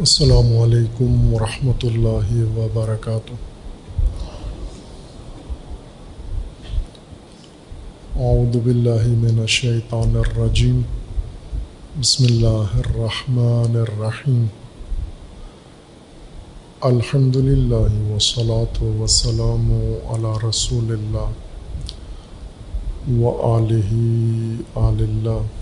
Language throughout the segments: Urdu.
السلام علیکم ورحمۃ اللہ وبرکاتہ۔ اعوذ باللہ من الشیطان الرجیم۔ بسم اللہ الرحمن الرحیم۔ الحمد للہ وسلاۃ وسلام علی رسول اللہ و علیہ اللہ۔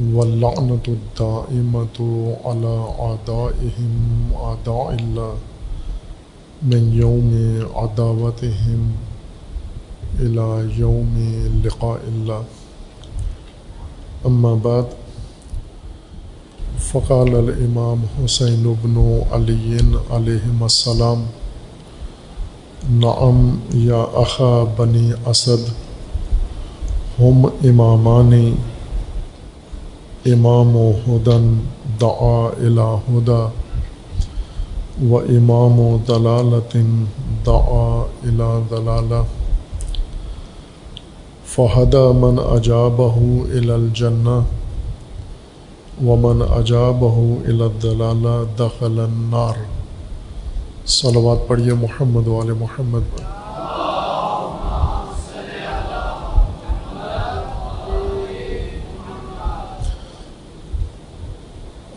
واللعنة الدائمة على عدائهم عداء الله من يوم عداوتهم إلى يوم لقاء الله أما بعد فقال الإمام حسين بن علي عليهم السلام نعم يا أخا بني أسد، هم إمامان امام و ہدن دعا الى ہدا و امام و دلالت دعا الى دلالہ فہدا من اجابہ الى الجنہ ومن اجابہ الى الدلالہ دخل النار. صلوات پڑھیے محمد وال محمد پر.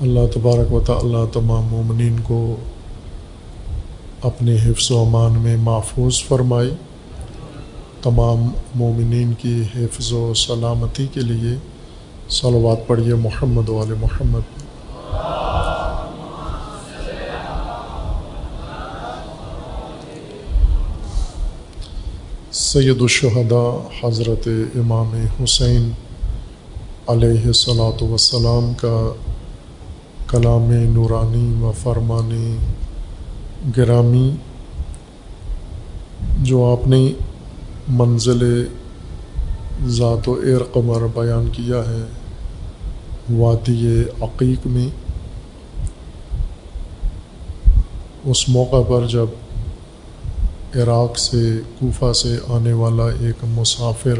اللہ تبارک و تعالیٰ تمام مومنین کو اپنے حفظ و امان میں محفوظ فرمائی تمام مومنین کی حفظ و سلامتی کے لیے صلوات پڑھیے محمد وال محمد۔ سید الشہداء حضرت امام حسین علیہ صلاۃ وسلام کا کلام نورانی و فرمانی گرامی جو آپ نے منزل ذات و ایر قمر بیان کیا ہے، وادی عقیق میں۔ اس موقع پر جب عراق سے کوفہ سے آنے والا ایک مسافر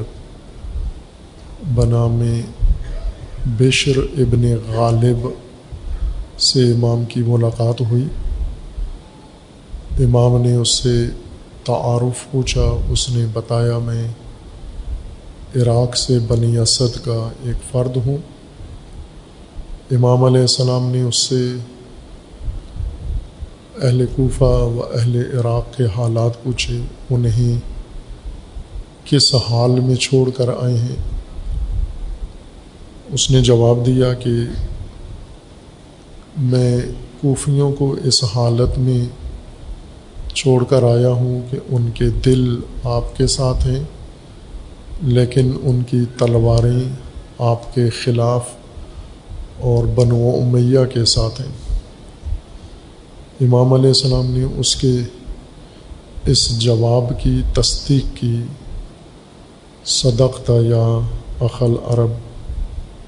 بنام بشر ابن غالب سے امام کی ملاقات ہوئی۔ امام نے اس سے تعارف پوچھا، اس نے بتایا، میں عراق سے بنی اسد کا ایک فرد ہوں۔ امام علیہ السلام نے اس سے اہل کوفہ و اہل عراق کے حالات پوچھے۔ انہیں کس حال میں چھوڑ کر آئے ہیں؟ اس نے جواب دیا کہ میں کوفیوں کو اس حالت میں چھوڑ کر آیا ہوں کہ ان کے دل آپ کے ساتھ ہیں، لیکن ان کی تلواریں آپ کے خلاف اور بنو امیہ کے ساتھ ہیں۔ امام علیہ السلام نے اس کے اس جواب کی تصدیق کی صدق یا اخل عرب،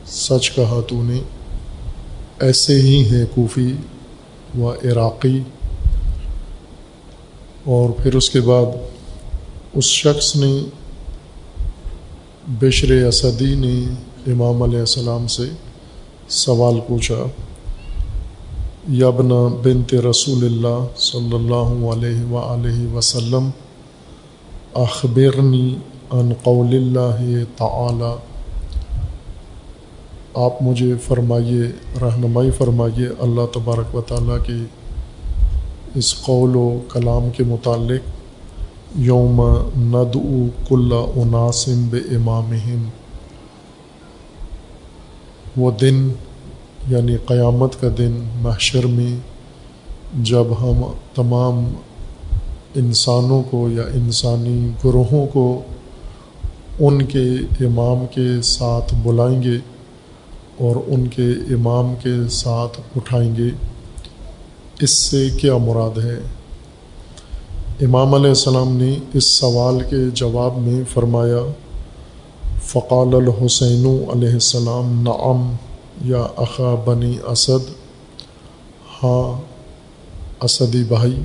سچ کہا تو نے۔ ایسے ہی ہیں کوفی و عراقی اور پھر اس کے بعد اس شخص نے بشر اسدی نے امام علیہ السلام سے سوال پوچھا یبنا بنت رسول اللہ صلی اللہ علیہ و وسلم، اخبرنی ان قول اللہ تعالی آپ مجھے فرمائیے، رہنمائی فرمائیے اللہ تبارک و تعالیٰ کی اس قول و کلام کے متعلق۔ یوم ندعو کل عناسم ب امام وہ دن یعنی قیامت کا دن محشر میں، جب ہم تمام انسانوں کو یا انسانی گروہوں کو ان کے امام کے ساتھ بلائیں گے۔ اور ان کے امام کے ساتھ اٹھائیں گے۔ اس سے کیا مراد ہے؟ امام علیہ السلام نے اس سوال کے جواب میں فرمایا، فقال الحسین علیہ السلام، نعم یا اخا بنی اسد۔ ہاں اسدی بھائی،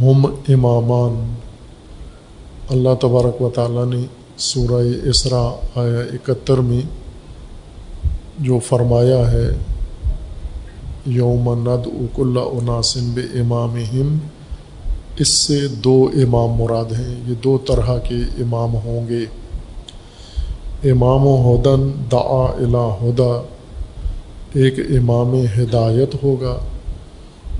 ہم امامان۔ اللہ تبارک و تعالیٰ نے سورہ اسرا آیا اکہتر میں جو فرمایا ہے، یوم ند اک اللہ عناسم ب امام اس سے دو امام مراد ہیں، یہ دو طرح کے امام ہوں گے۔ امام و ہدن دعا الا ہدا ایک امام ہدایت ہوگا،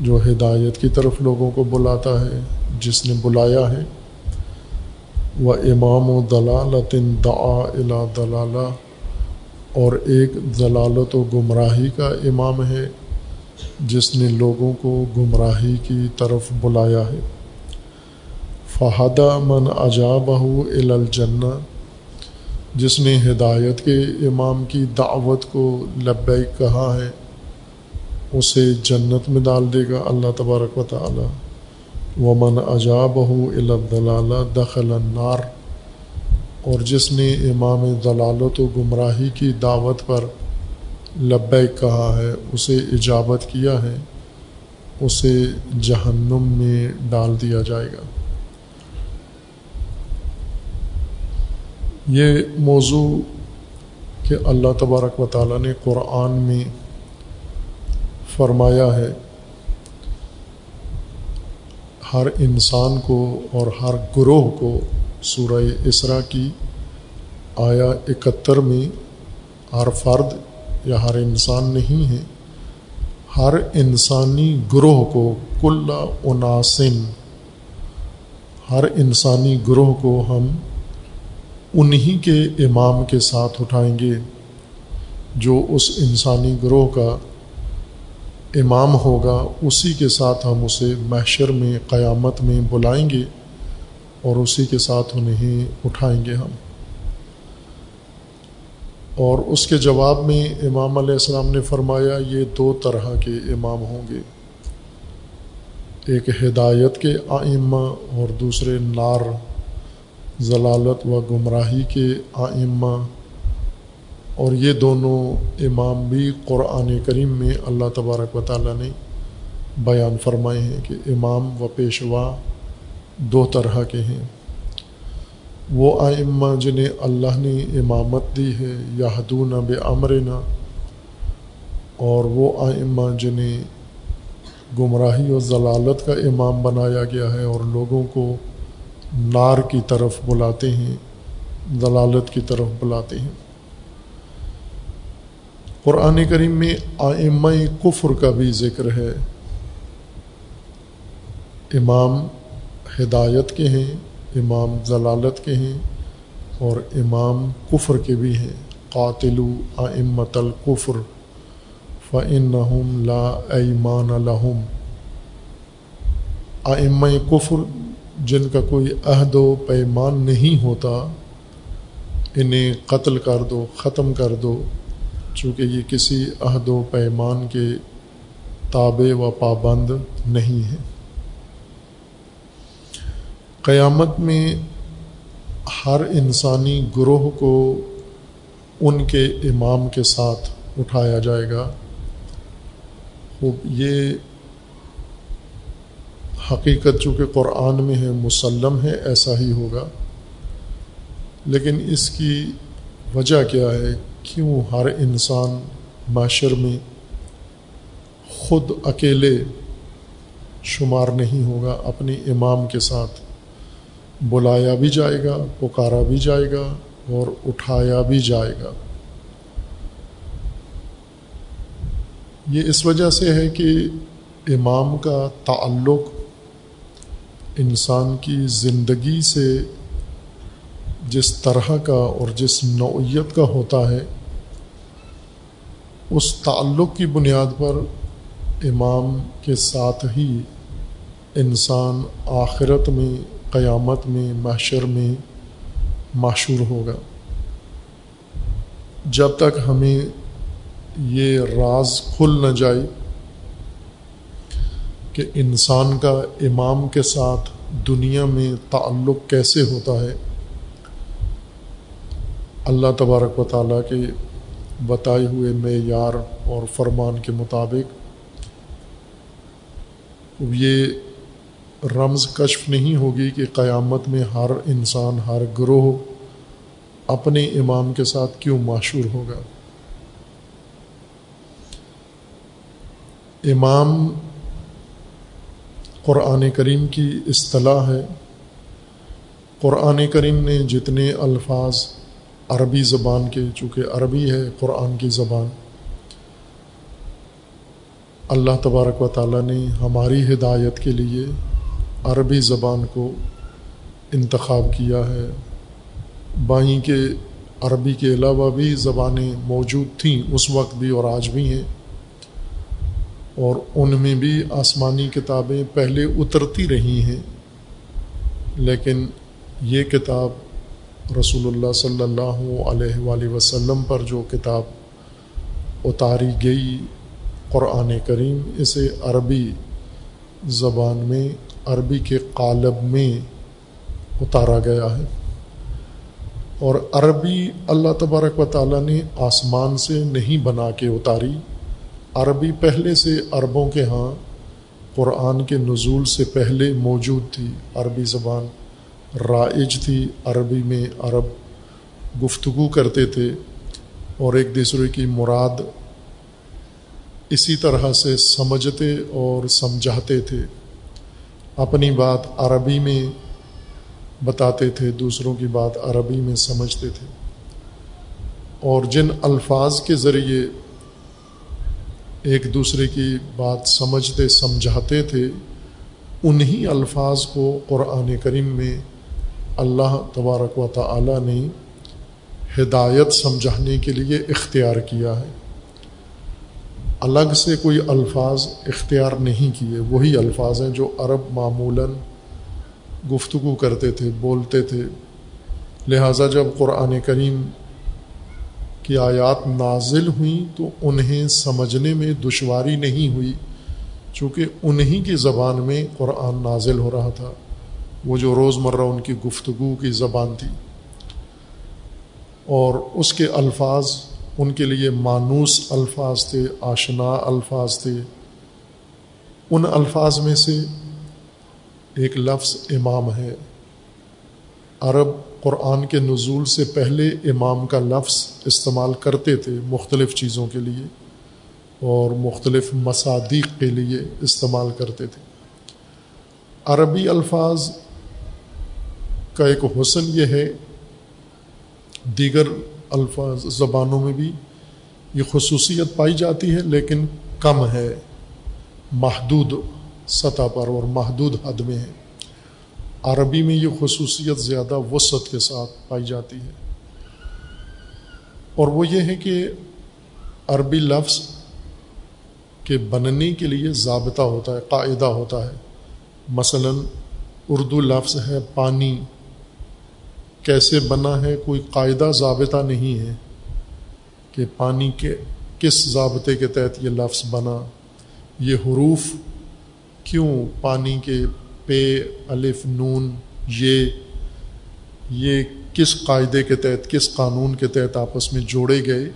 جو ہدایت کی طرف لوگوں کو بلاتا ہے، جس نے بلایا ہے۔ وہ امام و دلالت دعا الا دلالہ اور ایک ضلالت و گمراہی کا امام ہے، جس نے لوگوں کو گمراہی کی طرف بلایا ہے۔ فہدہ من اجابہ الجنہ جس نے ہدایت کے امام کی دعوت کو لبیک کہا ہے، اسے جنت میں ڈال دے گا اللہ تبارک و تعالی۔ ومن اجابہ الدلالہ دخل النار اور جس نے امام ضلالت و گمراہی کی دعوت پر لبیک کہا ہے، اسے اجابت کیا ہے، اسے جہنم میں ڈال دیا جائے گا۔ یہ موضوع کہ اللہ تبارک و تعالیٰ نے قرآن میں فرمایا ہے، ہر انسان کو اور ہر گروہ کو سورہ اسرا کی آیا اکہتر میں ہر فرد یا ہر انسان نہیں ہے، ہر انسانی گروہ کو کل عناسن ہر انسانی گروہ کو ہم انہی کے امام کے ساتھ اٹھائیں گے، جو اس انسانی گروہ کا امام ہوگا، اسی کے ساتھ ہم اسے محشر میں، قیامت میں بلائیں گے۔ اور اسی کے ساتھ انہیں اٹھائیں گے ہم۔ اور اس کے جواب میں امام علیہ السلام نے فرمایا، یہ دو طرح کے امام ہوں گے۔ ایک ہدایت کے آئمہ اور دوسرے نار، ضلالت و گمراہی کے آئمہ۔ اور یہ دونوں امام بھی قرآن کریم میں اللہ تبارک و تعالیٰ نے بیان فرمائے ہیں کہ امام و پیشوا دو طرح کے ہیں۔ وہ آئمہ جنہیں اللہ نے امامت دی ہے یا حدون بے امرنا اور وہ آئمہ جنہیں گمراہی و ضلالت کا امام بنایا گیا ہے اور لوگوں کو نار کی طرف بلاتے ہیں، ضلالت کی طرف بلاتے ہیں۔ قرآن کریم میں آئمہ کفر کا بھی ذکر ہے۔ امام ہدایت کے ہیں، امام ضلالت کے ہیں اور امام کفر کے بھی ہیں۔ قاتل آمت القفر فعن لا ایمان لہم۔ آئمہ کفر جن کا کوئی عہد و پیمان نہیں ہوتا، انہیں قتل کر دو، ختم کر دو، چونکہ یہ کسی عہد و پیمان کے تابع و پابند نہیں ہیں۔ قیامت میں ہر انسانی گروہ کو ان کے امام کے ساتھ اٹھایا جائے گا۔ خوب، یہ حقیقت چونکہ قرآن میں ہے، مسلم ہے، ایسا ہی ہوگا۔ لیکن اس کی وجہ کیا ہے؟ کیوں ہر انسان معاشر میں خود اکیلے شمار نہیں ہوگا اپنے امام کے ساتھ؟ بلایا بھی جائے گا، پکارا بھی جائے گا اور اٹھایا بھی جائے گا۔ یہ اس وجہ سے ہے کہ امام کا تعلق انسان کی زندگی سے جس طرح کا اور جس نوعیت کا ہوتا ہے، اس تعلق کی بنیاد پر امام کے ساتھ ہی انسان آخرت میں قیامت میں، محشر میں معشور ہوگا۔ جب تک ہمیں یہ راز کھل نہ جائے کہ انسان کا امام کے ساتھ دنیا میں تعلق کیسے ہوتا ہے، اللہ تبارک و تعالیٰ کے بتائے ہوئے معیار اور فرمان کے مطابق یہ رمز کشف نہیں ہوگی کہ قیامت میں ہر انسان، ہر گروہ اپنے امام کے ساتھ کیوں معشور ہوگا؟ امام قرآن کریم کی اصطلاح ہے۔ قرآن کریم نے جتنے الفاظ عربی زبان کے، چونکہ عربی ہے قرآن کی زبان، اللہ تبارک و تعالیٰ نے ہماری ہدایت کے لیے عربی زبان کو انتخاب کیا ہے۔ بائیں کے عربی کے علاوہ بھی زبانیں موجود تھیں، اس وقت بھی اور آج بھی ہیں۔ اور ان میں بھی آسمانی کتابیں پہلے اترتی رہی ہیں، لیکن یہ کتاب رسول اللہ صلی اللہ علیہ وآلہ وسلم پر جو کتاب اتاری گئی قرآن کریم، اسے عربی زبان میں عربی کے قالب میں اتارا گیا ہے۔ اور عربی اللہ تبارک و تعالیٰ نے آسمان سے نہیں بنا کے اتاری۔ عربی پہلے سے عربوں کے ہاں قرآن کے نزول سے پہلے موجود تھی۔ عربی زبان رائج تھی۔ عربی میں عرب گفتگو کرتے تھے۔ اور ایک دوسرے کی مراد اسی طرح سے سمجھتے اور سمجھاتے تھے۔ اپنی بات عربی میں بتاتے تھے، دوسروں کی بات عربی میں سمجھتے تھے۔ اور جن الفاظ کے ذریعے ایک دوسرے کی بات سمجھتے، سمجھاتے تھے، انہی الفاظ کو قرآن کریم میں اللہ تبارک و تعالی نے ہدایت سمجھانے کے لیے اختیار کیا ہے۔ الگ سے کوئی الفاظ اختیار نہیں کیے، وہی الفاظ ہیں جو عرب معمولاً گفتگو کرتے تھے، بولتے تھے۔ لہٰذا جب قرآن کریم کی آیات نازل ہوئیں تو انہیں سمجھنے میں دشواری نہیں ہوئی، چونکہ انہیں کی زبان میں قرآن نازل ہو رہا تھا۔ وہ جو روز مرہ ان کی گفتگو کی زبان تھی۔ اور اس کے الفاظ ان کے لیے مانوس الفاظ تھے، آشنا الفاظ تھے۔ ان الفاظ میں سے ایک لفظ امام ہے۔ عرب قرآن کے نزول سے پہلے امام کا لفظ استعمال کرتے تھے مختلف چیزوں کے لیے اور مختلف مصادیق کے لیے استعمال کرتے تھے۔ عربی الفاظ کا ایک حسن یہ ہے، دیگر الفاظ زبانوں میں بھی یہ خصوصیت پائی جاتی ہے، لیکن کم ہے۔ محدود سطح پر اور محدود حد میں ہے۔ عربی میں یہ خصوصیت زیادہ وسعت کے ساتھ پائی جاتی ہے۔ اور وہ یہ ہے کہ عربی لفظ کے بننے کے لیے ضابطہ ہوتا ہے، قاعدہ ہوتا ہے۔ مثلا اردو لفظ ہے پانی۔ کیسے بنا ہے، کوئی قاعدہ ضابطہ نہیں ہے کہ پانی کے کس ضابطے کے تحت یہ لفظ بنا، یہ حروف کیوں پانی کے پے الف، نون، یہ یہ کس قاعدے کے تحت، کس قانون کے تحت آپس میں جوڑے گئے؟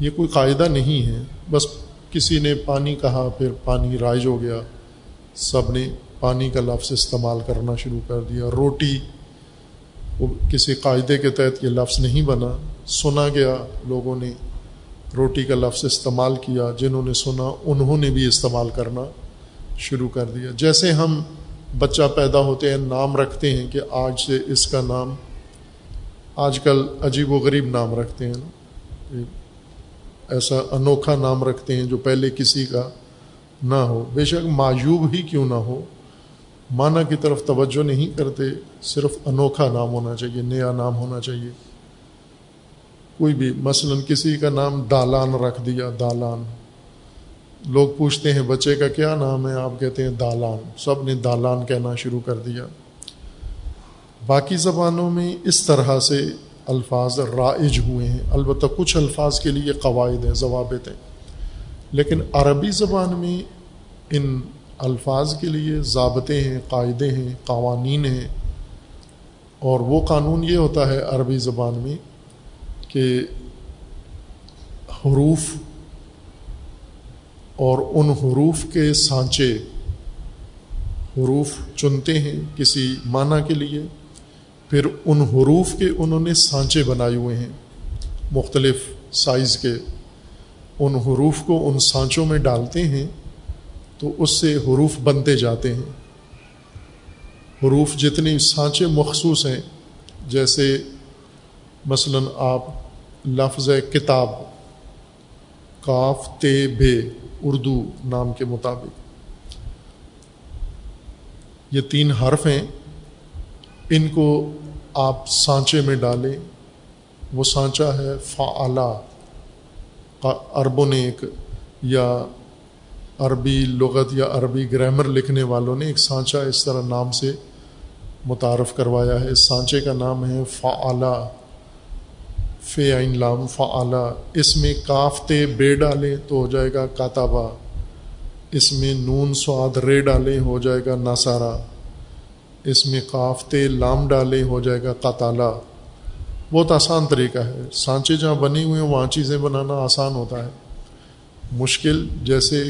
یہ کوئی قاعدہ نہیں ہے۔ بس کسی نے پانی کہا، پھر پانی رائج ہو گیا۔ سب نے پانی کا لفظ استعمال کرنا شروع کر دیا۔ روٹی وہ کسی قاعدے کے تحت یہ لفظ نہیں بنا۔ سنا گیا، لوگوں نے روٹی کا لفظ استعمال کیا، جنہوں نے سنا، انہوں نے بھی استعمال کرنا شروع کر دیا۔ جیسے ہم بچہ پیدا ہوتے ہیں، نام رکھتے ہیں کہ آج سے اس کا نام، آج کل عجیب و غریب نام رکھتے ہیں۔ ایسا انوکھا نام رکھتے ہیں جو پہلے کسی کا نہ ہو۔ بے شک معیوب ہی کیوں نہ ہو؟ معنی کی طرف توجہ نہیں کرتے، صرف انوکھا نام ہونا چاہیے، نیا نام ہونا چاہیے۔ کوئی بھی، مثلا کسی کا نام دالان رکھ دیا، دالان۔ لوگ پوچھتے ہیں، بچے کا کیا نام ہے؟ آپ کہتے ہیں دالان۔ سب نے دالان کہنا شروع کر دیا۔ باقی زبانوں میں اس طرح سے الفاظ رائج ہوئے ہیں۔ البتہ کچھ الفاظ کے لیے قواعد ہیں، ضوابط ہیں۔ لیکن عربی زبان میں ان الفاظ کے لیے ضابطے ہیں، قاعدے ہیں، قوانین ہیں۔ اور وہ قانون یہ ہوتا ہے عربی زبان میں کہ حروف اور ان حروف کے سانچے حروف چنتے ہیں کسی معنی کے لیے، پھر ان حروف کے انہوں نے سانچے بنائے ہوئے ہیں، مختلف سائز کے۔ ان حروف کو ان سانچوں میں ڈالتے ہیں تو اس سے حروف بنتے جاتے ہیں۔ حروف جتنی سانچے مخصوص ہیں، جیسے مثلا آپ لفظ کتاب، کاف، تے، بے، اردو نام کے مطابق۔ یہ تین حرف ہیں، ان کو آپ سانچے میں ڈالیں۔ وہ سانچہ ہے فعلا عربوں نے ایک یا عربی لغت یا عربی گرامر لکھنے والوں نے ایک سانچہ اس طرح نام سے متعارف کروایا ہے۔ اس سانچے کا نام ہے فعلا، فے عین لام، فعلا۔ اس میں کافتے بے ڈالیں تو ہو جائے گا کاتابہ۔ اس میں نون سواد رے ڈالیں ہو جائے گا ناسارا اس میں کافتے لام ڈالیں ہو جائے گا قطالہ بہت آسان طریقہ ہے۔ سانچے جہاں بنی ہوئے ہیں، وہاں چیزیں بنانا آسان ہوتا ہے۔ مشکل، جیسے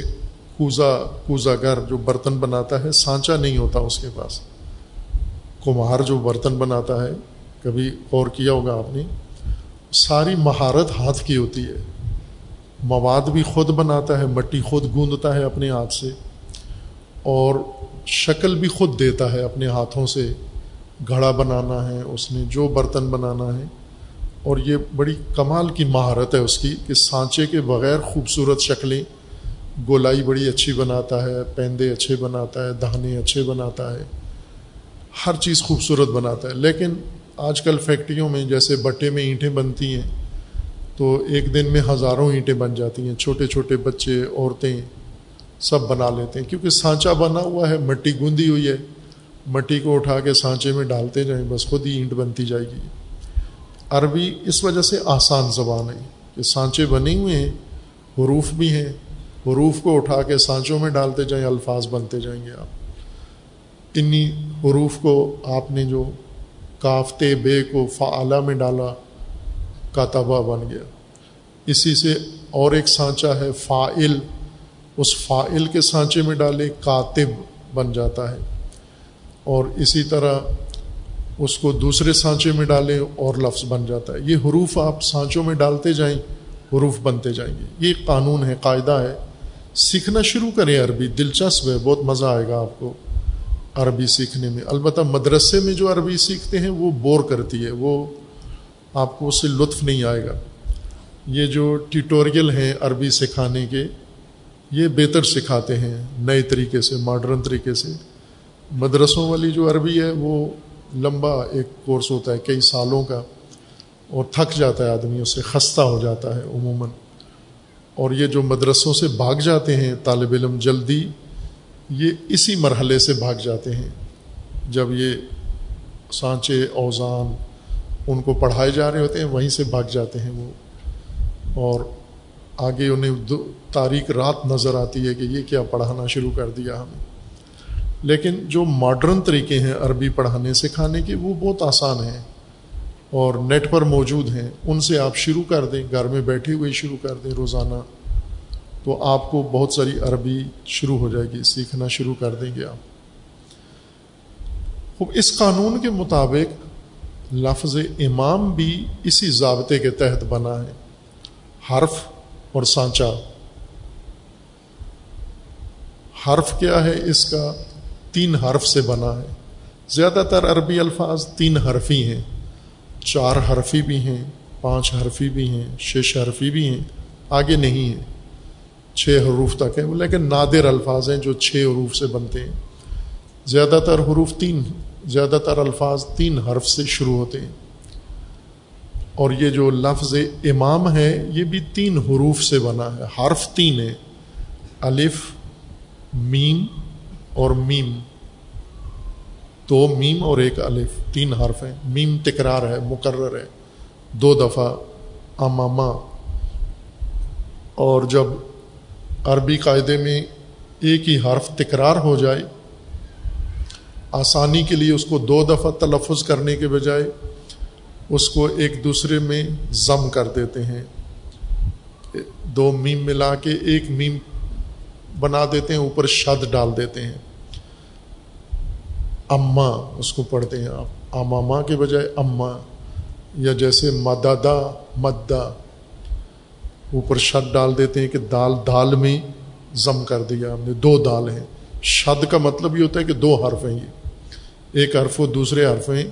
کوزا کوزا گھر جو برتن بناتا ہے، سانچا نہیں ہوتا اس کے پاس۔ کمہار جو برتن بناتا ہے، کبھی اور کیا ہوگا آپ نے، ساری مہارت ہاتھ کی ہوتی ہے۔ مواد بھی خود بناتا ہے، مٹی خود گوندتا ہے اپنے ہاتھ سے۔ اور شکل بھی خود دیتا ہے اپنے ہاتھوں سے۔ گھڑا بنانا ہے، اس نے جو برتن بنانا ہے۔ اور یہ بڑی کمال کی مہارت ہے اس کی کہ سانچے کے بغیر خوبصورت شکلیں گولائی بڑی اچھی بناتا ہے پیندے اچھے بناتا ہے دہانے اچھے بناتا ہے، ہر چیز خوبصورت بناتا ہے۔ لیکن آج کل فیکٹریوں میں، جیسے بٹے میں اینٹیں بنتی ہیں، تو ایک دن میں ہزاروں اینٹیں بن جاتی ہیں۔ چھوٹے چھوٹے بچے، عورتیں سب بنا لیتے ہیں۔ کیونکہ سانچا بنا ہوا ہے، مٹی گوندی ہوئی ہے۔ مٹی کو اٹھا کے سانچے میں ڈالتے جائیں، بس خود ہی اینٹ بنتی جائے گی۔ عربی اس وجہ سے آسان زبان ہے کہ سانچے بنے ہوئے ہیں، حروف بھی ہیں حروف کو اٹھا کے سانچوں میں ڈالتے جائیں، الفاظ بنتے جائیں گے آپ۔ انہی حروف کو آپ نے جو کافتے بے کو فعلا میں ڈالا، کاتبہ بن گیا۔ اسی سے اور ایک سانچہ ہے فائل اس فائل کے سانچے میں ڈالے، کاتب بن جاتا ہے۔ اور اسی طرح اس کو دوسرے سانچے میں ڈالیں اور لفظ بن جاتا ہے۔ یہ حروف آپ سانچوں میں ڈالتے جائیں، حروف بنتے جائیں گے۔ یہ قانون ہے، قاعدہ ہے۔ سیکھنا شروع کریں عربی، دلچسپ ہے، بہت مزہ آئے گا آپ کو عربی سیکھنے میں۔ البتہ مدرسے میں جو عربی سیکھتے ہیں، وہ بور کرتی ہے، وہ آپ کو اس سے لطف نہیں آئے گا۔ یہ جو ٹیٹوریل ہیں عربی سکھانے کے، یہ بہتر سکھاتے ہیں نئے طریقے سے، ماڈرن طریقے سے۔ مدرسوں والی جو عربی ہے، وہ لمبا ایک کورس ہوتا ہے، کئی سالوں کا، اور تھک جاتا ہے آدمی اس سے، خستہ ہو جاتا ہے عموماً۔ اور یہ جو مدرسوں سے بھاگ جاتے ہیں طالب علم جلدی، یہ اسی مرحلے سے بھاگ جاتے ہیں۔ جب یہ سانچے، اوزان ان کو پڑھائے جا رہے ہوتے ہیں، وہیں سے بھاگ جاتے ہیں وہ۔ اور آگے انہیں تاریخ رات نظر آتی ہے کہ یہ کیا پڑھانا شروع کر دیا ہمیں لیکن جو ماڈرن طریقے ہیں عربی پڑھانے سکھانے کے، وہ بہت آسان ہیں۔ اور نیٹ پر موجود ہیں، ان سے آپ شروع کر دیں، گھر میں بیٹھے ہوئے شروع کر دیں روزانہ، تو آپ کو بہت ساری عربی شروع ہو جائے گی، سیکھنا شروع کر دیں گے آپ۔ خوب، اس قانون کے مطابق لفظ امام بھی اسی ضابطے کے تحت بنا ہے، حرف اور سانچا۔ حرف کیا ہے؟ اس کا تین حرف سے بنا ہے۔ زیادہ تر عربی الفاظ تین حرفی ہیں۔ چار حرفی بھی ہیں، پانچ حرفی بھی ہیں، شش حرفی بھی ہیں، آگے نہیں ہیں۔ چھ حروف تک ہیں، لیکن نادر الفاظ ہیں جو چھ حروف سے بنتے ہیں۔ زیادہ تر حروف تین، زیادہ تر الفاظ تین حرف سے شروع ہوتے ہیں۔ اور یہ جو لفظ امام ہے، یہ بھی تین حروف سے بنا ہے۔ حرف تین ہے الف، میم اور میم۔ دو میم اور ایک الف، تین حرف ہیں۔ میم تکرار ہے، مقرر ہے۔ دو دفعہ اماما اور جب عربی قاعدے میں ایک ہی حرف تکرار ہو جائے، آسانی کے لیے اس کو دو دفعہ تلفظ کرنے کے بجائے اس کو ایک دوسرے میں ضم کر دیتے ہیں۔ دو میم ملا کے ایک میم بنا دیتے ہیں، اوپر شد ڈال دیتے ہیں۔ اماں اس کو پڑھتے ہیں آپ۔ اماما کے بجائے اماں یا جیسے مددا، مدا۔ اوپر شد ڈال دیتے ہیں کہ دال دال میں ضم کر دیا ہم نے، دو دال ہیں۔ شد کا مطلب یہ ہوتا ہے کہ دو حرف ہیں یہ۔ ایک حرف و دوسرے حرف ہیں،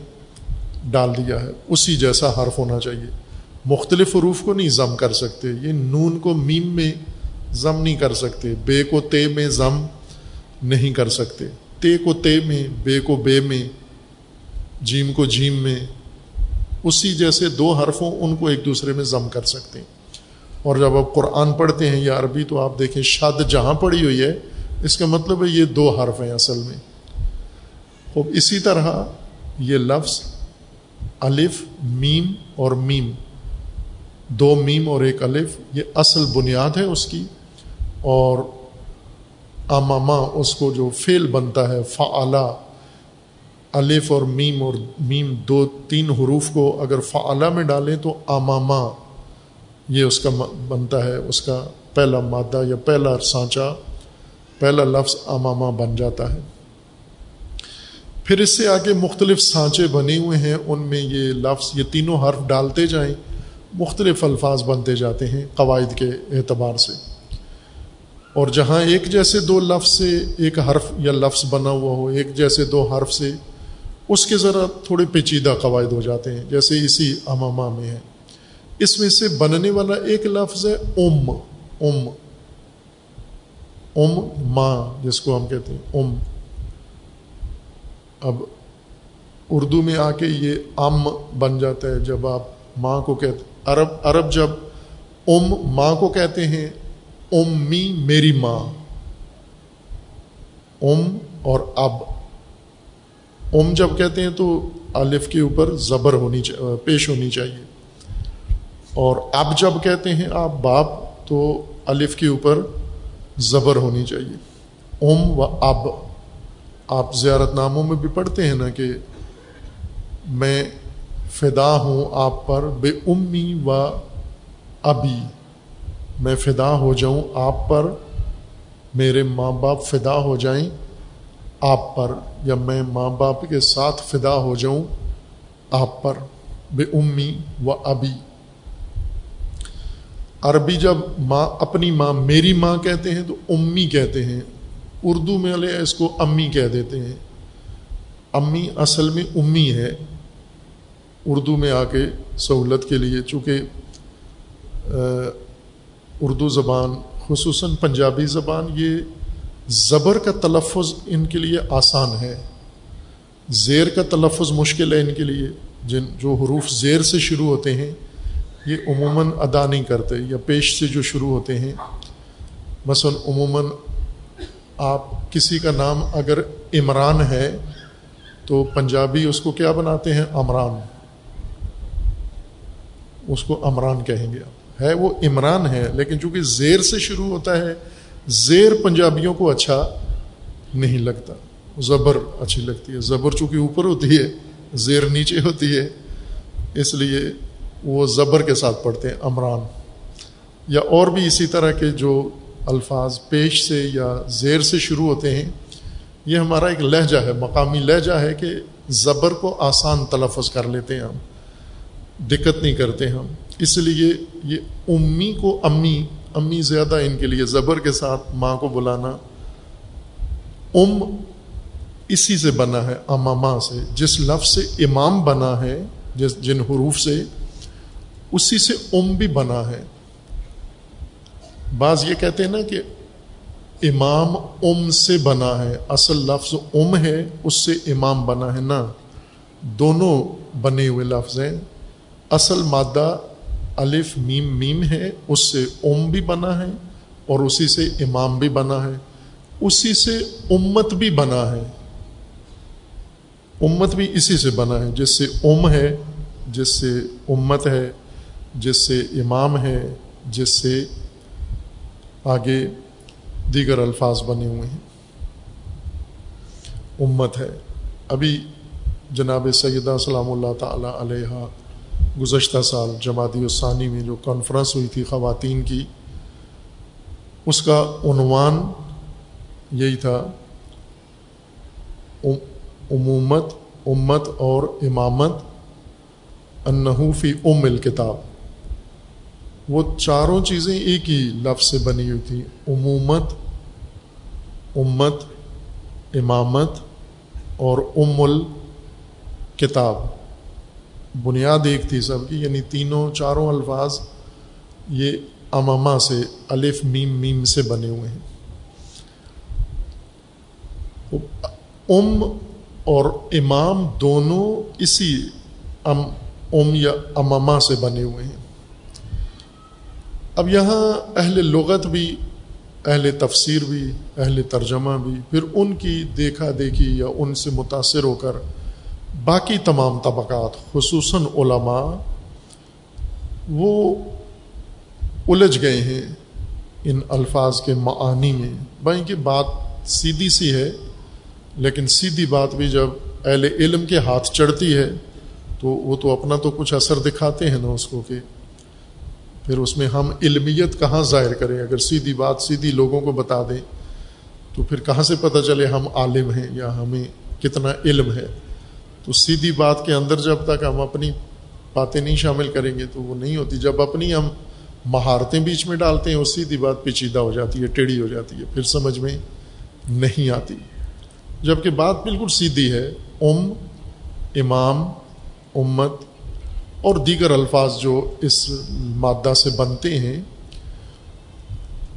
ڈال دیا ہے۔ اسی جیسا حرف ہونا چاہیے۔ مختلف حروف کو نہیں ضم کر سکتے۔ یہ نون کو میم میں ضم نہیں کر سکتے۔ بے کو تے میں ضم نہیں کر سکتے۔ تے کو تے میں، بے کو بے میں، جیم کو جیم میں، اسی جیسے دو حرفوں ان کو ایک دوسرے میں ضم کر سکتے ہیں۔ اور جب آپ قرآن پڑھتے ہیں یا عربی، تو آپ دیکھیں شاد جہاں پڑھی ہوئی ہے، اس کا مطلب ہے یہ دو حرف ہیں اصل میں۔ خوب، اسی طرح یہ لفظ الف، میم اور میم۔ دو میم اور ایک الف، یہ اصل بنیاد ہے اس کی۔ اور اماما اس کو جو فیل بنتا ہے فعلا الف اور میم اور میم دو، تین حروف کو اگر فعلا میں ڈالیں تو اماما یہ اس کا بنتا ہے، اس کا پہلا مادہ یا پہلا سانچہ پہلا لفظ اماما بن جاتا ہے۔ پھر اس سے آگے مختلف سانچے بنے ہوئے ہیں، ان میں یہ لفظ، یہ تینوں حرف ڈالتے جائیں، مختلف الفاظ بنتے جاتے ہیں قواعد کے اعتبار سے۔ اور جہاں ایک جیسے دو لفظ سے ایک حرف یا لفظ بنا ہوا ہو، ایک جیسے دو حرف سے، اس کے ذرا تھوڑے پیچیدہ قواعد ہو جاتے ہیں، جیسے اسی اماما میں ہے۔ اس میں سے بننے والا ایک لفظ ہے ام ام۔ ام ماں جس کو ہم کہتے ہیں، ام۔ اب اردو میں آ کے یہ ام بن جاتا ہے، جب آپ ماں کو کہتے عرب عرب جب ام ماں کو کہتے ہیں امی میری ماں۔ ام اور اب۔ ام جب کہتے ہیں تو الف کے اوپر زبر ہونی پیش ہونی چاہیے۔ اور اب جب کہتے ہیں آپ باپ تو الف کے اوپر زبر ہونی چاہیے۔ ام و اب۔ آپ زیارت ناموں میں بھی پڑھتے ہیں نا کہ میں فدا ہوں آپ پر بے امی و ابی۔ میں فدا ہو جاؤں، آپ پر میرے ماں باپ فدا ہو جائیں، آپ پر، یا میں ماں باپ کے ساتھ فدا ہو جاؤں، آپ پر، بے امی و ابی۔ عربی جب ماں، اپنی ماں میری ماں کہتے ہیں تو امی کہتے ہیں۔ اردو میں والے اس کو امی کہہ دیتے ہیں۔ امی اصل میں امی ہے۔ اردو میں آ کے سہولت کے لیے، چونکہ اردو زبان، خصوصاً پنجابی زبان، یہ زبر کا تلفظ ان کے لیے آسان ہے۔ زیر کا تلفظ مشکل ہے ان کے لیے۔ جن، جو حروف زیر سے شروع ہوتے ہیں، یہ عموماً ادا نہیں کرتے، یا پیش سے جو شروع ہوتے ہیں۔ مثلا عموماً آپ کسی کا نام اگر عمران ہے، تو پنجابی اس کو کیا بناتے ہیں؟ عمران۔ اس کو عمران کہیں گے آپ۔ ہے وہ عمران ہے، لیکن چونکہ زیر سے شروع ہوتا ہے، زیر پنجابیوں کو اچھا نہیں لگتا۔ زبر اچھی لگتی ہے۔ زبر چونکہ اوپر ہوتی ہے، زیر نیچے ہوتی ہے، اس لیے وہ زبر کے ساتھ پڑھتے ہیں، عمران۔ یا اور بھی اسی طرح کے جو الفاظ پیش سے یا زیر سے شروع ہوتے ہیں، یہ ہمارا ایک لہجہ ہے، مقامی لہجہ ہے کہ زبر کو آسان تلفظ کر لیتے ہیں ہم، دقت نہیں کرتے ہم۔ اس لیے یہ امی کو امی امی زیادہ ان کے لیے، زبر کے ساتھ ماں کو بلانا ام اسی سے بنا ہے، اماما سے، جس لفظ سے امام بنا ہے، جس، جن حروف سے، اسی سے ام بھی بنا ہے۔ بعض یہ کہتے ہیں نا کہ امام ام سے بنا ہے، اصل لفظ ام ہے، اس سے امام بنا ہے نا دونوں بنے ہوئے لفظ ہیں۔ اصل مادہ الف میم میم ہے، اس سے ام بھی بنا ہے اور اسی سے امام بھی بنا ہے۔ اسی سے امت بھی بنا ہے۔ امت بھی اسی سے بنا ہے۔ جس سے ام ہے، جس سے امت ہے، جس سے امام ہے، جس سے آگے دیگر الفاظ بنے ہوئے ہیں۔ امت ہے۔ ابھی جناب سیدہ سلام اللہ تعالی علیہ گزشتہ سال جماعتی الثانی میں جو کانفرنس ہوئی تھی خواتین کی، اس کا عنوان یہی تھا عمومت، امت اور امامت انحوفی ام الکتاب۔ وہ چاروں چیزیں ایک ہی لفظ سے بنی ہوئی تھیں، عمومت، امت، امامت اور ام الکتاب۔ بنیاد ایک تھی سب کی یعنی تینوں چاروں الفاظ یہ اماما سے الف میم میم سے بنے ہوئے ہیں۔ ام اور امام دونوں اسی ام ام یا اماما سے بنے ہوئے ہیں۔ اب یہاں اہل لغت بھی، اہل تفسیر بھی، اہل ترجمہ بھی، پھر ان کی دیکھا دیکھی یا ان سے متاثر ہو کر باقی تمام طبقات، خصوصاً علماء، وہ الجھ گئے ہیں ان الفاظ کے معانی میں۔ بھائی کی بات سیدھی سی ہے، لیکن سیدھی بات بھی جب اہل علم کے ہاتھ چڑھتی ہے، تو وہ تو اپنا تو کچھ اثر دکھاتے ہیں نا اس کو کہ پھر اس میں ہم علمیت کہاں ظاہر کریں؟ اگر سیدھی بات سیدھی لوگوں کو بتا دیں، تو پھر کہاں سے پتہ چلے ہم عالم ہیں یا ہمیں کتنا علم ہے؟ تو سیدھی بات کے اندر جب تک ہم اپنی باتیں نہیں شامل کریں گے تو وہ نہیں ہوتی۔ جب اپنی ہم مہارتیں بیچ میں ڈالتے ہیں، وہ سیدھی بات پیچیدہ ہو جاتی ہے، ٹیڑھی ہو جاتی ہے، پھر سمجھ میں نہیں آتی۔ جبکہ بات بالکل سیدھی ہے، ام، امام، امت اور دیگر الفاظ جو اس مادہ سے بنتے ہیں،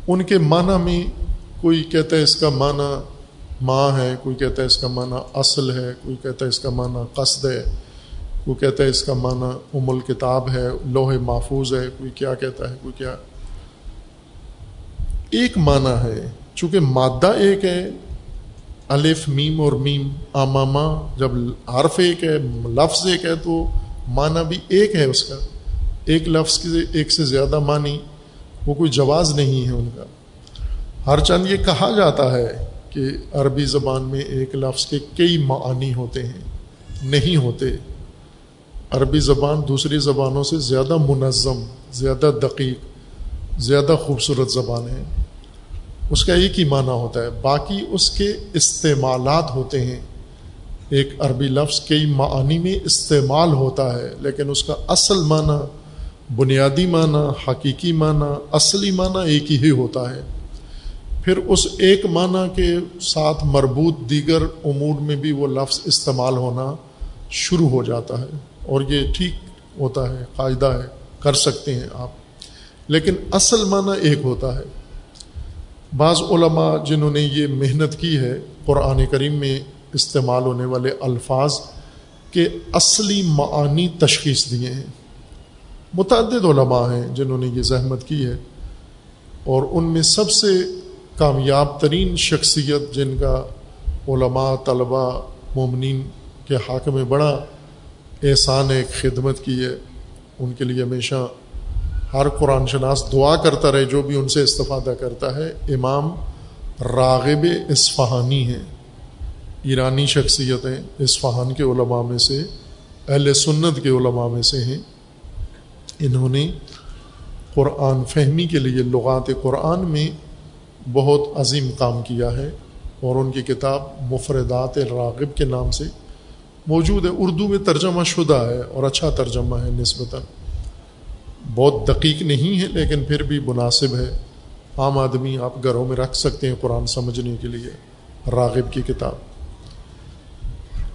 ان کے معنی میں کوئی کہتا ہے اس کا معنی ماں ہے، کوئی کہتا ہے اس کا معنی اصل ہے، کوئی کہتا ہے اس کا معنی قصد ہے، کوئی کہتا ہے اس کا معنی ام الکتاب ہے لوہے محفوظ ہے، کوئی کیا کہتا ہے، کوئی کیا۔ ایک معنی ہے، چونکہ مادہ ایک ہے، الف، میم اور میم آماما جب حرف ایک ہے، لفظ ایک ہے، تو معنی بھی ایک ہے اس کا۔ ایک لفظ کی ایک سے زیادہ معنی، وہ کوئی جواز نہیں ہے ان کا۔ ہر چند یہ کہا جاتا ہے کہ عربی زبان میں ایک لفظ کے کئی معنی ہوتے ہیں، نہیں ہوتے۔ عربی زبان دوسری زبانوں سے زیادہ منظم، زیادہ دقیق، زیادہ خوبصورت زبان ہے۔ اس کا ایک ہی معنی ہوتا ہے۔ باقی اس کے استعمالات ہوتے ہیں۔ ایک عربی لفظ کئی معنی میں استعمال ہوتا ہے، لیکن اس کا اصل معنی، بنیادی معنی، حقیقی معنی، اصلی معنی ایک ہی ہوتا ہے۔ پھر اس ایک معنی کے ساتھ مربوط دیگر امور میں بھی وہ لفظ استعمال ہونا شروع ہو جاتا ہے اور یہ ٹھیک ہوتا ہے، قاعدہ ہے، کر سکتے ہیں آپ۔ لیکن اصل معنی ایک ہوتا ہے۔ بعض علماء جنہوں نے یہ محنت کی ہے، قرآن کریم میں استعمال ہونے والے الفاظ کے اصلی معانی تشخیص دیے ہیں۔ متعدد علماء ہیں جنہوں نے یہ زحمت کی ہے اور ان میں سب سے کامیاب ترین شخصیت جن کا علماء، طلباء، مومنین کے حق میں بڑا احسان ایک خدمت کی ہے۔ ان کے لیے ہمیشہ ہر قرآن شناس دعا کرتا رہے، جو بھی ان سے استفادہ کرتا ہے۔ امام راغب اصفہانی ہیں، ایرانی شخصیتیں اصفہان کے علماء میں سے، اہل سنت کے علماء میں سے ہیں۔ انہوں نے قرآن فہمی کے لیے لغات قرآن میں بہت عظیم کام کیا ہے اور ان کی کتاب مفردات راغب کے نام سے موجود ہے۔ اردو میں ترجمہ شدہ ہے اور اچھا ترجمہ ہے نسبتاً۔ بہت دقیق نہیں ہے لیکن پھر بھی مناسب ہے۔ عام آدمی آپ گھروں میں رکھ سکتے ہیں قرآن سمجھنے کے لیے راغب کی کتاب۔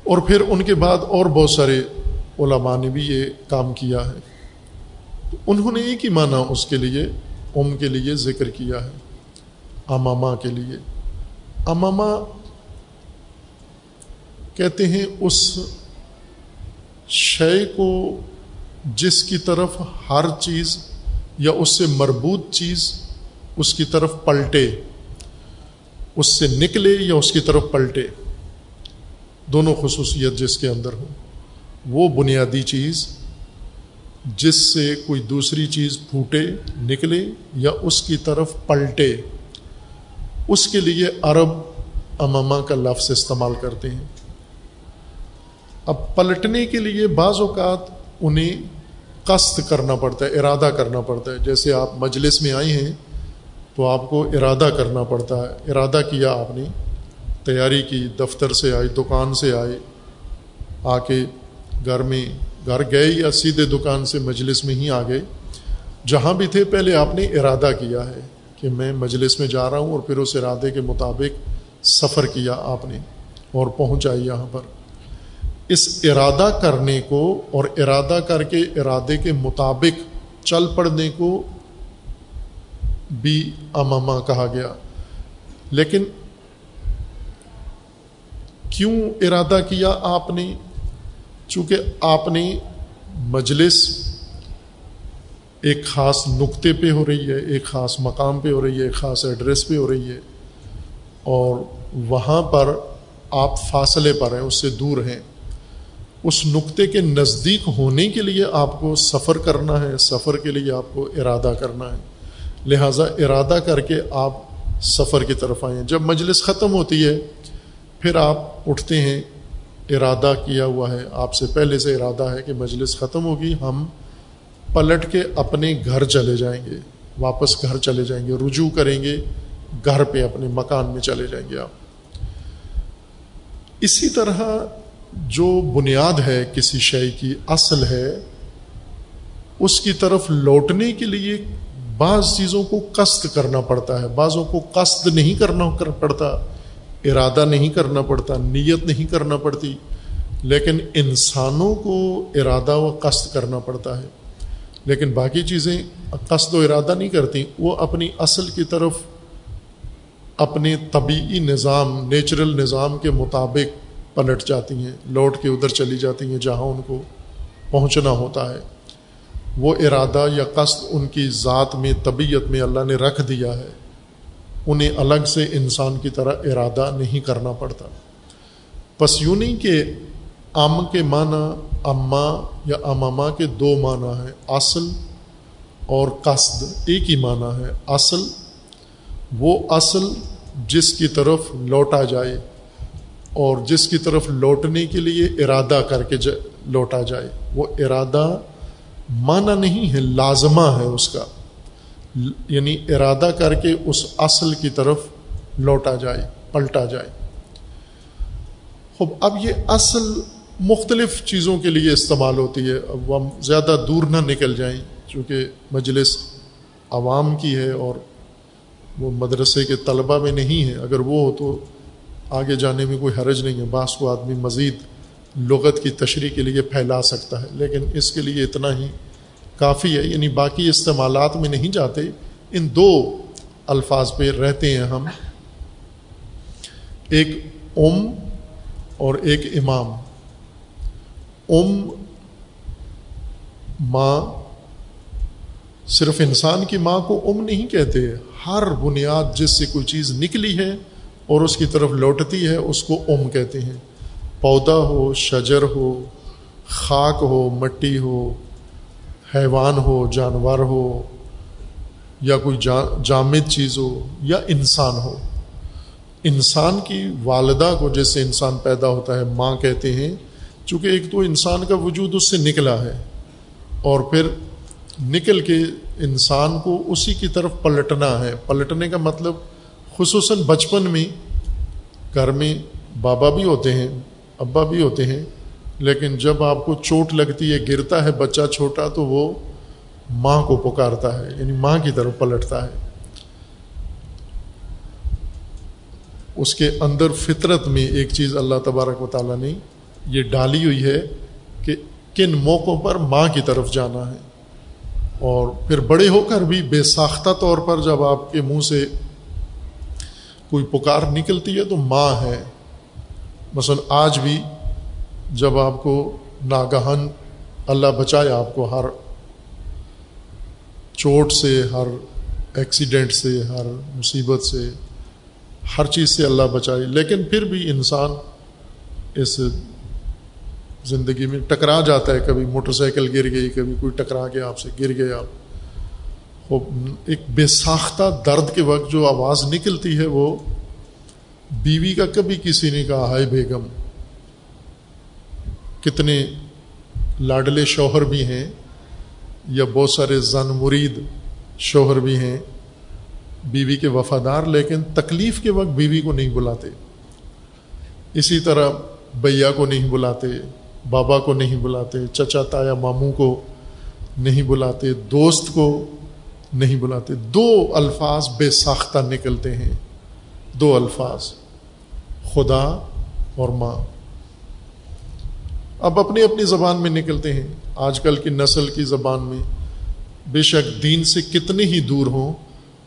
اور پھر ان کے بعد اور بہت سارے علماء نے بھی یہ کام کیا ہے۔ انہوں نے ایک ہی معنی اس کے لیے ام کے لیے ذکر کیا ہے۔ اماما کے لیے۔ اماما کہتے ہیں اس شے کو جس کی طرف ہر چیز یا اس سے مربوط چیز اس کی طرف پلٹے، اس سے نکلے یا اس کی طرف پلٹے۔ دونوں خصوصیت جس کے اندر ہو وہ بنیادی چیز جس سے کوئی دوسری چیز پھوٹے، نکلے یا اس کی طرف پلٹے۔ اس کے لیے عرب امما کا لفظ استعمال کرتے ہیں۔ اب پلٹنے کے لیے بعض اوقات انہیں قصد کرنا پڑتا ہے، ارادہ کرنا پڑتا ہے۔ جیسے آپ مجلس میں آئے ہیں تو آپ کو ارادہ کرنا پڑتا ہے۔ ارادہ کیا آپ نے؟ تیاری کی، دفتر سے آئی دکان سے آئے آ کے گھر میں، گھر گئے یا سیدھے دکان سے مجلس میں ہی آ گئے جہاں بھی تھے، پہلے آپ نے ارادہ کیا ہے۔ کہ میں مجلس میں جا رہا ہوں اور پھر اس ارادے کے مطابق سفر کیا آپ نے اور پہنچا یہاں پر۔ اس ارادہ کرنے کو اور ارادہ کر کے ارادے کے مطابق چل پڑنے کو بھی اماما کہا گیا۔ لیکن کیوں ارادہ کیا آپ نے؟ چونکہ آپ نے مجلس ایک خاص نقطے پہ ہو رہی ہے، ایک خاص مقام پہ ہو رہی ہے، ایک خاص ایڈریس پہ ہو رہی ہے۔ اور وہاں پر آپ فاصلے پر ہیں، اس سے دور ہیں۔ اس نقطے کے نزدیک ہونے کے لیے آپ کو سفر کرنا ہے، سفر کے لیے آپ کو ارادہ کرنا ہے۔ لہٰذا ارادہ کر کے آپ سفر کی طرف آئیں۔ جب مجلس ختم ہوتی ہے، پھر آپ اٹھتے ہیں، ارادہ کیا ہوا ہے۔ آپ سے پہلے سے ارادہ ہے کہ مجلس ختم ہوگی، ہم پلٹ کے اپنے گھر چلے جائیں گے، واپس گھر چلے جائیں گے، رجوع کریں گے، گھر پہ اپنے مکان میں چلے جائیں گے آپ۔ اسی طرح جو بنیاد ہے کسی شے کی، اصل ہے، اس کی طرف لوٹنے کے لیے بعض چیزوں کو قصد کرنا پڑتا ہے۔ بعضوں کو قصد نہیں کرنا پڑتا، ارادہ نہیں کرنا پڑتا، نیت نہیں کرنا پڑتی، لیکن انسانوں کو ارادہ و قصد کرنا پڑتا ہے۔ لیکن باقی چیزیں قصد و ارادہ نہیں کرتی، وہ اپنی اصل کی طرف اپنے طبعی نظام، نیچرل نظام کے مطابق پلٹ جاتی ہیں، لوٹ کے ادھر چلی جاتی ہیں، جہاں ان کو پہنچنا ہوتا ہے۔ وہ ارادہ یا قصد ان کی ذات میں، طبیعت میں اللہ نے رکھ دیا ہے۔ انہیں الگ سے انسان کی طرح ارادہ نہیں کرنا پڑتا۔ بس یوں نہیں کہ ام کے معنی اماں یا اماما کے دو معنی ہیں، اصل اور قصد، ایک ہی معنی ہے، اصل۔ وہ اصل جس کی طرف لوٹا جائے اور جس کی طرف لوٹنے کے لیے ارادہ کر کے لوٹا جائے۔ وہ ارادہ مانا نہیں ہے، لازمہ ہے اس کا۔ یعنی ارادہ کر کے اس اصل کی طرف لوٹا جائے، پلٹا جائے۔ اب یہ اصل مختلف چیزوں کے لیے استعمال ہوتی ہے۔ اب ہم زیادہ دور نہ نکل جائیں، چونکہ مجلس عوام کی ہے اور وہ مدرسے کے طلبہ میں نہیں ہے اگر وہ ہو تو آگے جانے میں کوئی حرج نہیں ہے۔ بعض کو آدمی مزید لغت کی تشریح کے لیے پھیلا سکتا ہے، لیکن اس کے لیے اتنا ہی کافی ہے۔ یعنی باقی استعمالات میں نہیں جاتے، ان دو الفاظ پہ رہتے ہیں ہم۔ ایک ام اور ایک امام۔ ام ماں صرف انسان کی ماں کو ام نہیں کہتے، ہر بنیاد جس سے کوئی چیز نکلی ہے اور اس کی طرف لوٹتی ہے، اس کو ام کہتے ہیں۔ پودا ہو، شجر ہو، خاک ہو، مٹی ہو، حیوان ہو، جانور ہو، یا کوئی جامد چیز ہو، یا انسان ہو۔ انسان کی والدہ کو جس سے انسان پیدا ہوتا ہے، ماں کہتے ہیں چونکہ ایک تو انسان کا وجود اس سے نکلا ہے اور پھر نکل کے انسان کو اسی کی طرف پلٹنا ہے۔ پلٹنے کا مطلب خصوصاً بچپن میں گھر میں بابا بھی ہوتے ہیں، ابا بھی ہوتے ہیں، لیکن جب آپ کو چوٹ لگتی ہے، گرتا ہے بچہ چھوٹا، تو وہ ماں کو پکارتا ہے یعنی ماں کی طرف پلٹتا ہے۔ اس کے اندر فطرت میں ایک چیز اللہ تبارک و تعالیٰ نے یہ ڈالی ہوئی ہے کہ کن موقعوں پر ماں کی طرف جانا ہے۔ اور پھر بڑے ہو کر بھی بے ساختہ طور پر جب آپ کے منہ سے کوئی پکار نکلتی ہے تو ماں ہے۔ مثلا آج بھی جب آپ کو ناگہن اللہ بچائے آپ کو ہر چوٹ سے، ہر ایکسیڈنٹ سے، ہر مصیبت سے، ہر چیز سے اللہ بچائے۔ لیکن پھر بھی انسان اس زندگی میں ٹکرا جاتا ہے، کبھی موٹر سائیکل گر گئی، کبھی کوئی ٹکرا گیا آپ سے گر گیا۔ آپ ایک بے ساختہ درد کے وقت جو آواز نکلتی ہے، وہ بیوی کا کبھی کسی نے کہا، ہائے بیگم، کتنے لاڈلے شوہر بھی ہیں یا بہت سارے زن مرید شوہر بھی ہیں۔ بیوی کے وفادار، لیکن تکلیف کے وقت بیوی کو نہیں بلاتے۔ اسی طرح بیا کو نہیں بلاتے۔ بابا کو نہیں بلاتے، چچا، تایا، ماموں کو نہیں بلاتے، دوست کو نہیں بلاتے۔ دو الفاظ بے ساختہ نکلتے ہیں۔ دو الفاظ، خدا اور ماں۔ اب اپنی اپنی زبان میں نکلتے ہیں۔ آج کل کی نسل کی زبان میں بے شک دین سے کتنے ہی دور ہوں،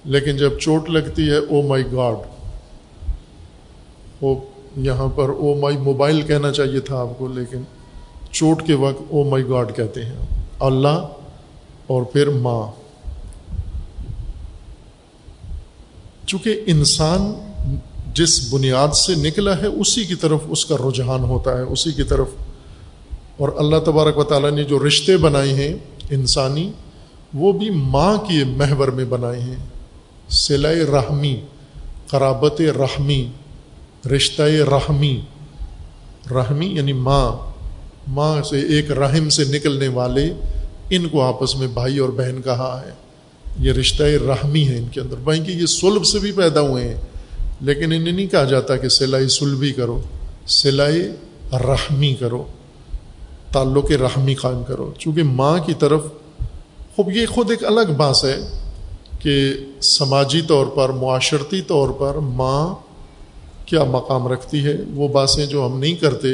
لیکن جب چوٹ لگتی ہے او مائی گاڈ وہ یہاں پر او مائی موبائل کہنا چاہیے تھا آپ کو، لیکن چوٹ کے وقت او مائی گاڈ کہتے ہیں۔ اللہ اور پھر ماں۔ چونکہ انسان جس بنیاد سے نکلا ہے، اسی کی طرف اس کا رجحان ہوتا ہے، اسی کی طرف۔ اور اللہ تبارک و تعالیٰ نے جو رشتے بنائے ہیں انسانی، وہ بھی ماں کے محور میں بنائے ہیں۔ سلائے رحمی، قرابت رحمی، رشتہ رحمی۔ رحمی یعنی ماں۔ ماں سے ایک رحم سے نکلنے والے ان کو آپس میں بھائی اور بہن کہا ہے۔ یہ رشتہ رحمی ہے ان کے اندر۔ بھائی کہ یہ سلب سے بھی پیدا ہوئے ہیں۔ لیکن انہیں نہیں کہا جاتا کہ سلائی سلبی کرو، سلائی رحمی کرو، تعلق رحمی قائم کرو۔ چونکہ ماں کی طرف خوب یہ خود ایک الگ باس ہے کہ سماجی طور پر، معاشرتی طور پر ماں کیا مقام رکھتی ہے؟ وہ باتیں جو ہم نہیں کرتے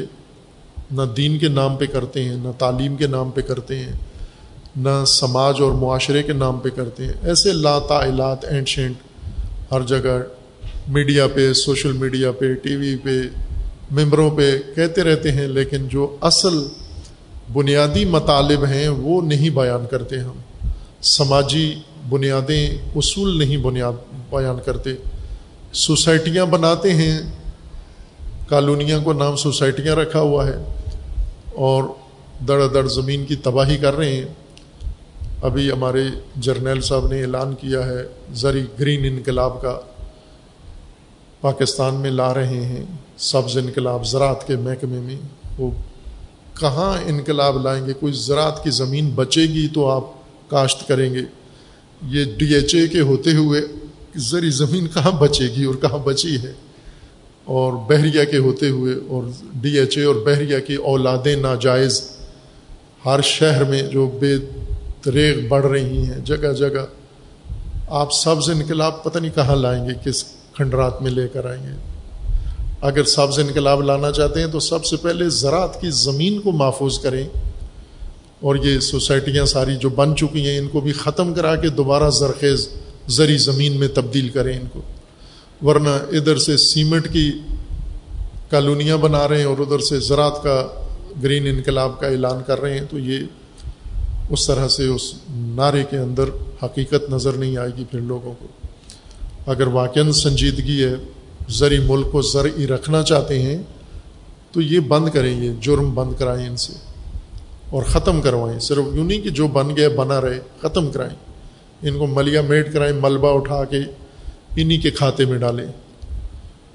نہ دین کے نام پہ کرتے ہیں، نہ تعلیم کے نام پہ کرتے ہیں، نہ سماج اور معاشرے کے نام پہ کرتے ہیں۔ ایسے لا تعلات اینڈ شینٹ ہر جگہ میڈیا پہ، سوشل میڈیا پہ، ٹی وی پہ، ممبروں پہ کہتے رہتے ہیں، لیکن جو اصل بنیادی مطالب ہیں وہ نہیں بیان کرتے ہم۔ سماجی بنیادیں اصول نہیں بنیاد بیان کرتے۔ سوسائٹیاں بناتے ہیں، کالونیاں کو نام سوسائٹیاں رکھا ہوا ہے۔ اور دڑ دڑ زمین کی تباہی کر رہے ہیں۔ ابھی ہمارے جرنیل صاحب نے اعلان کیا ہے زری گرین انقلاب کا۔ پاکستان میں لا رہے ہیں سبز انقلاب، زراعت کے محکمے میں۔ وہ کہاں انقلاب لائیں گے؟ کوئی زراعت کی زمین بچے گی تو آپ کاشت کریں گے۔ یہ ڈی ایچ اے کے ہوتے ہوئے زری زمین کہاں بچے گی اور کہاں بچی ہے؟ اور بحریہ کے ہوتے ہوئے اور ڈی ایچ اے اور بحریہ کی اولادیں ناجائز ہر شہر میں جو بے ریغ بڑھ رہی ہیں، جگہ جگہ آپ سبز انقلاب پتہ نہیں کہاں لائیں گے، کس کھنڈرات میں لے کر آئیں گے۔ اگر سبز انقلاب لانا چاہتے ہیں تو سب سے پہلے زراعت کی زمین کو محفوظ کریں۔ اور یہ سوسائٹیاں ساری جو بن چکی ہیں، ان کو بھی ختم کرا کے دوبارہ زرخیز، زری زمین میں تبدیل کریں ان کو۔ ورنہ ادھر سے سیمنٹ کی کالونیاں بنا رہے ہیں اور ادھر سے زراعت کا گرین انقلاب کا اعلان کر رہے ہیں، تو یہ اس طرح سے اس نعرے کے اندر حقیقت نظر نہیں آئے گی پھر لوگوں کو۔ اگر واقع سنجیدگی ہے، زرعی ملک کو زرعی رکھنا چاہتے ہیں، تو یہ بند کریں یہ جرم بند کرائیں ان سے۔ اور ختم کروائیں، صرف یوں نہیں کہ جو بن گیا، بنا رہے، ختم کرائیں۔ ان کو ملیا میٹ کرائیں، ملبہ اٹھا کے انہی کے کھاتے میں ڈالیں۔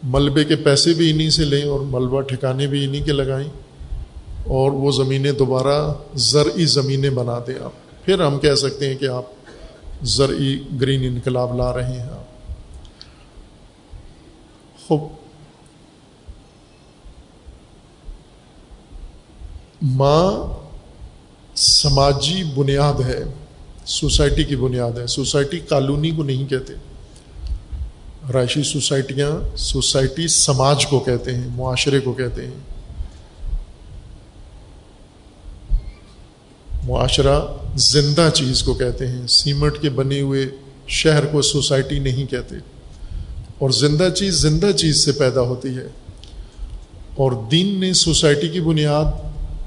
ملبے کے پیسے بھی انہی سے لیں اور ملبہ ٹھکانے بھی انہی کے لگائیں اور وہ زمینیں دوبارہ زرعی زمینیں بنا دیں آپ۔ پھر ہم کہہ سکتے ہیں کہ آپ زرعی گرین انقلاب لا رہے ہیں آپ۔ خوب۔ ماں سماجی بنیاد ہے، سوسائٹی کی بنیاد ہے۔ سوسائٹی کالونی کو نہیں کہتے۔ رائشی سوسائٹیاں سوسائٹی سماج کو کہتے ہیں، معاشرے کو کہتے ہیں۔ معاشرہ زندہ چیز کو کہتے ہیں، سیمنٹ کے بنے ہوئے شہر کو سوسائٹی نہیں کہتے۔ اور زندہ چیز زندہ چیز سے پیدا ہوتی ہے۔ اور دین نے سوسائٹی کی بنیاد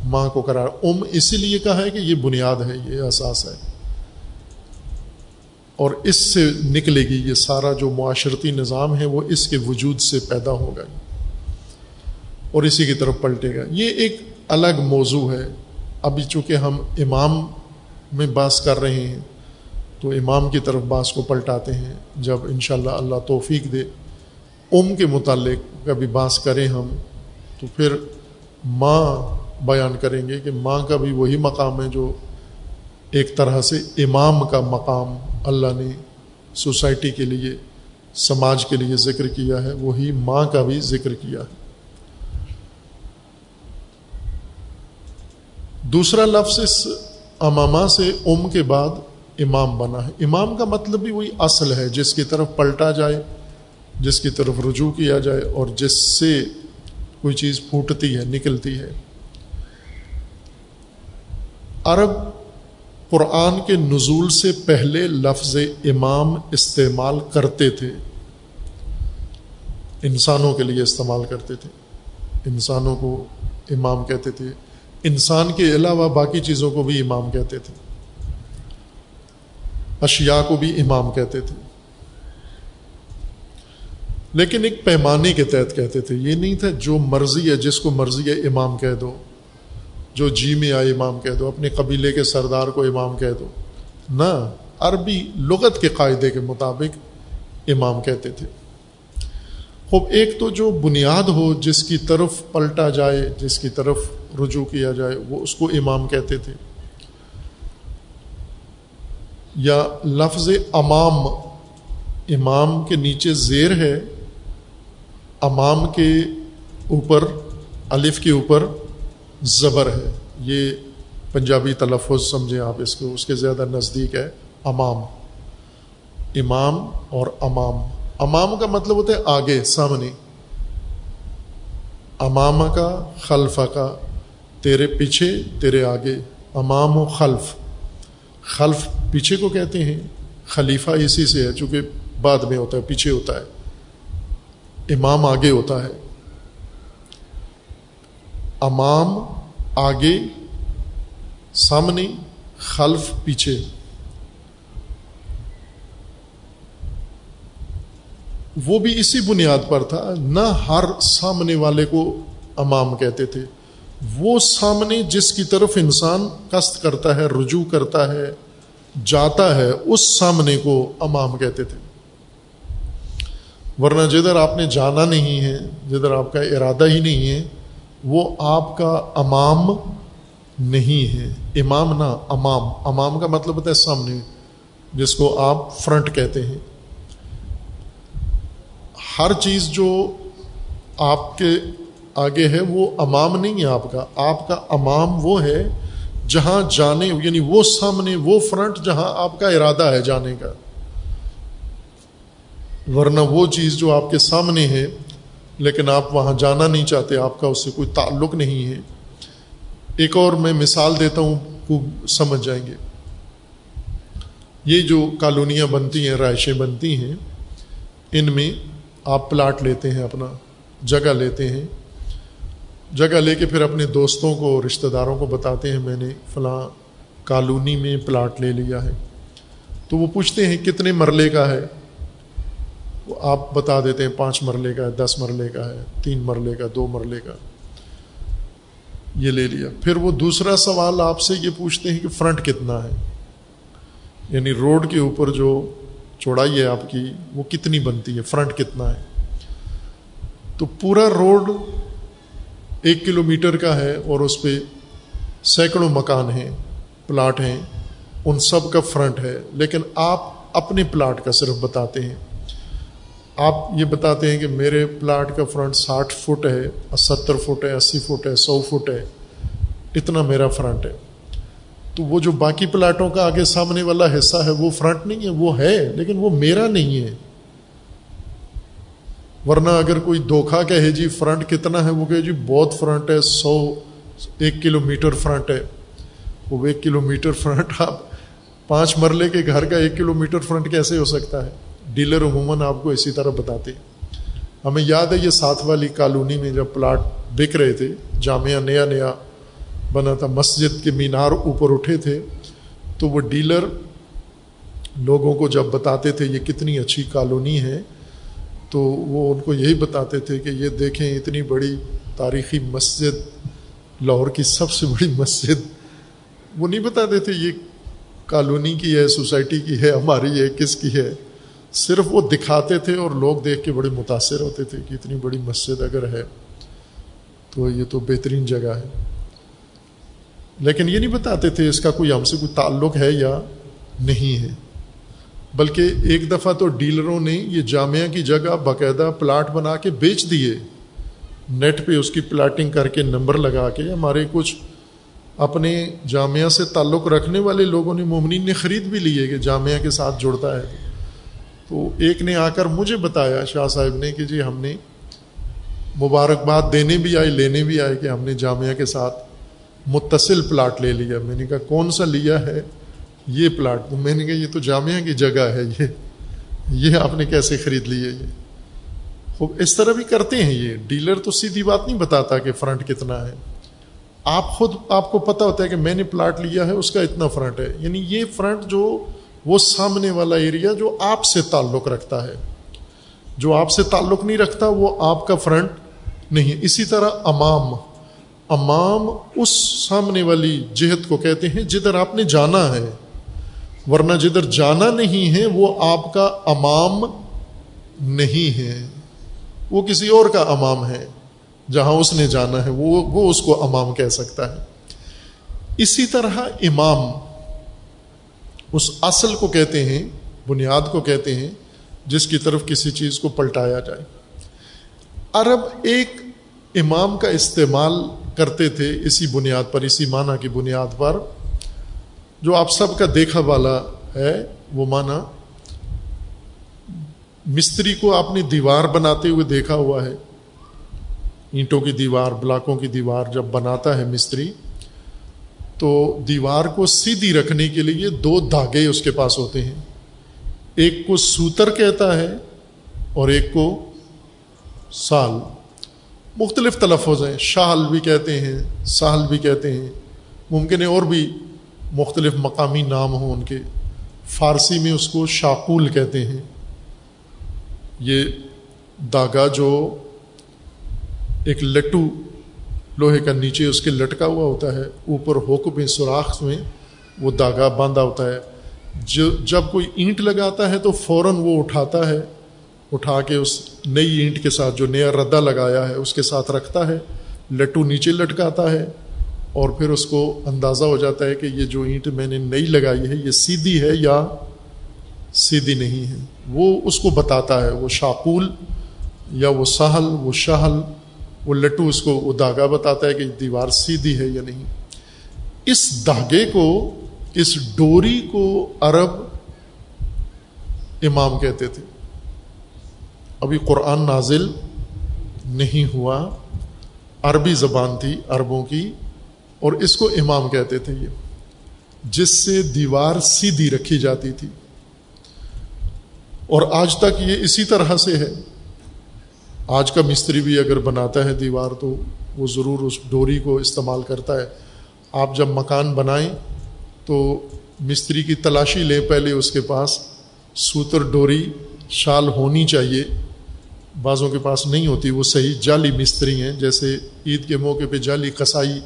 ماں کو قرار، ام اسی لیے کہا ہے کہ یہ بنیاد ہے، یہ احساس ہے۔ اور اس سے نکلے گی یہ سارا جو معاشرتی نظام ہے وہ اس کے وجود سے پیدا ہوگا جی اور اسی کی طرف پلٹے گا۔ یہ ایک الگ موضوع ہے۔ ابھی چونکہ ہم امام میں باس کر رہے ہیں تو امام کی طرف باس کو پلٹاتے ہیں۔ جب انشاءاللہ اللہ اللہ توفیق دے۔ ام کے متعلق کبھی باس کریں ہم تو پھر ماں بیان کریں گے کہ ماں کا بھی وہی مقام ہے جو ایک طرح سے امام کا مقام اللہ نے سوسائٹی کے لیے، سماج کے لیے ذکر کیا ہے، وہی ماں کا بھی ذکر کیا ہے۔ دوسرا لفظ اس اماما سے ام کے بعد امام بنا ہے۔ امام کا مطلب بھی وہی اصل ہے، جس کی طرف پلٹا جائے، جس کی طرف رجوع کیا جائے، اور جس سے کوئی چیز پھوٹتی ہے، نکلتی ہے۔ عرب قرآن کے نزول سے پہلے لفظ امام استعمال کرتے تھے۔ انسانوں کے لیے استعمال کرتے تھے۔ انسانوں کو امام کہتے تھے۔ انسان کے علاوہ باقی چیزوں کو بھی امام کہتے تھے۔ اشیاء کو بھی امام کہتے تھے۔ لیکن ایک پیمانے کے تحت کہتے تھے۔ یہ نہیں تھا جو مرضی ہے، جس کو مرضی ہے امام کہہ دو۔ جو جی میں آئے امام کہہ دو، اپنے قبیلے کے سردار کو امام کہہ دو۔ نہ، عربی لغت کے قاعدے کے مطابق امام کہتے تھے۔ خوب، ایک تو جو بنیاد ہو، جس کی طرف پلٹا جائے، جس کی طرف رجوع کیا جائے، وہ اس کو امام کہتے تھے۔ یا لفظ امام امام کے نیچے زیر ہے، امام کے اوپر، الف کے اوپر زبر ہے۔ یہ پنجابی تلفظ سمجھیں آپ اس کو، اس کے زیادہ نزدیک ہے امام۔ امام اور امام۔ امام کا مطلب ہوتا ہے آگے، سامنے۔ امام کا خلف کا۔ تیرے پیچھے، تیرے آگے۔ امام و خلف۔ خلف پیچھے کو کہتے ہیں۔ خلیفہ اسی سے ہے، چونکہ بعد میں ہوتا ہے، پیچھے ہوتا ہے۔ امام آگے ہوتا ہے۔ امام، آگے، سامنے، خلف، پیچھے۔ وہ بھی اسی بنیاد پر تھا، نہ ہر سامنے والے کو امام کہتے تھے۔ وہ سامنے جس کی طرف انسان قصد کرتا ہے، رجوع کرتا ہے، جاتا ہے، اس سامنے کو امام کہتے تھے۔ ورنہ جدھر آپ نے جانا نہیں ہے، جدھر آپ کا ارادہ ہی نہیں ہے وہ آپ کا امام نہیں ہے۔ امام نہ، امام۔ امام کا مطلب ہوتا ہے سامنے، جس کو آپ فرنٹ کہتے ہیں۔ ہر چیز جو آپ کے آگے ہے، وہ امام نہیں ہے آپ کا۔ آپ کا امام وہ ہے جہاں جانے یعنی وہ سامنے، وہ فرنٹ جہاں آپ کا ارادہ ہے جانے کا۔ ورنہ وہ چیز جو آپ کے سامنے ہے لیکن آپ وہاں جانا نہیں چاہتے، آپ کا اس سے کوئی تعلق نہیں ہے۔ ایک اور میں مثال دیتا ہوں، خوب سمجھ جائیں گے۔ یہ جو کالونیاں بنتی ہیں، رہائشیں بنتی ہیں، ان میں آپ پلاٹ لیتے ہیں، اپنا جگہ لیتے ہیں۔ جگہ لے کے پھر اپنے دوستوں کو، رشتہ داروں کو بتاتے ہیں، میں نے فلاں کالونی میں پلاٹ لے لیا ہے۔ تو وہ پوچھتے ہیں، کتنے مرلے کا ہے؟ وہ آپ بتا دیتے ہیں پانچ مرلے کا ہے، دس مرلے کا ہے، تین مرلے کا، دو مرلے کا۔ یہ لے لیا۔ پھر وہ دوسرا سوال آپ سے یہ پوچھتے ہیں کہ فرنٹ کتنا ہے؟ یعنی روڈ کے اوپر جو چوڑائی ہے آپ کی، وہ کتنی بنتی ہے؟ فرنٹ کتنا ہے؟ تو پورا روڈ ایک کلو میٹر کا ہے اور اس پہ سینکڑوں مکان ہیں، پلاٹ ہیں، ان سب کا فرنٹ ہے۔ لیکن آپ اپنے پلاٹ کا صرف بتاتے ہیں۔ آپ یہ بتاتے ہیں کہ میرے پلاٹ کا فرنٹ ساٹھ فٹ ہے، ستر فٹ ہے، اسی فٹ ہے، سو فٹ ہے، اتنا میرا فرنٹ ہے۔ تو وہ جو باقی پلاٹوں کا آگے سامنے والا حصہ ہے، وہ فرنٹ نہیں ہے، وہ ہے، لیکن وہ میرا نہیں ہے۔ ورنہ اگر کوئی دھوکھا کہے جی فرنٹ کتنا ہے؟ وہ کہے جی بہت فرنٹ ہے، سو، ایک کلو میٹر فرنٹ ہے۔ وہ ایک کلو میٹر فرنٹ، آپ پانچ مرلے کے گھر کا ایک کلو میٹر فرنٹ کیسے ہو سکتا ہے؟ ڈیلر عموماً آپ کو اسی طرح بتاتے۔ ہمیں یاد ہے یہ ساتھ والی کالونی میں جب پلاٹ بک رہے تھے، جامعہ نیا نیا بنا تھا، مسجد کے مینار اوپر اٹھے تھے، تو وہ ڈیلر لوگوں کو جب بتاتے تھے یہ کتنی اچھی کالونی ہے، تو وہ ان کو یہی بتاتے تھے کہ یہ دیکھیں اتنی بڑی تاریخی مسجد، لاہور کی سب سے بڑی مسجد۔ وہ نہیں بتاتے تھے یہ کالونی کی ہے، سوسائٹی کی ہے، ہماری ہے، کس کی ہے۔ صرف وہ دکھاتے تھے اور لوگ دیکھ کے بڑے متاثر ہوتے تھے کہ اتنی بڑی مسجد اگر ہے تو یہ تو بہترین جگہ ہے۔ لیکن یہ نہیں بتاتے تھے اس کا کوئی ہم سے کوئی تعلق ہے یا نہیں ہے۔ بلکہ ایک دفعہ تو ڈیلروں نے یہ جامعہ کی جگہ باقاعدہ پلاٹ بنا کے بیچ دیے۔ نیٹ پہ اس کی پلاٹنگ کر کے نمبر لگا کے ہمارے کچھ اپنے جامعہ سے تعلق رکھنے والے لوگوں نے مومنین نے خرید بھی لیے کہ جامعہ کے ساتھ جڑتا ہے۔ تو ایک نے آ کر مجھے بتایا، شاہ صاحب نے کہ جی ہم نے مبارکباد دینے بھی آئے لینے بھی آئے کہ ہم نے جامعہ کے ساتھ متصل پلاٹ لے لیا۔ میں نے کہا، کون سا لیا ہے؟ یہ پلاٹ۔ تو میں نے کہا، یہ تو جامعہ کی جگہ ہے، یہ یہ آپ نے کیسے خرید لی ہے یہ؟ خوب، اس طرح بھی کرتے ہیں یہ۔ ڈیلر تو سیدھی بات نہیں بتاتا کہ فرنٹ کتنا ہے۔ آپ خود، آپ کو پتا ہوتا ہے کہ میں نے پلاٹ لیا ہے، اس کا اتنا فرنٹ ہے۔ یعنی یہ فرنٹ جو وہ سامنے والا ایریا جو آپ سے تعلق رکھتا ہے۔ جو آپ سے تعلق نہیں رکھتا، وہ آپ کا فرنٹ نہیں اسی طرح امام۔ امام اس سامنے والی جہت کو کہتے ہیں، جدھر آپ نے جانا ہے۔ ورنہ جدھر جانا نہیں ہے، وہ آپ کا امام نہیں ہے۔ وہ کسی اور کا امام ہے۔ جہاں اس نے جانا ہے، وہ وہ اس کو امام کہہ سکتا ہے۔ اسی طرح امام۔ اس اصل کو کہتے ہیں، بنیاد کو کہتے ہیں، جس کی طرف کسی چیز کو پلٹایا جائے۔ عرب ایک امام کا استعمال کرتے تھے اسی بنیاد پر، اسی معنی کی بنیاد پر۔ جو آپ سب کا دیکھا والا ہے، وہ معنی مستری کو آپ نے دیوار بناتے ہوئے دیکھا ہوا ہے۔ اینٹوں کی دیوار، بلاکوں کی دیوار جب بناتا ہے مستری تو دیوار کو سیدھی رکھنے کے لیے دو دھاگے اس کے پاس ہوتے ہیں۔ ایک کو سوتر کہتا ہے اور ایک کو سال۔ مختلف تلفظ ہیں۔ شال بھی کہتے ہیں، سال بھی کہتے ہیں۔ ممکن ہے اور بھی مختلف مقامی نام ہوں ان کے۔ فارسی میں اس کو شاقول کہتے ہیں۔ یہ داغا جو ایک لٹو لوہے کا نیچے اس کے لٹکا ہوا ہوتا ہے، اوپر ہوک میں سوراخ میں وہ داغا باندھا ہوتا ہے۔ جو، جب کوئی اینٹ لگاتا ہے تو فوراً وہ اٹھاتا ہے، اٹھا کے اس نئی اینٹ کے ساتھ جو نیا ردا لگایا ہے، اس کے ساتھ رکھتا ہے، لٹو نیچے لٹکاتا ہے اور پھر اس کو اندازہ ہو جاتا ہے کہ یہ جو اینٹ میں نے نئی لگائی ہے، یہ سیدھی ہے یا سیدھی نہیں ہے۔ وہ اس کو بتاتا ہے، وہ شاقول یا وہ سہل وہ شہل وہ لٹو اس کو وہ دھاگا بتاتا ہے کہ دیوار سیدھی ہے یا نہیں۔ اس دھاگے کو، اس ڈوری کو عرب امام کہتے تھے۔ ابھی قرآن نازل نہیں ہوا، عربی زبان تھی عربوں کی، اور اس کو امام کہتے تھے یہ، جس سے دیوار سیدھی رکھی جاتی تھی۔ اور آج تک یہ اسی طرح سے ہے۔ آج کا مستری بھی اگر بناتا ہے دیوار تو وہ ضرور اس ڈوری کو استعمال کرتا ہے۔ آپ جب مکان بنائیں تو مستری کی تلاشی لیں پہلے اس کے پاس سوتر ڈوری، شال ہونی چاہیے۔ بعضوں کے پاس نہیں ہوتی، وہ صحیح جعلی مستری ہیں۔ جیسے عید کے موقع پہ جعلی کسائی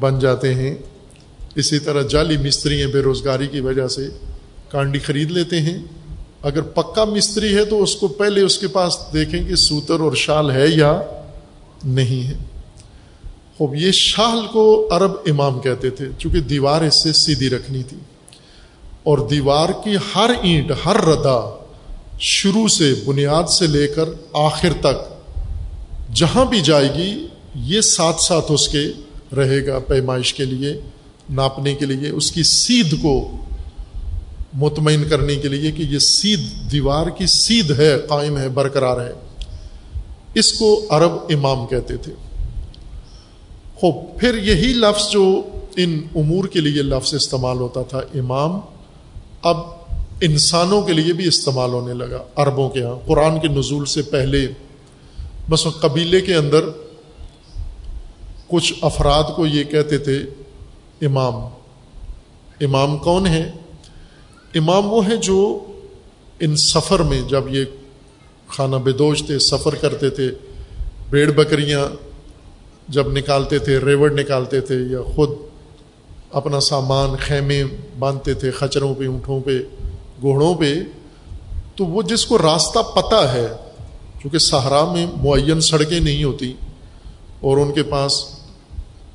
بن جاتے ہیں۔ اسی طرح جعلی مستری ہیں بے روزگاری کی وجہ سے۔ کانڈی خرید لیتے ہیں۔ اگر پکا مستری ہے تو اس کو پہلے اس کے پاس دیکھیں کہ سوتر اور شال ہے یا نہیں ہے۔ خوب، یہ شال کو عرب امام کہتے تھے، چونکہ دیوار اس سے سیدھی رکھنی تھی۔ اور دیوار کی ہر اینٹ، ہر ردا شروع سے بنیاد سے لے کر آخر تک جہاں بھی جائے گی، یہ ساتھ ساتھ اس کے رہے گا پیمائش کے لیے، ناپنے کے لیے، اس کی سیدھ کو مطمئن کرنے کے لیے کہ یہ سیدھ دیوار کی سیدھ ہے، قائم ہے، برقرار ہے۔ اس کو عرب امام کہتے تھے۔ ہو پھر یہی لفظ جو ان امور کے لیے لفظ استعمال ہوتا تھا، امام، اب انسانوں کے لیے بھی استعمال ہونے لگا۔ عربوں کے یہاں قرآن کے نزول سے پہلے، بس قبیلے کے اندر کچھ افراد کو یہ کہتے تھے، امام۔ امام کون ہے امام وہ ہیں جو ان سفر میں جب یہ کھانا بدوش تھے، سفر کرتے تھے بیڑ بکریاں جب نکالتے تھے، ریوڑ نکالتے تھے یا خود اپنا سامان خیمے باندھتے تھے، خچروں پہ، اونٹوں پہ، گھوڑوں پہ، تو وہ جس کو راستہ پتہ ہے، کیونکہ صحرا میں معین سڑکیں نہیں ہوتی اور ان کے پاس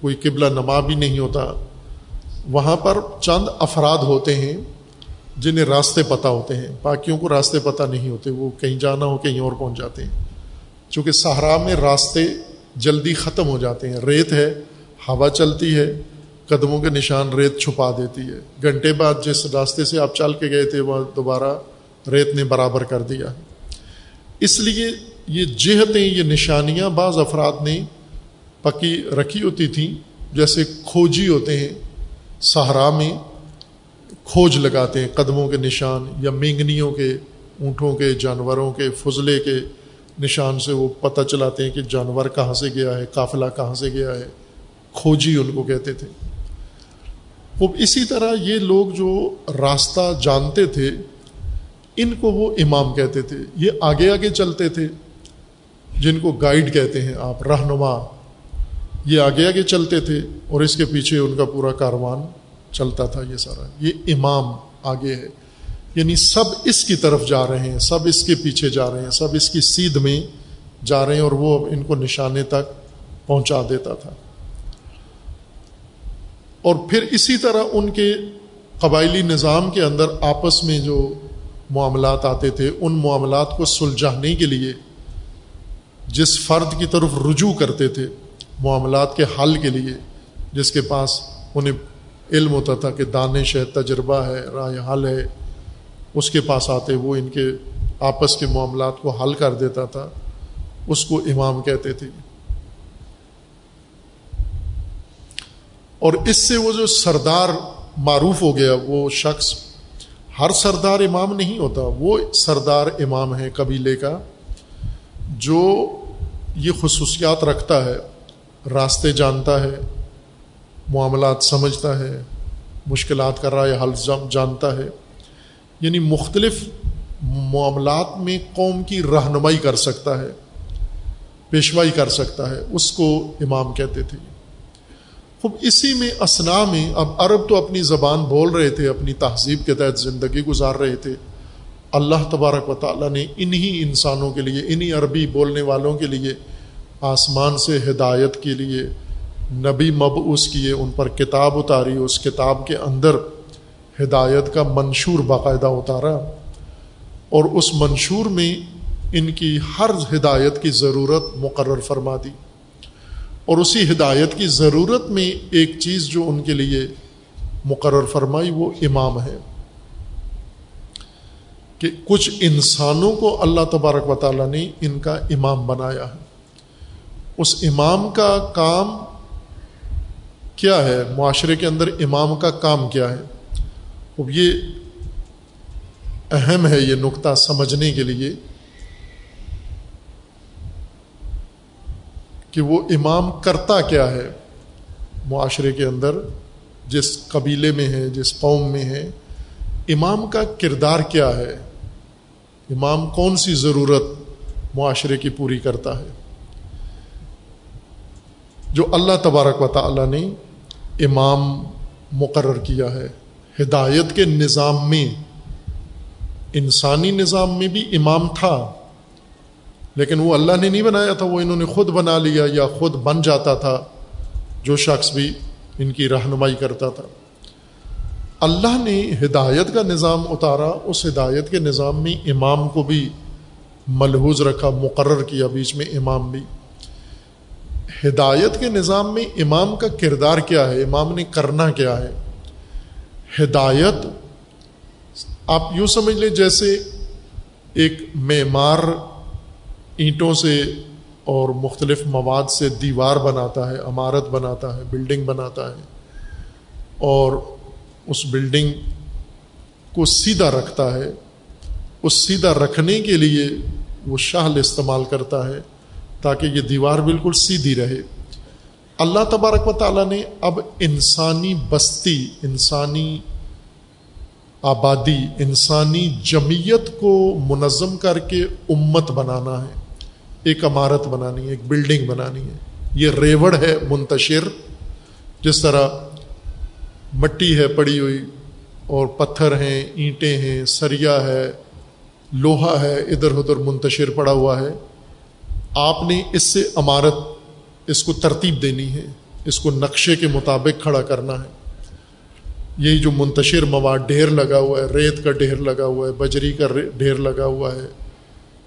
کوئی قبلہ نما بھی نہیں ہوتا، وہاں پر چند افراد ہوتے ہیں۔ جنہیں راستے پتہ ہوتے ہیں، باقیوں کو راستے پتہ نہیں ہوتے، وہ کہیں جانا ہو، کہیں اور پہنچ جاتے ہیں۔ چونکہ صحرا میں راستے جلدی ختم ہو جاتے ہیں۔ ریت ہے، ہوا چلتی ہے، قدموں کے نشان ریت چھپا دیتی ہے۔ گھنٹے بعد جس راستے سے آپ چل کے گئے تھے، وہ دوبارہ ریت نے برابر کر دیا۔ اس لیے یہ جہتیں، یہ نشانیاں بعض افراد نے پکی رکھی ہوتی تھیں۔ جیسے کھوجی ہوتے ہیں صحرا میں کھوج لگاتے ہیں، قدموں کے نشان یا مینگنیوں کے اونٹوں کے، جانوروں کے، فضلے کے نشان سے وہ پتہ چلاتے ہیں کہ جانور کہاں سے گیا ہے، قافلہ کہاں سے گیا ہے۔ کھوجی ان کو کہتے تھے۔ وہ اسی طرح یہ لوگ جو راستہ جانتے تھے، ان کو وہ امام کہتے تھے۔ یہ آگے آگے چلتے تھے، جن کو گائیڈ کہتے ہیں آپ، رہنما۔ یہ آگے آگے چلتے تھے اور اس کے پیچھے ان کا پورا کاروان۔ چلتا تھا یہ سارا۔ یہ امام آگے ہے۔ یعنی سب اس کی طرف جا رہے ہیں، سب اس کے پیچھے جا رہے ہیں، سب اس کی سیدھ میں جا رہے ہیں اور وہ ان کو نشانے تک پہنچا دیتا تھا۔ اور پھر اسی طرح ان کے قبائلی نظام کے اندر آپس میں جو معاملات آتے تھے، ان معاملات کو سلجھانے کے لیے جس فرد کی طرف رجوع کرتے تھے، معاملات کے حل کے لیے، جس کے پاس انہیں علم ہوتا تھا کہ دانش ہے تجربہ ہے، رائے حل ہے۔ اس کے پاس آتے وہ ان کے آپس کے معاملات کو حل کر دیتا تھا۔ اس کو امام کہتے تھے۔ اور اس سے وہ جو سردار معروف ہو گیا، وہ شخص ہر سردار امام نہیں ہوتا، وہ سردار امام ہے قبیلے کا، جو یہ خصوصیات رکھتا ہے، راستے جانتا ہے۔ معاملات سمجھتا ہے، مشکلات کر رہا ہے حل جانتا ہے۔ یعنی مختلف معاملات میں قوم کی رہنمائی کر سکتا ہے، پیشوائی کر سکتا ہے، اس کو امام کہتے تھے۔ خوب اسی میں اسنا میں اب عرب تو اپنی زبان بول رہے تھے، اپنی تہذیب کے تحت زندگی گزار رہے تھے۔ اللہ تبارک و تعالیٰ نے انہی انسانوں کے لیے، انہی عربی بولنے والوں کے لیے آسمان سے ہدایت کے لیے نبی مبعوث کیے ان پر کتاب اتاری، اس کتاب کے اندر ہدایت کا منشور باقاعدہ اتارا اور اس منشور میں ان کی ہر ہدایت کی ضرورت مقرر فرما دی۔ اور اسی ہدایت کی ضرورت میں ایک چیز جو ان کے لیے مقرر فرمائی، وہ امام ہے۔ کہ کچھ انسانوں کو اللہ تبارک و تعالیٰ نے ان کا امام بنایا ہے۔ اس امام کا کام کیا ہے؟ معاشرے کے اندر امام کا کام کیا ہے؟ اب یہ اہم ہے یہ نقطہ سمجھنے کے لیے کہ وہ امام کرتا کیا ہے معاشرے کے اندر؟ جس قبیلے میں ہے، جس قوم میں ہے، امام کا کردار کیا ہے؟ امام کون سی ضرورت معاشرے کی پوری کرتا ہے؟ جو اللہ تبارک و تعالی نے امام مقرر کیا ہے، ہدایت کے نظام میں، انسانی نظام میں بھی امام تھا، لیکن وہ اللہ نے نہیں بنایا تھا، وہ انہوں نے خود بنا لیا یا خود بن جاتا تھا، جو شخص بھی ان کی رہنمائی کرتا تھا۔ اللہ نے ہدایت کا نظام اتارا، اس ہدایت کے نظام میں امام کو بھی ملحوظ رکھا، مقرر کیا، بیچ میں امام بھی۔ ہدایت کے نظام میں امام کا کردار کیا ہے؟ امام نے کرنا کیا ہے؟ ہدایت، آپ یوں سمجھ لیں جیسے ایک معمار اینٹوں سے اور مختلف مواد سے دیوار بناتا ہے، عمارت بناتا ہے، بلڈنگ بناتا ہے اور اس بلڈنگ کو سیدھا رکھتا ہے۔ اس سیدھا رکھنے کے لیے وہ شاہل استعمال کرتا ہے۔ تاکہ یہ دیوار بالکل سیدھی رہے۔ اللہ تبارک و تعالیٰ نے اب انسانی بستی، انسانی آبادی، انسانی جمعیت کو منظم کر کے امت بنانا ہے۔ ایک عمارت بنانی ہے، ایک بلڈنگ بنانی ہے۔ یہ ریوڑ ہے، منتشر، جس طرح مٹی ہے پڑی ہوئی اور پتھر ہیں، اینٹیں ہیں، سریا ہے، لوہا ہے، ادھر ادھر منتشر پڑا ہوا ہے۔ آپ نے اس سے عمارت اس کو ترتیب دینی ہے، اس کو نقشے کے مطابق کھڑا کرنا ہے۔ یہی جو منتشر مواد، ڈھیر لگا ہوا ہے، ریت کا ڈھیر لگا ہوا ہے، بجری کا ڈھیر لگا ہوا ہے،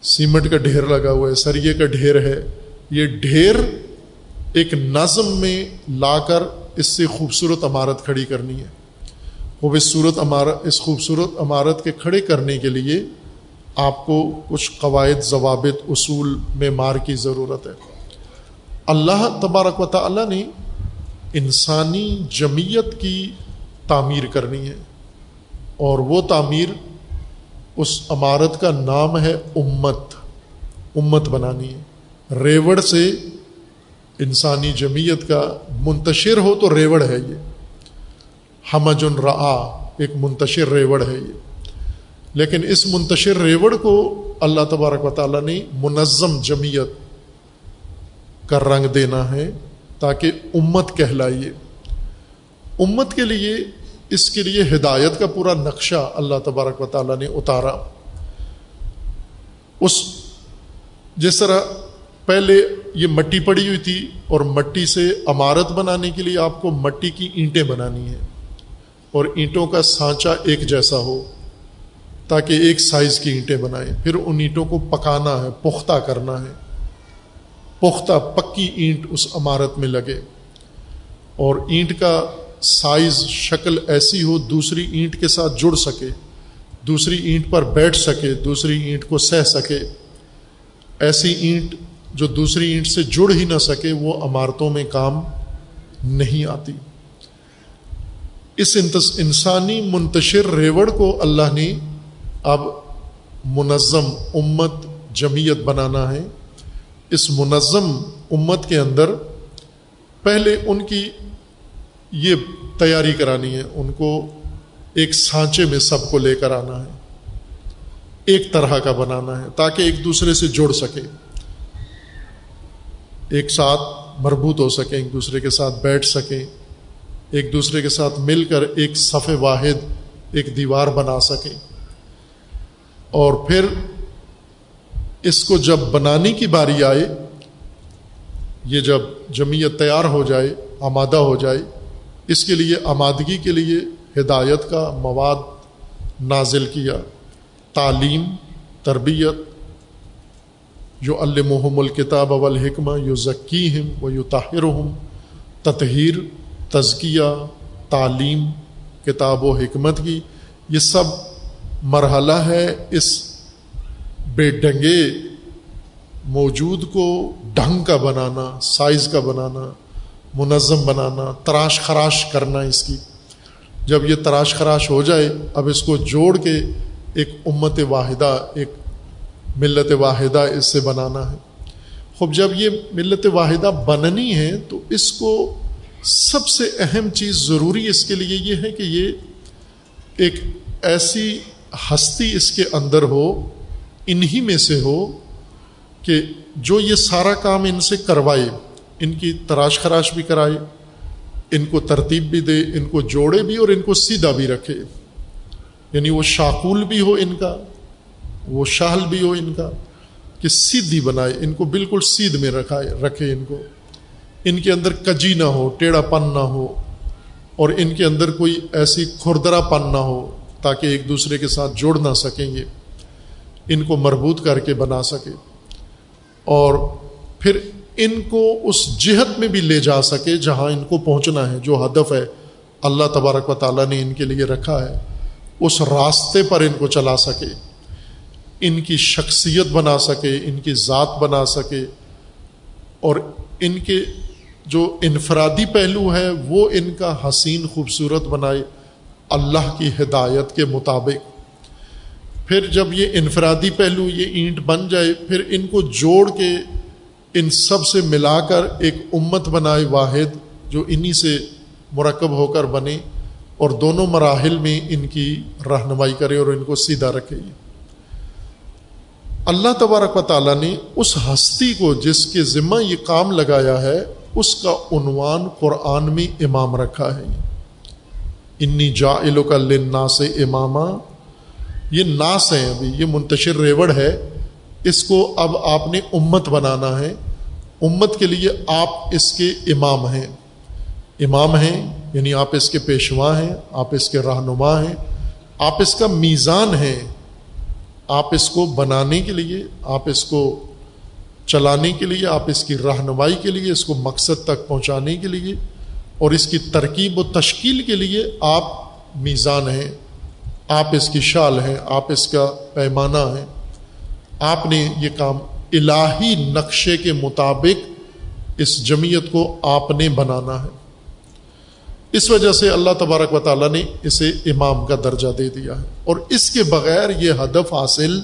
سیمنٹ کا ڈھیر لگا ہوا ہے، سریے کا ڈھیر ہے۔ یہ ڈھیر ایک نظم میں لا کر اس سے خوبصورت عمارت کھڑی کرنی ہے۔ خوبصورت عمارت اس خوبصورت عمارت کے کھڑے کرنے کے لیے آپ کو کچھ قواعد، ضوابط، اصول معمار کی ضرورت ہے۔ اللہ تبارک و تعالیٰ نے انسانی جمعیت کی تعمیر کرنی ہے اور وہ تعمیر اس عمارت کا نام ہے امت امت بنانی ہے۔ ریوڑ سے انسانی جمعیت کا منتشر ہو تو ریوڑ ہے یہ۔ حمج الرآ ایک منتشر ریوڑ ہے یہ۔ لیکن اس منتشر ریوڑ کو اللہ تبارک و تعالیٰ نے منظم جمعیت کا رنگ دینا ہے تاکہ امت کہلائیے۔ امت کے لیے اس کے لیے ہدایت کا پورا نقشہ اللہ تبارک و تعالیٰ نے اتارا۔ اس جس طرح پہلے یہ مٹی پڑی ہوئی تھی اور مٹی سے عمارت بنانے کے لیے آپ کو مٹی کی اینٹیں بنانی ہیں اور اینٹوں کا سانچا ایک جیسا ہو۔ تاکہ ایک سائز کی اینٹیں بنائیں۔ پھر ان اینٹوں کو پکانا ہے، پختہ کرنا ہے۔ پختہ، پکی اینٹ اس عمارت میں لگے۔ اور اینٹ کا سائز، شکل ایسی ہو، دوسری اینٹ کے ساتھ جڑ سکے۔ دوسری اینٹ پر بیٹھ سکے، دوسری اینٹ کو سہ سکے۔ ایسی اینٹ جو دوسری اینٹ سے جڑ ہی نہ سکے، وہ عمارتوں میں کام نہیں آتی۔ اس انسانی منتشر ریوڑ کو اللہ نے اب منظم امت جمعیت بنانا ہے۔ اس منظم امت کے اندر پہلے ان کی یہ تیاری کرانی ہے۔ ان کو ایک سانچے میں سب کو لے کر آنا ہے۔ ایک طرح کا بنانا ہے تاکہ ایک دوسرے سے جڑ سکے۔ ایک ساتھ مربوط ہو سکیں ایک دوسرے کے ساتھ بیٹھ سکیں ایک دوسرے کے ساتھ مل کر ایک صف واحد، ایک دیوار بنا سکیں اور پھر اس کو جب بنانے کی باری آئے، یہ جب جمعیت تیار ہو جائے، آمادہ ہو جائے، اس کے لیے آمادگی کے لیے ہدایت کا مواد نازل کیا، تعلیم، تربیت جو المحم الکتاب والحکمہ یو ذکی ہم و یو طاہر ہم تطہیر، تزکیہ، تعلیم، کتاب و حکمت کی، یہ سب مرحلہ ہے اس بے ڈنگے موجود کو ڈھنگ کا بنانا، سائز کا بنانا، منظم بنانا، تراش خراش کرنا اس کی۔ جب یہ تراش خراش ہو جائے، اب اس کو جوڑ کے ایک امت واحدہ، ایک ملت واحدہ اس سے بنانا ہے۔ خوب، جب یہ ملت واحدہ بننی ہے، تو اس کو سب سے اہم چیز ضروری اس کے لیے یہ ہے کہ یہ ایک ایسی ہستی اس کے اندر ہو، انہی میں سے ہو کہ جو یہ سارا کام ان سے کروائے، ان کی تراش خراش بھی کرائے، ان کو ترتیب بھی دے، ان کو جوڑے بھی اور ان کو سیدھا بھی رکھے۔ یعنی وہ شاقول بھی ہو ان کا، وہ شاہل بھی ہو ان کا، کہ سیدھی بنائے، ان کو بالکل سیدھ میں رکھائے، رکھے ان کو۔ ان کے اندر کجی نہ ہو، ٹیڑھا پن نہ ہو، اور ان کے اندر کوئی ایسی کھردرا پن نہ ہو۔ تاکہ ایک دوسرے کے ساتھ جوڑ نہ سکیں گے، ان کو مربوط کر کے بنا سکے اور پھر ان کو اس جہت میں بھی لے جا سکے جہاں ان کو پہنچنا ہے، جو ہدف ہے، اللہ تبارک و تعالیٰ نے ان کے لیے رکھا ہے، اس راستے پر ان کو چلا سکے، ان کی شخصیت بنا سکے، ان کی ذات بنا سکے اور ان کے جو انفرادی پہلو ہے، وہ ان کا حسین خوبصورت بنائے۔ اللہ کی ہدایت کے مطابق۔ پھر جب یہ انفرادی پہلو، یہ اینٹ بن جائے، پھر ان کو جوڑ کے ان سب سے ملا کر ایک امت بنائے واحد جو انہی سے مرکب ہو کر بنے اور دونوں مراحل میں ان کی رہنمائی کرے اور ان کو سیدھا رکھے۔ اللہ تبارک و تعالیٰ نے اس ہستی کو جس کے ذمہ یہ کام لگایا ہے، اس کا عنوان قرآن میں امام رکھا ہے۔ انی جا کا لنا سے امامہ یہ ناس ہے ابھی، یہ منتشر ریوڑ ہے۔ اس کو اب آپ نے امت بنانا ہے۔ امت کے لیے آپ اس کے امام ہیں۔ امام ہیں یعنی آپ اس کے پیشوا ہیں، آپ اس کے رہنما ہیں۔ آپ اس کا میزان ہیں۔ آپ اس کو بنانے کے لیے، آپ اس کو چلانے کے لیے، آپ اس کی رہنمائی کے لیے، اس کو مقصد تک پہنچانے کے لیے۔ اور اس کی ترکیب و تشکیل کے لیے آپ میزان ہیں، آپ اس کی شال ہیں، آپ اس کا پیمانہ ہیں۔ آپ نے یہ کام الہی نقشے کے مطابق اس جمعیت کو آپ نے بنانا ہے۔ اس وجہ سے اللہ تبارک و تعالیٰ نے اسے امام کا درجہ دے دیا ہے۔ اور اس کے بغیر یہ ہدف حاصل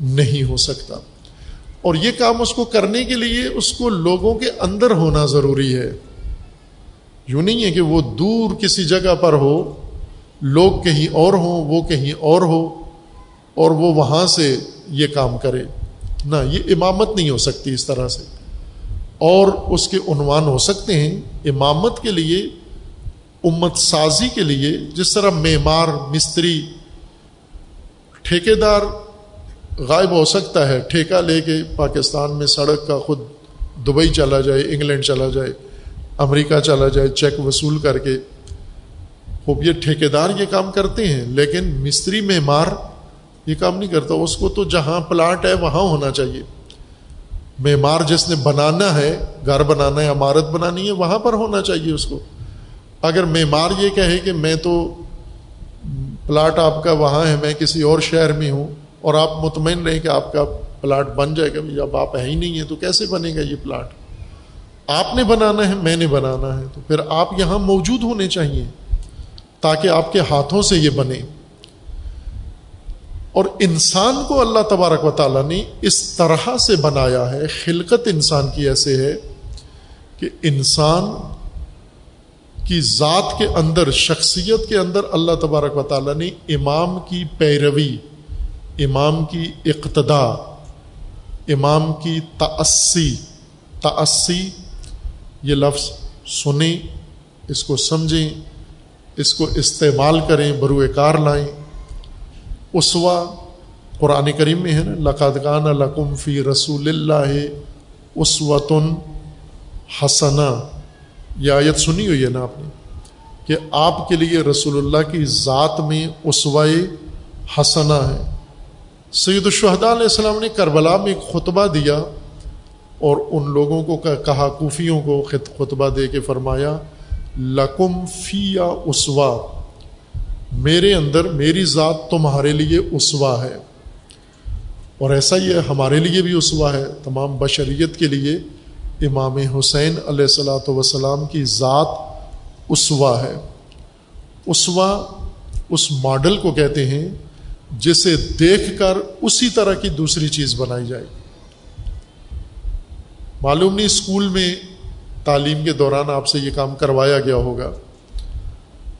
نہیں ہو سکتا۔ اور یہ کام اس کو کرنے کے لیے اس کو لوگوں کے اندر ہونا ضروری ہے۔ یوں نہیں ہے کہ وہ دور کسی جگہ پر ہو، لوگ کہیں اور ہوں، وہ کہیں اور ہو، اور وہ وہاں سے یہ کام کرے۔ نہ، یہ امامت نہیں ہو سکتی اس طرح سے۔ اور اس کے عنوان ہو سکتے ہیں امامت کے لیے، امت سازی کے لیے، جس طرح معمار، مستری ٹھیکے دار غائب ہو سکتا ہے، ٹھیکہ لے کے پاکستان میں سڑک کا خود دبئی چلا جائے، انگلینڈ چلا جائے۔ امریکہ چلا جائے، چیک وصول کر کے۔ خوب، یہ ٹھیکے دار یہ کام کرتے ہیں، لیکن مستری معمار یہ کام نہیں کرتا۔ اس کو تو جہاں پلاٹ ہے، وہاں ہونا چاہیے۔ معمار جس نے بنانا ہے، گھر بنانا ہے، عمارت بنانی ہے، وہاں پر ہونا چاہیے اس کو۔ اگر معمار یہ کہے کہ میں تو پلاٹ آپ کا وہاں ہے، میں کسی اور شہر میں ہوں اور آپ مطمئن رہیں کہ آپ کا پلاٹ بن جائے گا جب آپ ہے ہی نہیں ہیں، تو کیسے بنے گا یہ پلاٹ؟ آپ نے بنانا ہے، میں نے بنانا ہے، تو پھر آپ یہاں موجود ہونے چاہیے تاکہ آپ کے ہاتھوں سے یہ بنے۔ اور انسان کو اللہ تبارک و تعالیٰ نے اس طرح سے بنایا ہے، خلقت انسان کی ایسے ہے کہ انسان کی ذات کے اندر، شخصیت کے اندر اللہ تبارک و تعالیٰ نے امام کی پیروی، امام کی اقتدا، امام کی تأسی تأسی یہ لفظ سنیں، اس کو سمجھیں، اس کو استعمال کریں، بروئے کار لائیں۔ اسوا قرآن کریم میں ہے نا لقادقان لقم فی رسول اللہ اسوتن حسنا یہ آیت سنی ہوئی ہے نا آپ نے؟ کہ آپ کے لیے رسول اللہ کی ذات میں اسوائے حسنا ہے۔ سید الشہداء علیہ السلام نے کربلا میں ایک خطبہ دیا۔ اور ان لوگوں کو کہا، کوفیوں کو خطبہ دے کے فرمایا، لکم فی یا اسوا، میرے اندر، میری ذات تمہارے لیے اسوا ہے۔ اور ایسا ہی ہے، ہمارے لیے بھی اسوا ہے، تمام بشریت کے لیے۔ امام حسین علیہ السلاۃ وسلام کی ذات اسوا ہے۔ اسوا اس ماڈل کو کہتے ہیں جسے دیکھ کر اسی طرح کی دوسری چیز بنائی جائے معلوم نہیں اسکول میں تعلیم کے دوران آپ سے یہ کام کروایا گیا ہوگا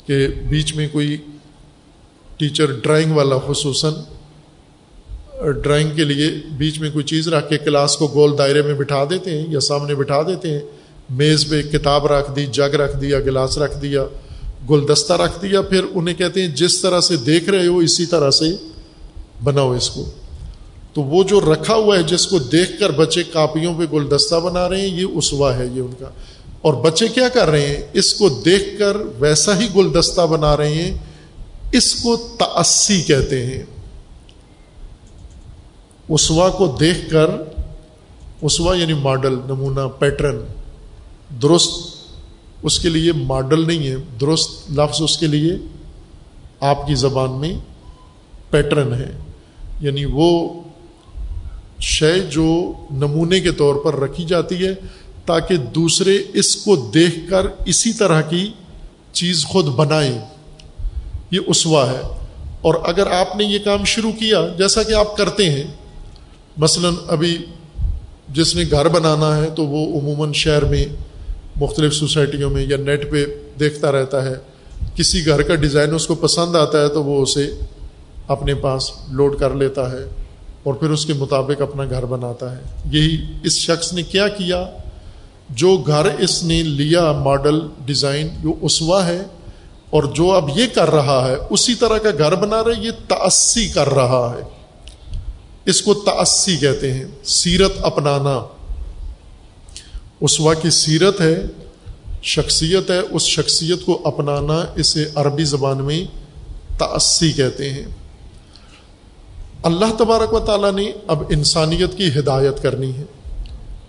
کہ بیچ میں کوئی ٹیچر ڈرائنگ والا خصوصاً، ڈرائنگ کے لیے بیچ میں کوئی چیز رکھ کے کلاس کو گول دائرے میں بٹھا دیتے ہیں یا سامنے بٹھا دیتے ہیں، میز پہ کتاب رکھ دی، جگ رکھ دیا، گلاس رکھ دیا، گلدستہ رکھ دیا، پھر انہیں کہتے ہیں جس طرح سے دیکھ رہے ہو اسی طرح سے بناؤ اس کو۔ تو وہ جو رکھا ہوا ہے جس کو دیکھ کر بچے کاپیوں پہ گلدستہ بنا رہے ہیں، یہ اسوا ہے، یہ ان کا۔ اور بچے کیا کر رہے ہیں؟ اس کو دیکھ کر ویسا ہی گلدستہ بنا رہے ہیں، اس کو تأسی کہتے ہیں۔ اسوا کو دیکھ کر، اسوا یعنی ماڈل، نمونہ، پیٹرن۔ درست اس کے لیے ماڈل نہیں ہے، درست لفظ اس کے لیے آپ کی زبان میں پیٹرن ہے۔ یعنی وہ شے جو نمونے کے طور پر رکھی جاتی ہے تاکہ دوسرے اس کو دیکھ کر اسی طرح کی چیز خود بنائیں۔ یہ اسوا ہے۔ اور اگر آپ نے یہ کام شروع کیا، جیسا کہ آپ کرتے ہیں، مثلا ابھی جس نے گھر بنانا ہے تو وہ عموماً شہر میں، مختلف سوسائٹیوں میں یا نیٹ پہ دیکھتا رہتا ہے۔ کسی گھر کا ڈیزائن اس کو پسند آتا ہے تو وہ اسے اپنے پاس لوڈ کر لیتا ہے۔ اور پھر اس کے مطابق اپنا گھر بناتا ہے۔ یہی اس شخص نے کیا کیا؟ جو گھر اس نے لیا، ماڈل، ڈیزائن، جو اسوا ہے، اور جو اب یہ کر رہا ہے، اسی طرح کا گھر بنا رہا ہے، یہ تأسی کر رہا ہے۔ اس کو تأسی کہتے ہیں، سیرت اپنانا۔ اسوا کی سیرت ہے، شخصیت ہے، اس شخصیت کو اپنانا، اسے عربی زبان میں تأسی کہتے ہیں۔ اللہ تبارک و تعالیٰ نے اب انسانیت کی ہدایت کرنی ہے۔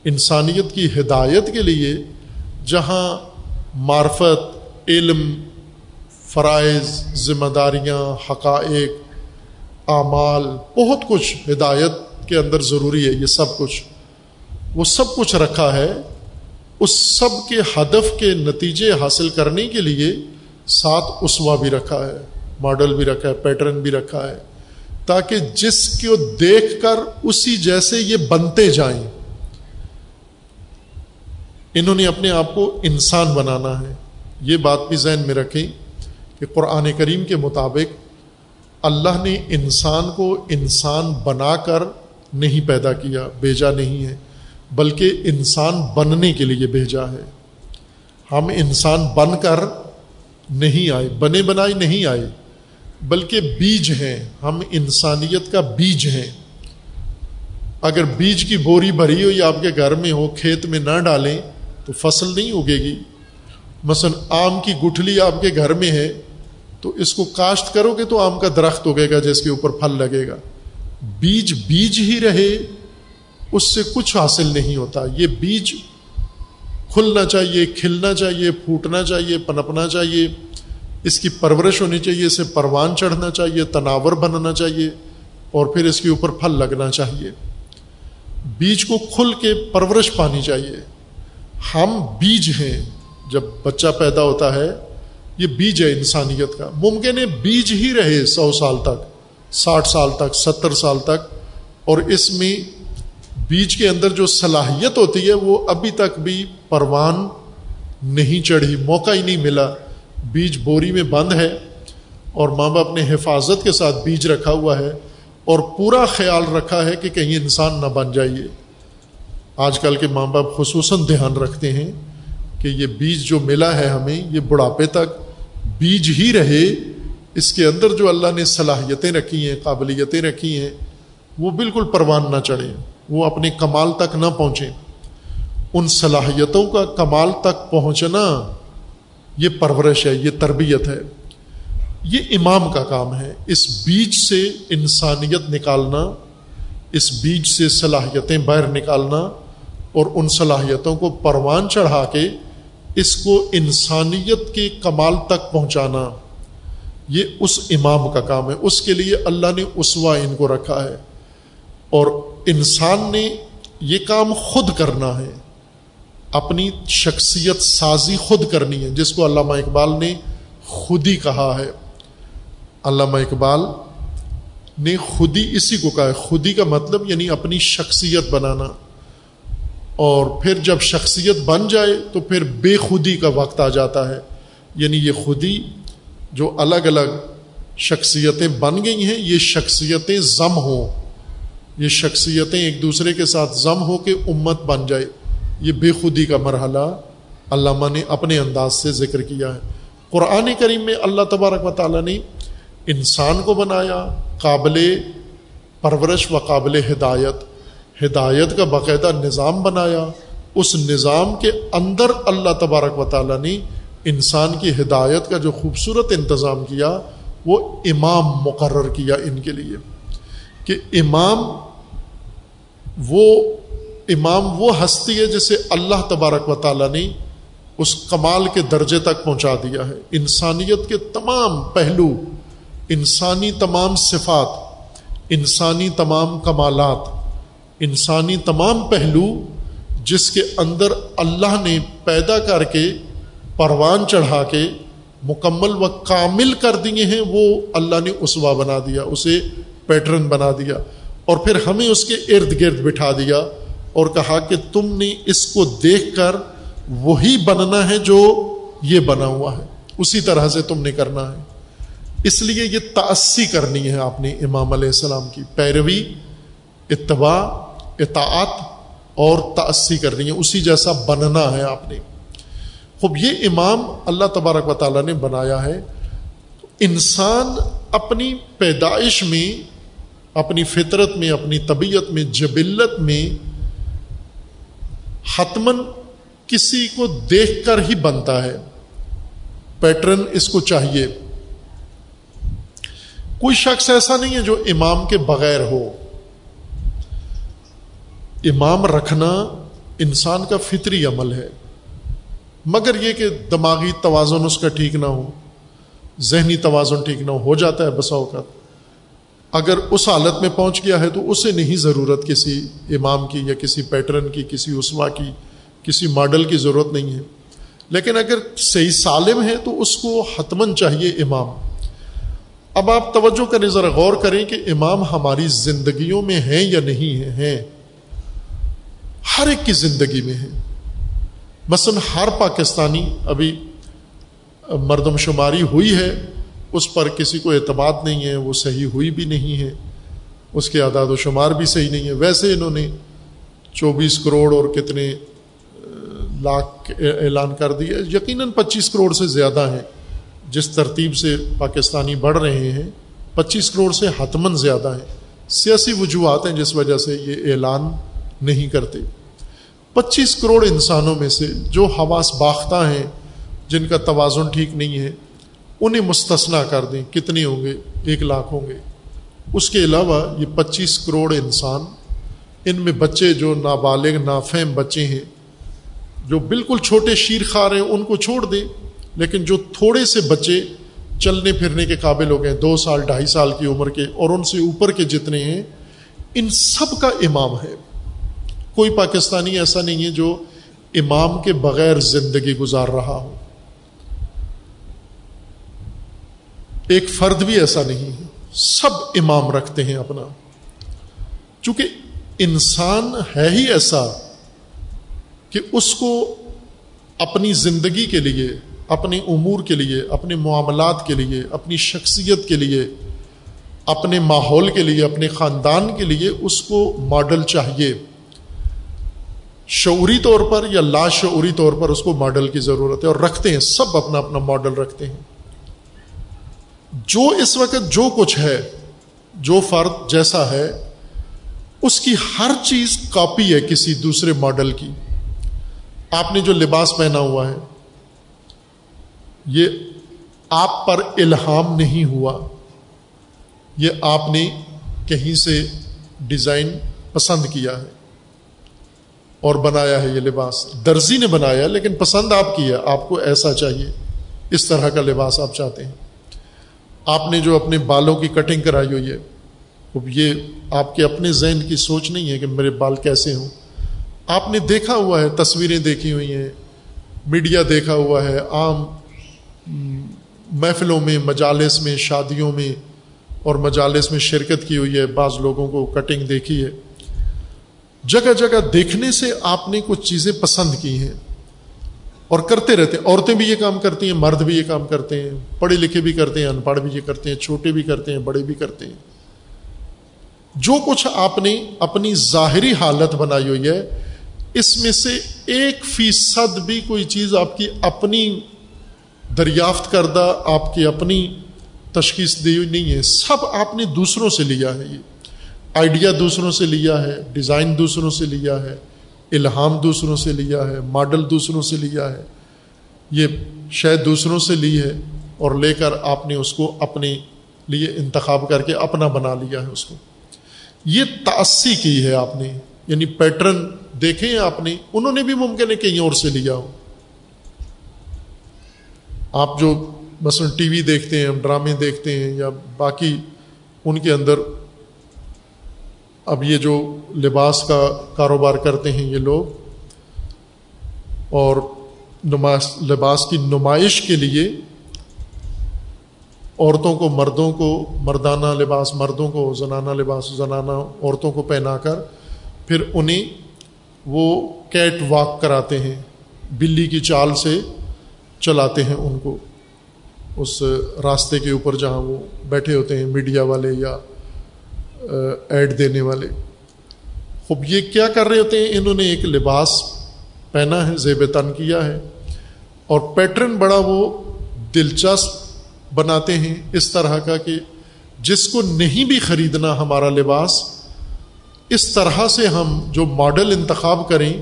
انسانیت کی ہدایت کے لیے جہاں معرفت، علم، فرائض، ذمہ داریاں، حقائق، اعمال، بہت کچھ ہدایت کے اندر ضروری ہے، یہ سب کچھ۔ وہ سب کچھ رکھا ہے۔ اس سب کے ہدف کے نتیجے حاصل کرنے کے لیے ساتھ اسوا بھی رکھا ہے، ماڈل بھی رکھا ہے، پیٹرن بھی رکھا ہے۔ تاکہ جس کو دیکھ کر اسی جیسے یہ بنتے جائیں۔ انہوں نے اپنے آپ کو انسان بنانا ہے۔ یہ بات بھی ذہن میں رکھیں کہ قرآن کریم کے مطابق اللہ نے انسان کو انسان بنا کر نہیں پیدا کیا، بھیجا نہیں ہے، بلکہ انسان بننے کے لیے بھیجا ہے۔ ہم انسان بن کر نہیں آئے، بنے بنائے نہیں آئے۔ بلکہ بیج ہیں، ہم انسانیت کا بیج ہیں۔ اگر بیج کی بوری بھری ہوئی آپ کے گھر میں ہو، کھیت میں نہ ڈالیں، تو فصل نہیں اگے گی۔ مثلا آم کی گٹھلی آپ کے گھر میں ہے، تو اس کو کاشت کرو گے تو آم کا درخت اگے گا، جس کے اوپر پھل لگے گا۔ بیج بیج ہی رہے، اس سے کچھ حاصل نہیں ہوتا۔ یہ بیج کھلنا چاہیے کھلنا چاہیے، پھوٹنا چاہیے، پنپنا چاہیے۔ اس کی پرورش ہونی چاہیے، اسے پروان چڑھنا چاہیے، تناور بننا چاہیے، اور پھر اس کے اوپر پھل لگنا چاہیے۔ بیج کو کھل کے پرورش پانی چاہیے۔ ہم بیج ہیں۔ جب بچہ پیدا ہوتا ہے، یہ بیج ہے انسانیت کا۔ ممکن ہے بیج ہی رہے سو سال تک، ساٹھ سال تک، ستر سال تک۔ اور اس میں بیج کے اندر جو صلاحیت ہوتی ہے، وہ ابھی تک بھی پروان نہیں چڑھی، موقع ہی نہیں ملا۔ بیج بوری میں بند ہے اور ماں باپ نے حفاظت کے ساتھ بیج رکھا ہوا ہے اور پورا خیال رکھا ہے کہ کہیں انسان نہ بن جائیے۔ آج کل کے ماں باپ خصوصاً دھیان رکھتے ہیں کہ یہ بیج جو ملا ہے ہمیں، یہ بڑھاپے تک بیج ہی رہے۔ اس کے اندر جو اللہ نے صلاحیتیں رکھی ہیں، قابلیتیں رکھی ہیں، وہ بالکل پروان نہ چڑھیں، وہ اپنے کمال تک نہ پہنچیں۔ ان صلاحیتوں کا کمال تک پہنچنا یہ پرورش ہے، یہ تربیت ہے، یہ امام کا کام ہے۔ اس بیج سے انسانیت نکالنا، اس بیج سے صلاحیتیں باہر نکالنا اور ان صلاحیتوں کو پروان چڑھا کے اس کو انسانیت کے کمال تک پہنچانا۔ یہ اس امام کا کام ہے۔ اس کے لیے اللہ نے اسوا ان کو رکھا ہے۔ اور انسان نے یہ کام خود کرنا ہے۔ اپنی شخصیت سازی خود کرنی ہے، جس کو علامہ اقبال نے خود ہی کہا ہے۔ علامہ اقبال نے خود ہی اسی کو کہا ہے، خودی کا مطلب یعنی اپنی شخصیت بنانا۔ اور پھر جب شخصیت بن جائے تو پھر بے خودی کا وقت آ جاتا ہے۔ یعنی یہ خودی جو الگ الگ شخصیتیں بن گئی ہیں، یہ شخصیتیں ضم ہوں۔ یہ شخصیتیں ایک دوسرے کے ساتھ ضم ہو کے امت بن جائے۔ یہ بے خودی کا مرحلہ علامہ نے اپنے انداز سے ذکر کیا ہے۔ قرآن کریم میں اللہ تبارک و تعالیٰ نے انسان کو بنایا قابل پرورش و قابل ہدایت۔ ہدایت کا باقاعدہ نظام بنایا۔ اس نظام کے اندر اللہ تبارک و تعالیٰ نے انسان کی ہدایت کا جو خوبصورت انتظام کیا، وہ امام مقرر کیا ان کے لیے۔ کہ امام وہ امام وہ ہستی ہے جسے اللہ تبارک و تعالیٰ نے اس کمال کے درجے تک پہنچا دیا ہے۔ انسانیت کے تمام پہلو، انسانی تمام صفات، انسانی تمام کمالات، انسانی تمام پہلو جس کے اندر اللہ نے پیدا کر کے، پروان چڑھا کے، مکمل و کامل کر دیے ہیں، وہ اللہ نے اسوا بنا دیا، اسے پیٹرن بنا دیا اور پھر ہمیں اس کے ارد گرد بٹھا دیا۔ اور کہا کہ تم نے اس کو دیکھ کر وہی بننا ہے جو یہ بنا ہوا ہے۔ اسی طرح سے تم نے کرنا ہے۔ اس لیے یہ تأسی کرنی ہے آپ نے امام علیہ السلام کی۔ پیروی، اتباع، اطاعت اور تأسی کرنی ہے۔ اسی جیسا بننا ہے آپ نے۔ خوب، یہ امام اللہ تبارک و تعالیٰ نے بنایا ہے۔ انسان اپنی پیدائش میں، اپنی فطرت میں، اپنی طبیعت میں، جبلت میں حتمن کسی کو دیکھ کر ہی بنتا ہے۔ پیٹرن اس کو چاہیے۔ کوئی شخص ایسا نہیں ہے جو امام کے بغیر ہو۔ امام رکھنا انسان کا فطری عمل ہے۔ مگر یہ کہ دماغی توازن اس کا ٹھیک نہ ہو، ذہنی توازن ٹھیک نہ ہو ہو جاتا ہے بسا اوقات۔ اگر اس حالت میں پہنچ گیا ہے تو اسے نہیں ضرورت کسی امام کی یا کسی پیٹرن کی، کسی اسوا کی، کسی ماڈل کی ضرورت نہیں ہے۔ لیکن اگر صحیح سالم ہے تو اس کو حتمن چاہیے امام۔ اب آپ توجہ کریں، ذرا غور کریں کہ امام ہماری زندگیوں میں ہیں یا نہیں ہیں۔ ہر ایک کی زندگی میں ہیں۔ مثلاً ہر پاکستانی ابھی مردم شماری ہوئی ہے۔ اس پر کسی کو اعتماد نہیں ہے، وہ صحیح ہوئی بھی نہیں ہے، اس کے اعداد و شمار بھی صحیح نہیں ہے۔ ویسے انہوں نے چوبیس کروڑ اور کتنے لاکھ اعلان کر دیا۔ یقیناً پچیس کروڑ سے زیادہ ہیں۔ جس ترتیب سے پاکستانی بڑھ رہے ہیں، پچیس کروڑ سے حتمن زیادہ ہیں۔ سیاسی وجوہات ہیں جس وجہ سے یہ اعلان نہیں کرتے۔ پچیس کروڑ انسانوں میں سے جو حواس باختہ ہیں، جن کا توازن ٹھیک نہیں ہے انہیں مستثنا کر دیں کتنے ہوں گے؟ ایک لاکھ ہوں گے۔ اس کے علاوہ یہ پچیس کروڑ انسان، ان میں بچے جو نابالغ، نافہم بچے ہیں، جو بالکل چھوٹے شیر خار ہیں، ان کو چھوڑ دیں۔ لیکن جو تھوڑے سے بچے چلنے پھرنے کے قابل ہو گئے، دو سال، ڈھائی سال کی عمر کے اور ان سے اوپر کے جتنے ہیں، ان سب کا امام ہے۔ کوئی پاکستانی ایسا نہیں ہے جو امام کے بغیر زندگی گزار رہا ہو۔ ایک فرد بھی ایسا نہیں ہے۔ سب امام رکھتے ہیں اپنا۔ چونکہ انسان ہے ہی ایسا کہ اس کو اپنی زندگی کے لیے اپنے امور کے لیے، اپنے معاملات کے لیے، اپنی شخصیت کے لیے، اپنے ماحول کے لیے، اپنے خاندان کے لیے اس کو ماڈل چاہیے۔ شعوری طور پر یا لاشعوری طور پر اس کو ماڈل کی ضرورت ہے اور رکھتے ہیں، سب اپنا اپنا ماڈل رکھتے ہیں۔ جو اس وقت جو کچھ ہے، جو فرد جیسا ہے، اس کی ہر چیز کاپی ہے کسی دوسرے ماڈل کی۔ آپ نے جو لباس پہنا ہوا ہے، یہ آپ پر الہام نہیں ہوا۔ یہ آپ نے کہیں سے ڈیزائن پسند کیا ہے اور بنایا ہے یہ لباس۔ درزی نے بنایا، لیکن پسند آپ کی ہے۔ آپ کو ایسا چاہیے۔ اس طرح کا لباس آپ چاہتے ہیں۔ آپ نے جو اپنے بالوں کی کٹنگ کرائی ہوئی ہے یہ آپ کے اپنے ذہن کی سوچ نہیں ہے کہ میرے بال کیسے ہوں۔ آپ نے دیکھا ہوا ہے، تصویریں دیکھی ہوئی ہیں، میڈیا دیکھا ہوا ہے، عام محفلوں میں، مجالس میں، شادیوں میں اور مجالس میں شرکت کی ہوئی ہے، بعض لوگوں کو کٹنگ دیکھی ہے۔ جگہ جگہ دیکھنے سے آپ نے کچھ چیزیں پسند کی ہیں۔ اور کرتے رہتے ہیں۔ عورتیں بھی یہ کام کرتی ہیں، مرد بھی یہ کام کرتے ہیں۔ پڑھے لکھے بھی کرتے ہیں ان پڑھ بھی یہ کرتے ہیں، چھوٹے بھی کرتے ہیں، بڑے بھی کرتے ہیں۔ جو کچھ آپ نے اپنی ظاہری حالت بنائی ہوئی ہے، اس میں سے ایک فیصد بھی کوئی چیز آپ کی اپنی دریافت کردہ، آپ کی اپنی تشخیص دی ہوئی نہیں ہے۔ سب آپ نے دوسروں سے لیا ہے۔ یہ آئیڈیا دوسروں سے لیا ہے، ڈیزائن دوسروں سے لیا ہے۔ الہام دوسروں سے لیا ہے، ماڈل دوسروں سے لیا ہے، یہ شاید دوسروں سے لی ہے اور لے کر آپ نے اس کو اپنے لیے انتخاب کر کے اپنا بنا لیا ہے اس کو۔ یہ تاسی کی ہے آپ نے یعنی پیٹرن دیکھے ہیں آپ نے، انہوں نے بھی ممکن ہے کہیں اور سے لیا ہو۔ آپ جو مثلاً ٹی وی دیکھتے ہیں ڈرامے دیکھتے ہیں یا باقی ان کے اندر اب یہ جو لباس کا کاروبار کرتے ہیں یہ لوگ، اور لباس کی نمائش کے لیے عورتوں کو، مردوں کو مردانہ لباس، مردوں کو زنانہ لباس، زنانہ عورتوں کو پہنا کر پھر انہیں وہ کیٹ واک کراتے ہیں، بلی کی چال سے چلاتے ہیں ان کو۔ اس راستے کے اوپر جہاں وہ بیٹھے ہوتے ہیں، میڈیا والے یا ایڈ دینے والے۔ خوب، یہ کیا کر رہے ہوتے ہیں؟ انہوں نے ایک لباس پہنا ہے، زیب تن کیا ہے۔ اور پیٹرن بڑا وہ دلچسپ بناتے ہیں اس طرح کا کہ جس کو نہیں بھی خریدنا ہمارا لباس، اس طرح سے ہم جو ماڈل انتخاب کریں،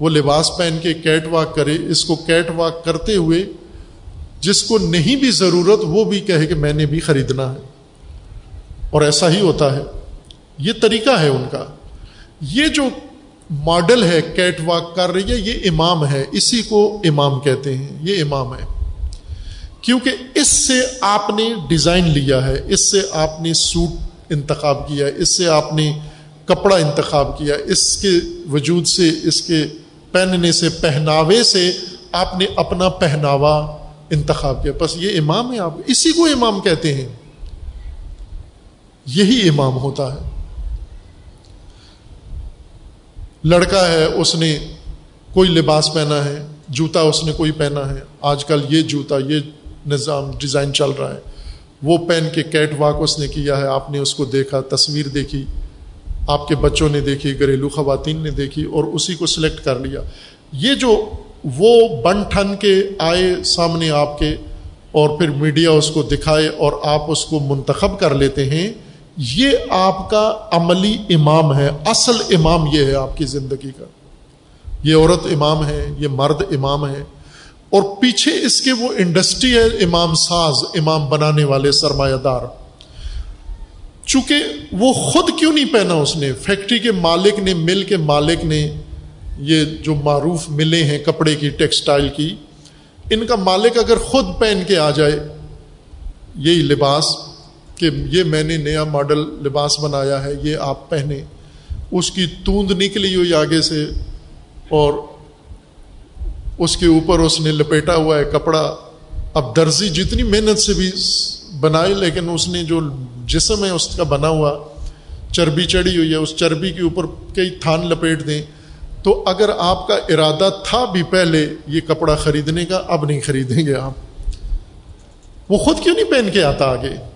وہ لباس پہن کے کیٹ واک کرے، اس کو کیٹ واک کرتے ہوئے جس کو نہیں بھی ضرورت، وہ بھی کہے کہ میں نے بھی خریدنا ہے۔ اور ایسا ہی ہوتا ہے۔ یہ طریقہ ہے ان کا۔ یہ جو ماڈل ہے کیٹ واک کر رہی ہے، یہ امام ہے۔ اسی کو امام کہتے ہیں۔ یہ امام ہے۔ کیونکہ اس سے آپ نے ڈیزائن لیا ہے، اس سے آپ نے سوٹ انتخاب کیا اس سے آپ نے کپڑا انتخاب کیا اس کے وجود سے، اس کے پہننے سے، پہناوے سے آپ نے اپنا پہناوا انتخاب کیا۔ بس یہ امام ہے آپ۔ اسی کو امام کہتے ہیں۔ یہی امام ہوتا ہے۔ لڑکا ہے، اس نے کوئی لباس پہنا ہے، جوتا اس نے کوئی پہنا ہے۔ آج کل یہ جوتا، یہ نظام ڈیزائن چل رہا ہے۔ وہ پہن کے کیٹ واک اس نے کیا ہے، آپ نے اس کو دیکھا، تصویر دیکھی۔ آپ کے بچوں نے دیکھی، گھریلو خواتین نے دیکھی اور اسی کو سلیکٹ کر لیا۔ یہ جو وہ بن ٹھن کے آئے سامنے آپ کے اور پھر میڈیا اس کو دکھائے اور آپ اس کو منتخب کر لیتے ہیں یہ آپ کا عملی امام ہے، اصل امام یہ ہے آپ کی زندگی کا۔ یہ عورت امام ہے، یہ مرد امام ہے۔ اور پیچھے اس کے وہ انڈسٹری ہے امام ساز، امام بنانے والے سرمایہ دار۔ چونکہ وہ خود کیوں نہیں پہنا اس نے؟ فیکٹری کے مالک نے، مل کے مالک نے یہ جو معروف ملے ہیں کپڑے کی، ٹیکسٹائل کی، ان کا مالک اگر خود پہن کے آ جائے، یہی لباس کہ یہ میں نے نیا ماڈل لباس بنایا ہے، یہ آپ پہنے اس کی توند نکلی ہوئی آگے سے اور اس کے اوپر اس نے لپیٹا ہوا ہے کپڑا۔ اب درزی جتنی محنت سے بھی بنائی، لیکن اس نے جو جسم ہے، اس کا بنا ہوا چربی چڑھی ہوئی ہے۔ اس چربی کے اوپر کئی تھان لپیٹ دیں۔ تو اگر آپ کا ارادہ تھا بھی پہلے یہ کپڑا خریدنے کا، اب نہیں خریدیں گے آپ۔ وہ خود کیوں نہیں پہن کے آتا آگے؟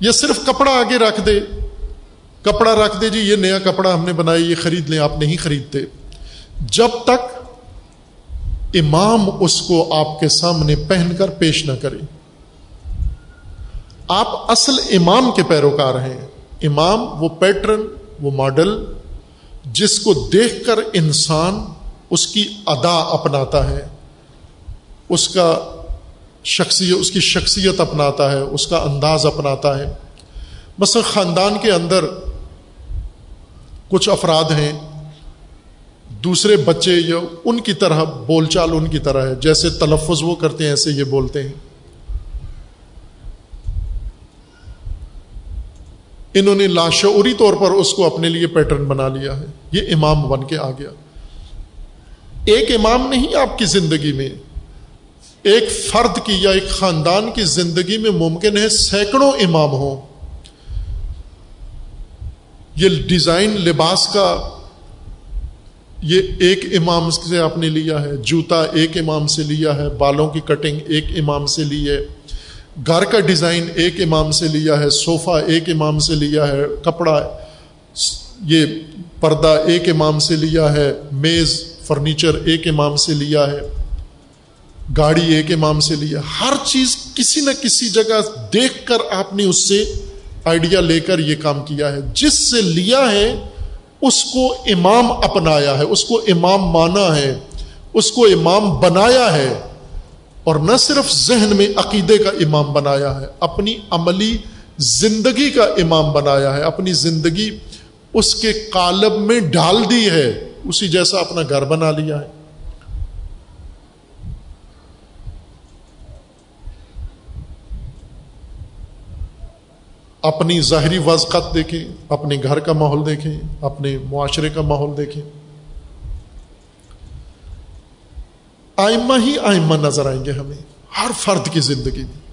یہ صرف کپڑا آگے رکھ دے۔ کپڑا رکھ دے جی یہ نیا کپڑا ہم نے بنایا، یہ خرید لیں، آپ نہیں خریدتے۔ جب تک امام اس کو آپ کے سامنے پہن کر پیش نہ کرے۔ آپ اصل امام کے پیروکار ہیں۔ امام وہ پیٹرن، وہ ماڈل جس کو دیکھ کر انسان اس کی ادا اپناتا ہے۔ اس کا شخصیت، اس کی شخصیت اپناتا ہے، اس کا انداز اپناتا ہے۔ بس خاندان کے اندر کچھ افراد ہیں، دوسرے بچے یا ان کی طرح بول چال ان کی طرح ہے، جیسے تلفظ وہ کرتے ہیں، ایسے یہ بولتے ہیں۔ انہوں نے لاشعوری طور پر اس کو اپنے لیے پیٹرن بنا لیا ہے۔ یہ امام بن کے آ گیا۔ ایک امام نہیں آپ کی زندگی میں ایک فرد کی یا ایک خاندان کی زندگی میں ممکن ہے سینکڑوں امام ہوں۔ یہ ڈیزائن لباس کا یہ ایک امام سے آپ نے لیا ہے، جوتا ایک امام سے لیا ہے، بالوں کی کٹنگ ایک امام سے لی ہے، گھر کا ڈیزائن ایک امام سے لیا ہے، صوفہ ایک امام سے لیا ہے، کپڑا یہ پردہ ایک امام سے لیا ہے، میز، فرنیچر ایک امام سے لیا ہے۔ گاڑی ایک امام سے لیا۔ ہر چیز کسی نہ کسی جگہ دیکھ کر آپ نے اس سے آئیڈیا لے کر یہ کام کیا ہے۔ جس سے لیا ہے، اس کو امام اپنایا ہے، اس کو امام مانا ہے، اس کو امام بنایا ہے۔ اور نہ صرف ذہن میں عقیدے کا امام بنایا ہے، اپنی عملی زندگی کا امام بنایا ہے، اپنی زندگی اس کے کالب میں ڈال دی ہے۔ اسی جیسا اپنا گھر بنا لیا ہے۔ اپنی ظاہری وضقت دیکھیں، اپنے گھر کا ماحول دیکھیں، اپنے معاشرے کا ماحول دیکھیں۔ آئمہ ہی آئمہ نظر آئیں گے ہمیں، ہر فرد کی زندگی میں۔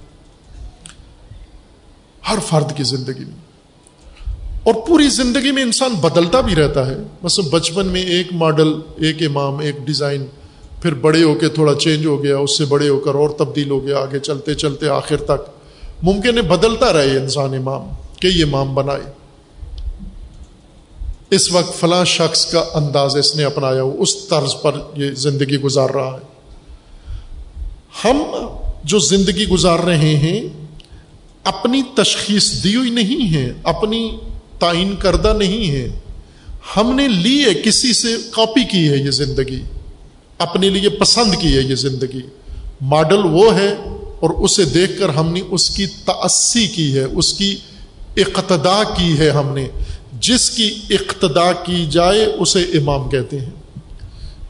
ہر فرد کی زندگی میں۔ اور پوری زندگی میں انسان بدلتا بھی رہتا ہے۔ بس بچپن میں ایک ماڈل، ایک امام، ایک ڈیزائن، پھر بڑے ہو کے تھوڑا چینج ہو گیا، اس سے بڑے ہو کر اور تبدیل ہو گیا، آگے چلتے چلتے آخر تک۔ ممکن ہے بدلتا رہے انسان امام کئی امام بنائے۔ اس وقت فلاں شخص کا انداز اس نے اپنایا ہو اس طرز پر یہ زندگی گزار رہا ہے۔ ہم جو زندگی گزار رہے ہیں، اپنی تشخیص دی ہوئی نہیں ہے، اپنی تعین کردہ نہیں ہے۔ ہم نے لی ہے، کسی سے کاپی کی ہے یہ زندگی۔ اپنے لیے پسند کی ہے یہ زندگی۔ ماڈل وہ ہے اور اسے دیکھ کر ہم نے اس کی تأسی کی ہے، اس کی اقتدا کی ہے ہم نے۔ جس کی اقتدا کی جائے اسے امام کہتے ہیں۔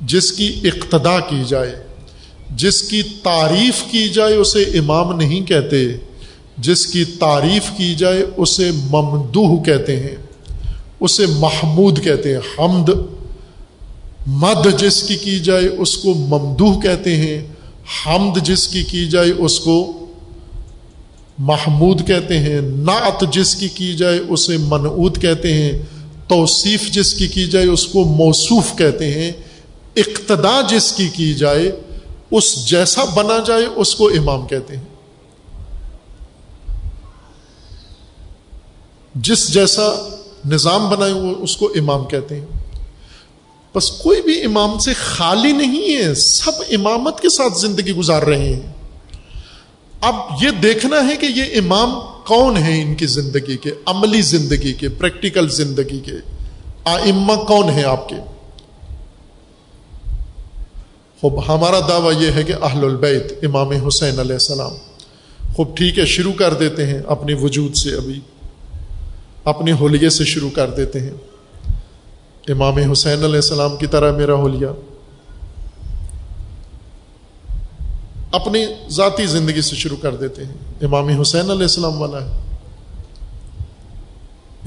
جس کی اقتدا کی جائے، جس کی تعریف کی جائے اسے امام نہیں کہتے۔ جس کی تعریف کی جائے اسے ممدوح کہتے ہیں۔ اسے محمود کہتے ہیں۔ حمد، مد جس کی کی جائے اس کو ممدوح کہتے ہیں۔ حمد جس کی کی جائے اس کو محمود کہتے ہیں، نعت جس کی کی جائے اسے منعود کہتے ہیں، توصیف جس کی کی جائے اس کو موصوف کہتے ہیں، اقتدا جس کی کی جائے اس جیسا بنا جائے اس کو امام کہتے ہیں۔ جس جیسا نظام بنائے وہ اس کو امام کہتے ہیں۔ بس کوئی بھی امام سے خالی نہیں ہے، سب امامت کے ساتھ زندگی گزار رہے ہیں۔ اب یہ دیکھنا ہے کہ یہ امام کون ہے ان کی زندگی کے، عملی زندگی کے، پریکٹیکل زندگی کے۔ آئمہ کون ہے آپ کے؟ خوب، ہمارا دعویٰ یہ ہے کہ اہل البیت، امام حسین علیہ السلام۔ خوب، ٹھیک ہے، شروع کر دیتے ہیں اپنے وجود سے ابھی۔ اپنے ہولیے سے شروع کر دیتے ہیں۔ امام حسین علیہ السلام کی طرح میرا ہولیا اپنی ذاتی زندگی سے شروع کر دیتے ہیں۔ امام حسین علیہ السلام والا ہے۔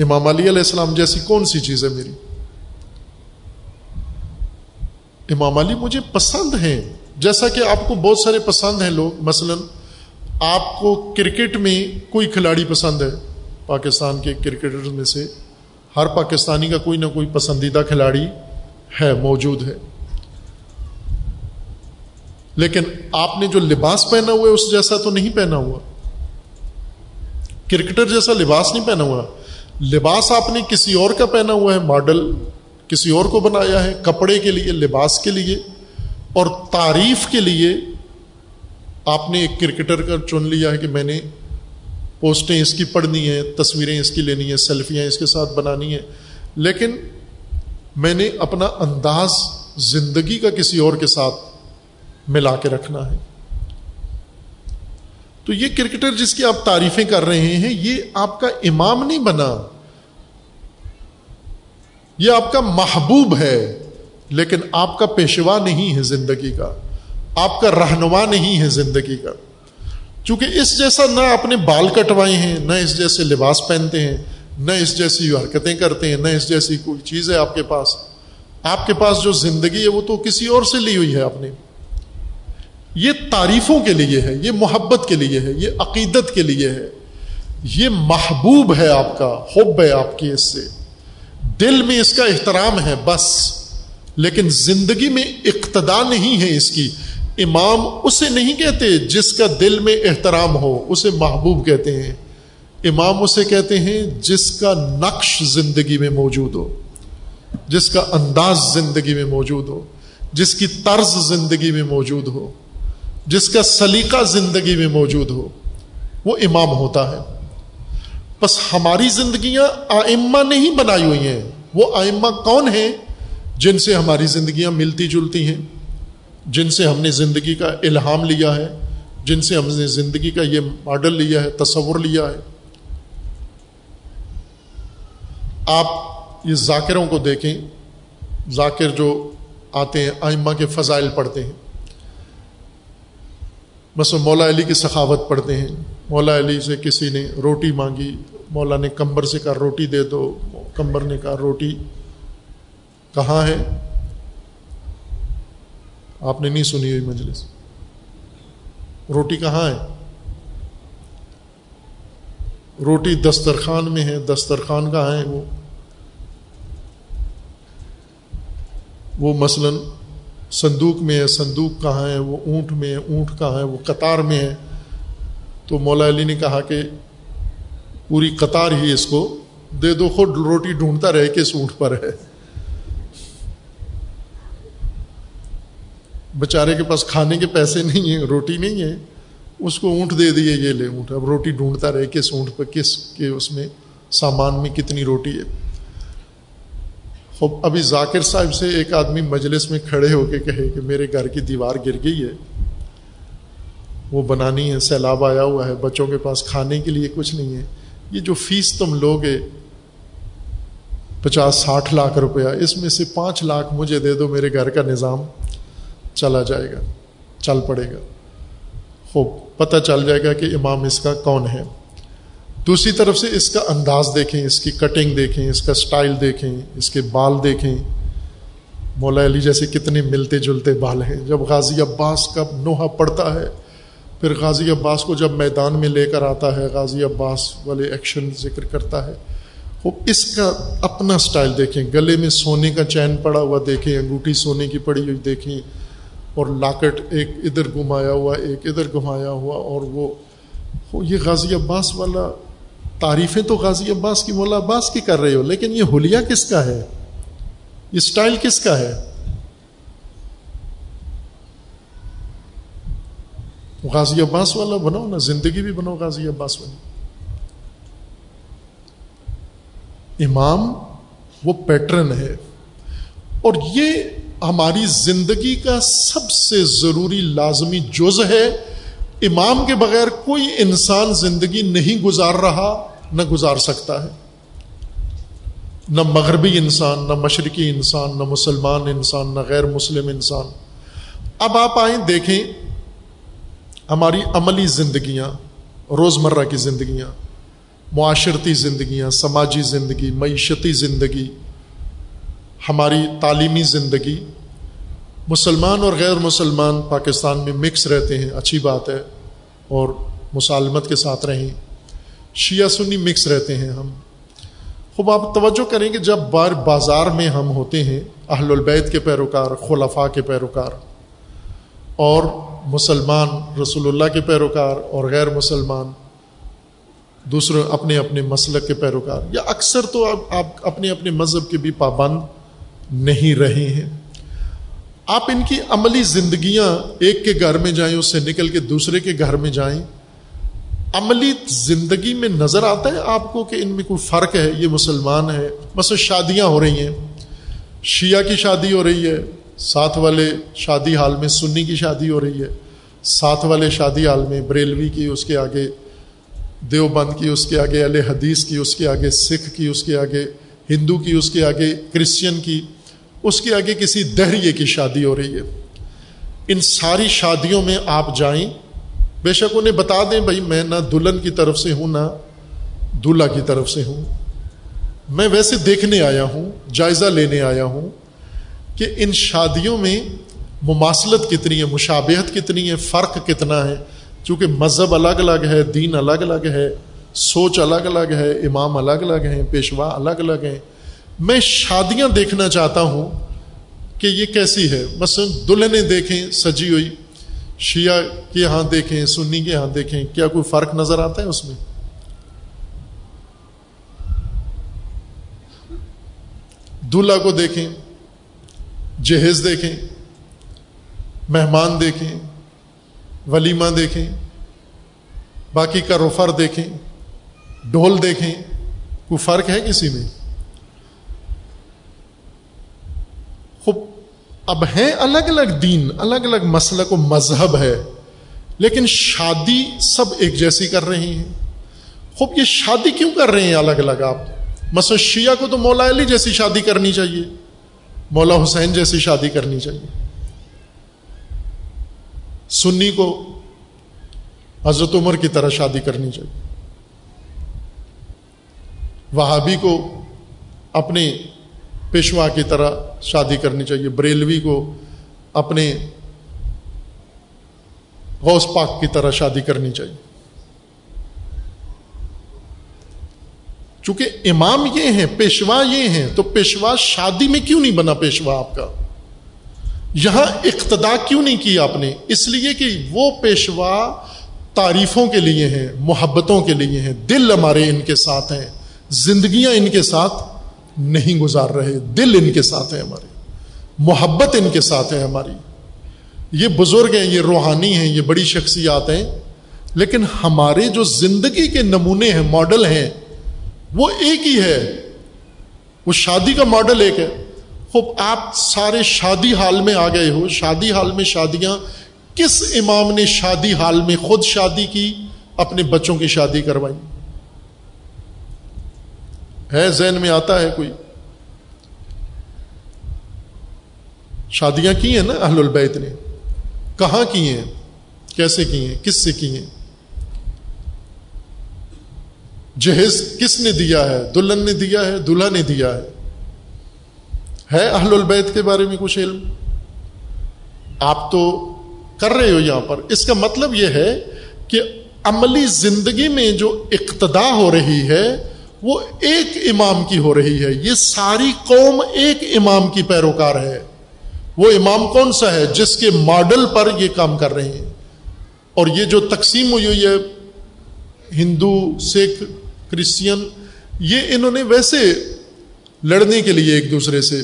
امام علی علیہ السلام جیسی کون سی چیز ہے میری؟ امام علی مجھے پسند ہیں۔ جیسا کہ آپ کو بہت سارے پسند ہیں لوگ۔ مثلا آپ کو کرکٹ میں کوئی کھلاڑی پسند ہے؟ پاکستان کے کرکٹر میں سے۔ ہر پاکستانی کا کوئی نہ کوئی پسندیدہ کھلاڑی ہے، موجود ہے۔ لیکن آپ نے جو لباس پہنا ہوا ہے، اس جیسا تو نہیں پہنا ہوا۔ کرکٹر جیسا لباس نہیں پہنا ہوا۔ لباس آپ نے کسی اور کا پہنا ہوا ہے، ماڈل کسی اور کو بنایا ہے، کپڑے کے لیے، لباس کے لیے۔ اور تعریف کے لیے آپ نے ایک کرکٹر کا چن لیا ہے کہ میں نے پوسٹیں اس کی پڑھنی ہیں، تصویریں اس کی لینی ہیں، سیلفیاں اس کے ساتھ بنانی ہیں۔ لیکن میں نے اپنا انداز زندگی کا کسی اور کے ساتھ ملا کے رکھنا ہے۔ تو یہ کرکٹر جس کی آپ تعریفیں کر رہے ہیں، یہ آپ کا امام نہیں بنا۔ یہ آپ کا محبوب ہے، لیکن آپ کا پیشوا نہیں ہے زندگی کا۔ آپ کا رہنما نہیں ہے زندگی کا۔ چونکہ اس جیسا نہ اپنے بال کٹوائے ہیں، نہ اس جیسے لباس پہنتے ہیں، نہ اس جیسی حرکتیں کرتے ہیں، نہ اس جیسی کوئی چیز ہے آپ کے پاس۔ آپ کے پاس جو زندگی ہے، وہ تو کسی اور سے لی ہوئی ہے آپ نے۔ یہ تعریفوں کے لیے ہے، یہ محبت کے لیے ہے، یہ عقیدت کے لیے ہے۔ یہ محبوب ہے آپ کا، حب ہے آپ کی اس سے۔ دل میں اس کا احترام ہے بس، لیکن زندگی میں اقتدا نہیں ہے اس کی۔ امام اسے نہیں کہتے جس کا دل میں احترام ہو، اسے محبوب کہتے ہیں۔ امام اسے کہتے ہیں جس کا نقش زندگی میں موجود ہو، جس کا انداز زندگی میں موجود ہو، جس کی طرز زندگی میں موجود ہو، جس کا سلیقہ زندگی میں موجود ہو، وہ امام ہوتا ہے۔ بس ہماری زندگیاں آئمہ نہیں بنائی ہوئی ہیں، وہ آئمہ کون ہیں جن سے ہماری زندگیاں ملتی جلتی ہیں؟ جن سے ہم نے زندگی کا الہام لیا ہے، جن سے ہم نے زندگی کا یہ ماڈل لیا ہے، تصور لیا ہے۔ آپ یہ ذاکروں کو دیکھیں۔ ذاکر جو آتے ہیں، آئمہ کے فضائل پڑھتے ہیں۔ بس مولا علی کی سخاوت پڑھتے ہیں۔ مولا علی سے کسی نے روٹی مانگی، مولا نے کمبر سے کہا روٹی دے دو، کمبر نے کہا روٹی کہاں ہے؟ آپ نے نہیں سنی ہوئی مجلس۔ روٹی کہاں ہے؟ روٹی دسترخوان میں ہے۔ دسترخوان کہاں ہے وہ؟ وہ مثلا صندوق میں ہے۔ صندوق کہاں ہے؟ وہ اونٹ میں ہے۔ اونٹ کہاں ہے؟ وہ قطار میں ہے۔ تو مولا علی نے کہا کہ پوری قطار ہی اس کو دے دو۔ خود روٹی ڈھونڈتا رہے کہ اس اونٹ پر ہے۔ بچارے کے پاس کھانے کے پیسے نہیں ہیں، روٹی نہیں ہے، اس کو اونٹ دے دیے یہ لے اونٹ۔ اب روٹی ڈھونڈتا رہے، کس اونٹ پہ کس کے اس میں سامان میں کتنی روٹی ہے۔ خوب، ابھی ذاکر صاحب سے ایک آدمی مجلس میں کھڑے ہو کے کہے کہ میرے گھر کی دیوار گر گئی ہے۔ وہ بنانی ہے، سیلاب آیا ہوا ہے، بچوں کے پاس کھانے کے لیے کچھ نہیں ہے۔ یہ جو فیس تم لوگے، پچاس ساٹھ لاکھ روپیہ، اس میں سے پانچ لاکھ مجھے دے دو میرے گھر کا نظام۔ چلا جائے گا، چل پڑے گا۔ خوب، پتہ چل جائے گا کہ امام اس کا کون ہے۔ دوسری طرف سے اس کا انداز دیکھیں، اس کی کٹنگ دیکھیں، اس کا سٹائل دیکھیں، اس کے بال دیکھیں۔ مولا علی جیسے کتنے ملتے جلتے بال ہیں۔ جب غازی عباس کا نوحہ پڑتا ہے، پھر غازی عباس کو جب میدان میں لے کر آتا ہے، غازی عباس والے ایکشن ذکر کرتا ہے۔ وہ اس کا اپنا سٹائل دیکھیں۔ گلے میں سونے کا چین پڑا ہوا دیکھیں، انگوٹھی سونے کی پڑی ہوئی دیکھیں۔ اور لاکٹ ایک ادھر گھمایا ہوا، ایک ادھر گھمایا ہوا، اور وہ یہ غازی عباس والا، تعریفیں تو غازی عباس کی، مولا عباس کی کر رہے ہو، لیکن یہ حلیہ کس کا ہے؟ یہ سٹائل کس کا ہے؟ غازی عباس والا بناؤ نا، زندگی بھی بنو غازی عباس والی۔ امام وہ پیٹرن ہے۔ اور یہ ہماری زندگی کا سب سے ضروری لازمی جز ہے، امام کے بغیر کوئی انسان زندگی نہیں گزار رہا، نہ گزار سکتا ہے۔ نہ مغربی انسان، نہ مشرقی انسان، نہ مسلمان انسان، نہ غیر مسلم انسان۔ اب آپ آئیں دیکھیں ہماری عملی زندگیاں، روزمرہ کی زندگیاں، معاشرتی زندگیاں، سماجی زندگی، معیشتی زندگی۔ ہماری تعلیمی زندگی مسلمان اور غیر مسلمان پاکستان میں مکس رہتے ہیں، اچھی بات ہے، اور مسالمت کے ساتھ رہیں۔ شیعہ سنی مکس رہتے ہیں ہم۔ خوب، آپ توجہ کریں کہ جب بار بازار میں ہم ہوتے ہیں، اہل البید کے پیروکار، خلفاء کے پیروکار، اور مسلمان رسول اللہ کے پیروکار اور غیر مسلمان دوسرے اپنے اپنے مسلک کے پیروکار، یا اکثر تو آپ اپنے اپنے مذہب کے بھی پابند نہیں رہے ہیں۔ آپ ان کی عملی زندگیاں ایک کے گھر میں جائیں، اس سے نکل کے دوسرے کے گھر میں جائیں۔ عملی زندگی میں نظر آتا ہے آپ کو کہ ان میں کوئی فرق ہے، یہ مسلمان ہے بس شادیاں ہو رہی ہیں۔ شیعہ کی شادی ہو رہی ہے، ساتھ والے شادی حال میں سنی کی شادی ہو رہی ہے۔ ساتھ والے شادی حال میں بریلوی کی، اس کے آگے دیوبند کی، اس کے آگے علیہ حدیث کی، اس کے آگے سکھ کی، اس کے آگے ہندو کی، اس کے آگے کرسچن کی۔ اس کے آگے کسی دہریے کی شادی ہو رہی ہے۔ ان ساری شادیوں میں آپ جائیں، بے شک انہیں بتا دیں بھائی میں نہ دلہن کی طرف سے ہوں، نہ دلہا کی طرف سے ہوں۔ میں ویسے دیکھنے آیا ہوں، جائزہ لینے آیا ہوں کہ ان شادیوں میں مماثلت کتنی ہے، مشابہت کتنی ہے، فرق کتنا ہے۔ چونکہ مذہب الگ الگ ہے، دین الگ الگ ہے، سوچ الگ الگ ہے، امام الگ الگ ہیں، پیشوا الگ الگ ہیں۔ میں شادیاں دیکھنا چاہتا ہوں کہ یہ کیسی ہے۔ مثلا دلہنیں دیکھیں، سجی ہوئی، شیعہ کے یہاں دیکھیں، سنی کے یہاں دیکھیں، کیا کوئی فرق نظر آتا ہے اس میں؟ دلہا کو دیکھیں، جہیز دیکھیں، مہمان دیکھیں، ولیمہ دیکھیں، باقی کا روفر دیکھیں، ڈھول دیکھیں۔ کوئی فرق ہے کسی میں خوب اب ہیں الگ الگ دین الگ الگ مسلک و مذہب ہے، لیکن شادی سب ایک جیسی کر رہے ہیں۔ خوب، یہ شادی کیوں کر رہے ہیں الگ الگ آپ؟ مثلا شیعہ کو تو مولا علی جیسی شادی کرنی چاہیے، مولا حسین جیسی شادی کرنی چاہیے۔ سنی کو حضرت عمر کی طرح شادی کرنی چاہیے۔ وہابی کو اپنے پیشوا کی طرح شادی کرنی چاہیے۔ بریلوی کو اپنے غوث پاک کی طرح شادی کرنی چاہیے۔ چونکہ امام یہ ہیں، پیشوا یہ ہیں، تو پیشوا شادی میں کیوں نہیں بنا پیشوا آپ کا؟ یہاں اقتدا کیوں نہیں کی آپ نے؟ اس لیے کہ وہ پیشوا تعریفوں کے لیے ہیں، محبتوں کے لیے ہیں۔ دل ہمارے ان کے ساتھ ہیں، زندگیاں ان کے ساتھ نہیں گزار رہے۔ دل ان کے ساتھ ہیں ہمارے۔ محبت ان کے ساتھ ہے ہماری۔ یہ بزرگ ہیں، یہ روحانی ہیں، یہ بڑی شخصیات ہیں۔ لیکن ہمارے جو زندگی کے نمونے ہیں، ماڈل ہیں، وہ ایک ہی ہے۔ وہ شادی کا ماڈل ایک ہے۔ خوب، آپ سارے شادی حال میں آ گئے ہو۔ شادی حال میں شادیاں، کس امام نے شادی حال میں خود شادی کی؟ اپنے بچوں کی شادی کروائی ہے، ذہن میں آتا ہے کوئی. شادیاں کی ہیں نا اہل البیت نے؟ کہاں کی ہیں؟ کیسے کی ہیں؟ کس سے کی ہیں؟ جہیز کس نے دیا ہے؟ دلہن نے دیا ہے؟ دلہا نے دیا ہے؟ ہے اہل البید کے بارے میں کچھ علم؟ آپ تو کر رہے ہو یہاں پر. اس کا مطلب یہ ہے کہ عملی زندگی میں جو اقتدا ہو رہی ہے وہ ایک امام کی ہو رہی ہے۔ یہ ساری قوم ایک امام کی پیروکار ہے۔ وہ امام کون سا ہے؟ جس کے ماڈل پر یہ کام کر رہے ہیں۔ اور یہ جو تقسیم ہوئی ہوئی ہے، ہندو، سکھ، کرسچین، یہ انہوں نے ویسے لڑنے کے لیے ایک دوسرے سے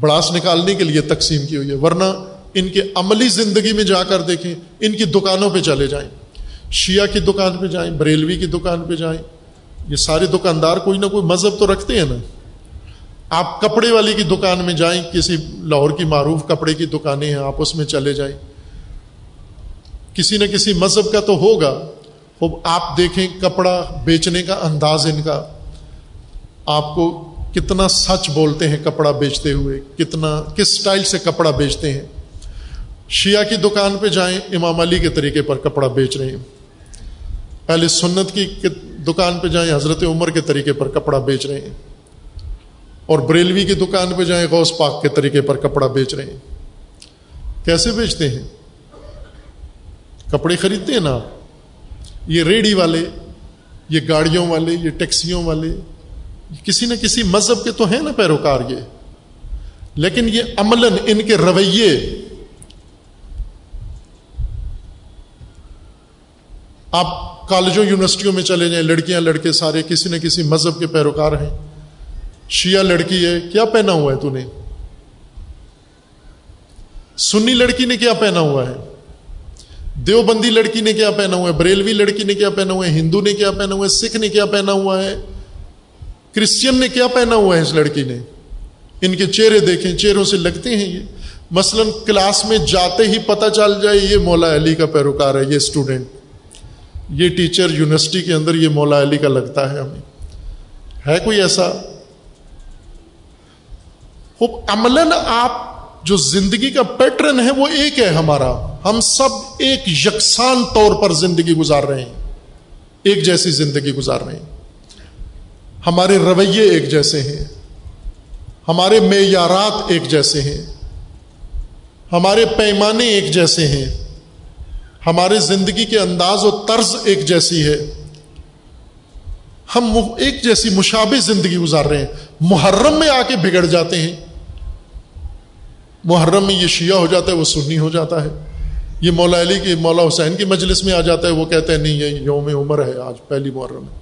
بڑاس نکالنے کے لیے تقسیم کی ہوئی ہے۔ ورنہ ان کے عملی زندگی میں جا کر دیکھیں، ان کی دکانوں پہ چلے جائیں۔ شیعہ کی دکان پہ جائیں، بریلوی کی دکان پہ جائیں، یہ سارے دکاندار کوئی نہ کوئی مذہب تو رکھتے ہیں نا۔ آپ کپڑے والی کی دکان میں جائیں، کسی لاہور کی معروف کپڑے کی دکانیں ہیں، آپ اس میں چلے جائیں۔ کسی نہ کسی مذہب کا تو ہوگا۔ آپ دیکھیں کپڑا بیچنے کا انداز ان کا۔ آپ کو کتنا سچ بولتے ہیں کپڑا بیچتے ہوئے، کتنا، کس سٹائل سے کپڑا بیچتے ہیں۔ شیعہ کی دکان پہ جائیں، امام علی کے طریقے پر کپڑا بیچ رہے ہیں۔ پہلے سنت کی دکان پہ جائیں، حضرت عمر کے طریقے پر کپڑا بیچ رہے ہیں۔ اور بریلوی کی دکان پہ جائیں، غوث پاک کے طریقے پر کپڑا بیچ رہے ہیں۔ کیسے بیچتے ہیں؟ کپڑے خریدتے ہیں نا یہ ریڑھی والے، یہ گاڑیوں والے، یہ ٹیکسیوں والے کسی نہ کسی مذہب کے تو ہیں نا پیروکار یہ۔ لیکن یہ عمل ان کے رویے۔ آپ کالجوں، یونیورسٹیوں میں چلے جائیں، لڑکیاں، لڑکے سارے، کسی نہ کسی مذہب کے پیروکار ہیں۔ شیعہ لڑکی ہے، کیا پہنا ہوا ہے تو نے؟ سنی لڑکی نے کیا پہنا ہوا ہے؟ دیوبندی لڑکی نے کیا پہنا ہوا ہے؟ بریلوی لڑکی نے کیا پہنا ہوا ہے؟ ہندو نے کیا پہنا ہوا ہے؟ سکھ نے کیا پہنا ہوا ہے؟ کرسچین نے کیا پہنا ہوا ہے اس لڑکی نے؟ ان کے چہرے دیکھیں، چہروں سے لگتے ہیں یہ۔ مثلا کلاس میں جاتے ہی پتہ چل جائے یہ مولا علی کا پیروکار ہے، یہ اسٹوڈنٹ۔ یہ ٹیچر یونیورسٹی کے اندر یہ مولا علی کا لگتا ہے ہمیں۔ ہے کوئی ایسا؟ عمل آپ جو زندگی کا پیٹرن ہے وہ ایک ہے ہمارا۔ ہم سب ایک یکساں طور پر زندگی گزار رہے ہیں۔ ایک جیسی زندگی گزار رہے ہیں۔ ہمارے رویے ایک جیسے ہیں۔ ہمارے معیارات ایک جیسے ہیں۔ ہمارے پیمانے ایک جیسے ہیں۔ ہمارے زندگی کے انداز و طرز ایک جیسی ہے۔ ہم ایک جیسی مشابہ زندگی گزار رہے ہیں۔ محرم میں آ کے بگڑ جاتے ہیں۔ محرم میں یہ شیعہ ہو جاتا ہے، وہ سنی ہو جاتا ہے۔ یہ مولا علی کی، مولا حسین کی مجلس میں آ جاتا ہے، وہ کہتے ہیں، نہیں، یہ یوم عمر ہے، آج پہلی محرم ہے۔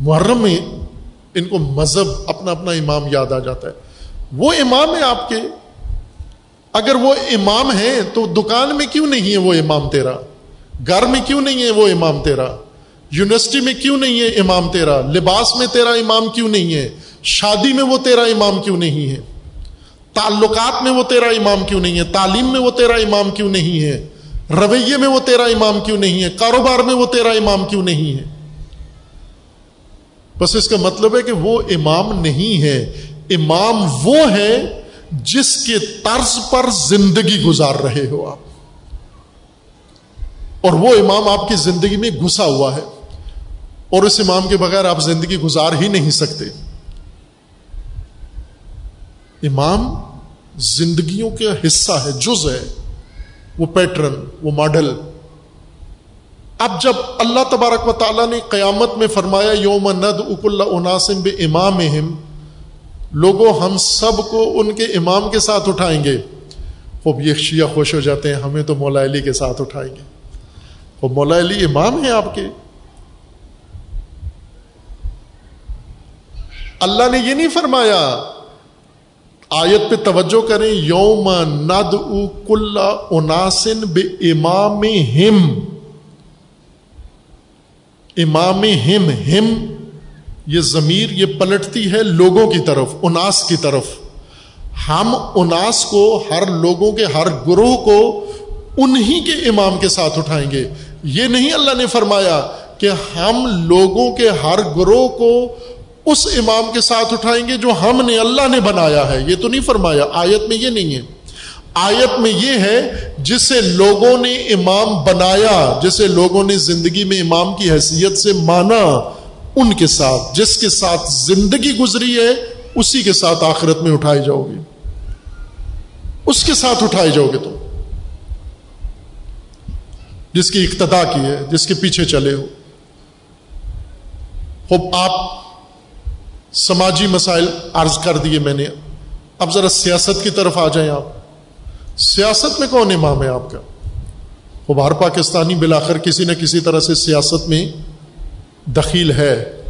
محرم میں ان کو مذہب، اپنا اپنا امام یاد آ جاتا ہے۔ وہ امام ہے آپ کے اگر وہ امام ہے تو دکان میں کیوں نہیں ہے وہ امام تیرا؟ گھر میں کیوں نہیں ہے وہ امام تیرا؟ یونیورسٹی میں کیوں نہیں ہے امام تیرا؟ لباس میں تیرا امام کیوں نہیں ہے؟ شادی میں وہ تیرا امام کیوں نہیں ہے؟ تعلقات میں وہ تیرا امام کیوں نہیں ہے؟ تعلیم میں وہ تیرا امام کیوں نہیں ہے؟ رویے میں وہ تیرا امام کیوں نہیں ہے؟ کاروبار میں وہ تیرا امام کیوں نہیں ہے؟ بس اس کا مطلب ہے کہ وہ امام نہیں ہے۔ امام وہ ہے جس کے طرز پر زندگی گزار رہے ہو آپ۔ اور وہ امام آپ کی زندگی میں گھسا ہوا ہے۔ اور اس امام کے بغیر آپ زندگی گزار ہی نہیں سکتے۔ امام زندگیوں کا حصہ ہے، جز ہے۔ وہ پیٹرن، وہ ماڈل۔ اب جب اللہ تبارک و تعالیٰ نے قیامت میں فرمایا، یوم ند اک اللہ عناسم بے امام لوگوں ہم سب کو ان کے امام کے ساتھ اٹھائیں گے۔ خوب یہ شیعہ خوش ہو جاتے ہیں، ہمیں تو مولا علی کے ساتھ اٹھائیں گے۔ وہ مولا علی امام ہیں آپ کے۔ اللہ نے یہ نہیں فرمایا، آیت پہ توجہ کریں، یوم ند اکل اناسن بے امام ہم امام ہم ہم۔ یہ ضمیر یہ پلٹتی ہے لوگوں کی طرف، اناس کی طرف۔ ہم اناس کو، ہر لوگوں کے، ہر گروہ کو انہی کے امام کے ساتھ اٹھائیں گے۔ یہ نہیں اللہ نے فرمایا کہ ہم لوگوں کے، ہر گروہ کو اس امام کے ساتھ اٹھائیں گے جو ہم نے اللہ نے بنایا ہے۔ یہ تو نہیں فرمایا، آیت میں یہ نہیں ہے۔ آیت میں یہ ہے، جسے لوگوں نے امام بنایا، جسے لوگوں نے زندگی میں امام کی حیثیت سے مانا ان کے ساتھ، جس کے ساتھ زندگی گزری ہے، اسی کے ساتھ آخرت میں اٹھائے جاؤ گے۔ اس کے ساتھ اٹھائے جاؤ گے تم۔ جس کی اقتدا کی ہے، جس کے پیچھے چلے ہو۔ خوب آپ سماجی مسائل عرض کر دیے میں نے۔ اب ذرا سیاست کی طرف آ جائیں آپ۔ سیاست میں کون امام ہے آپ کا؟ خوب ہر پاکستانی بلاخر کسی نہ کسی طرح سے سیاست میں دخیل ہے۔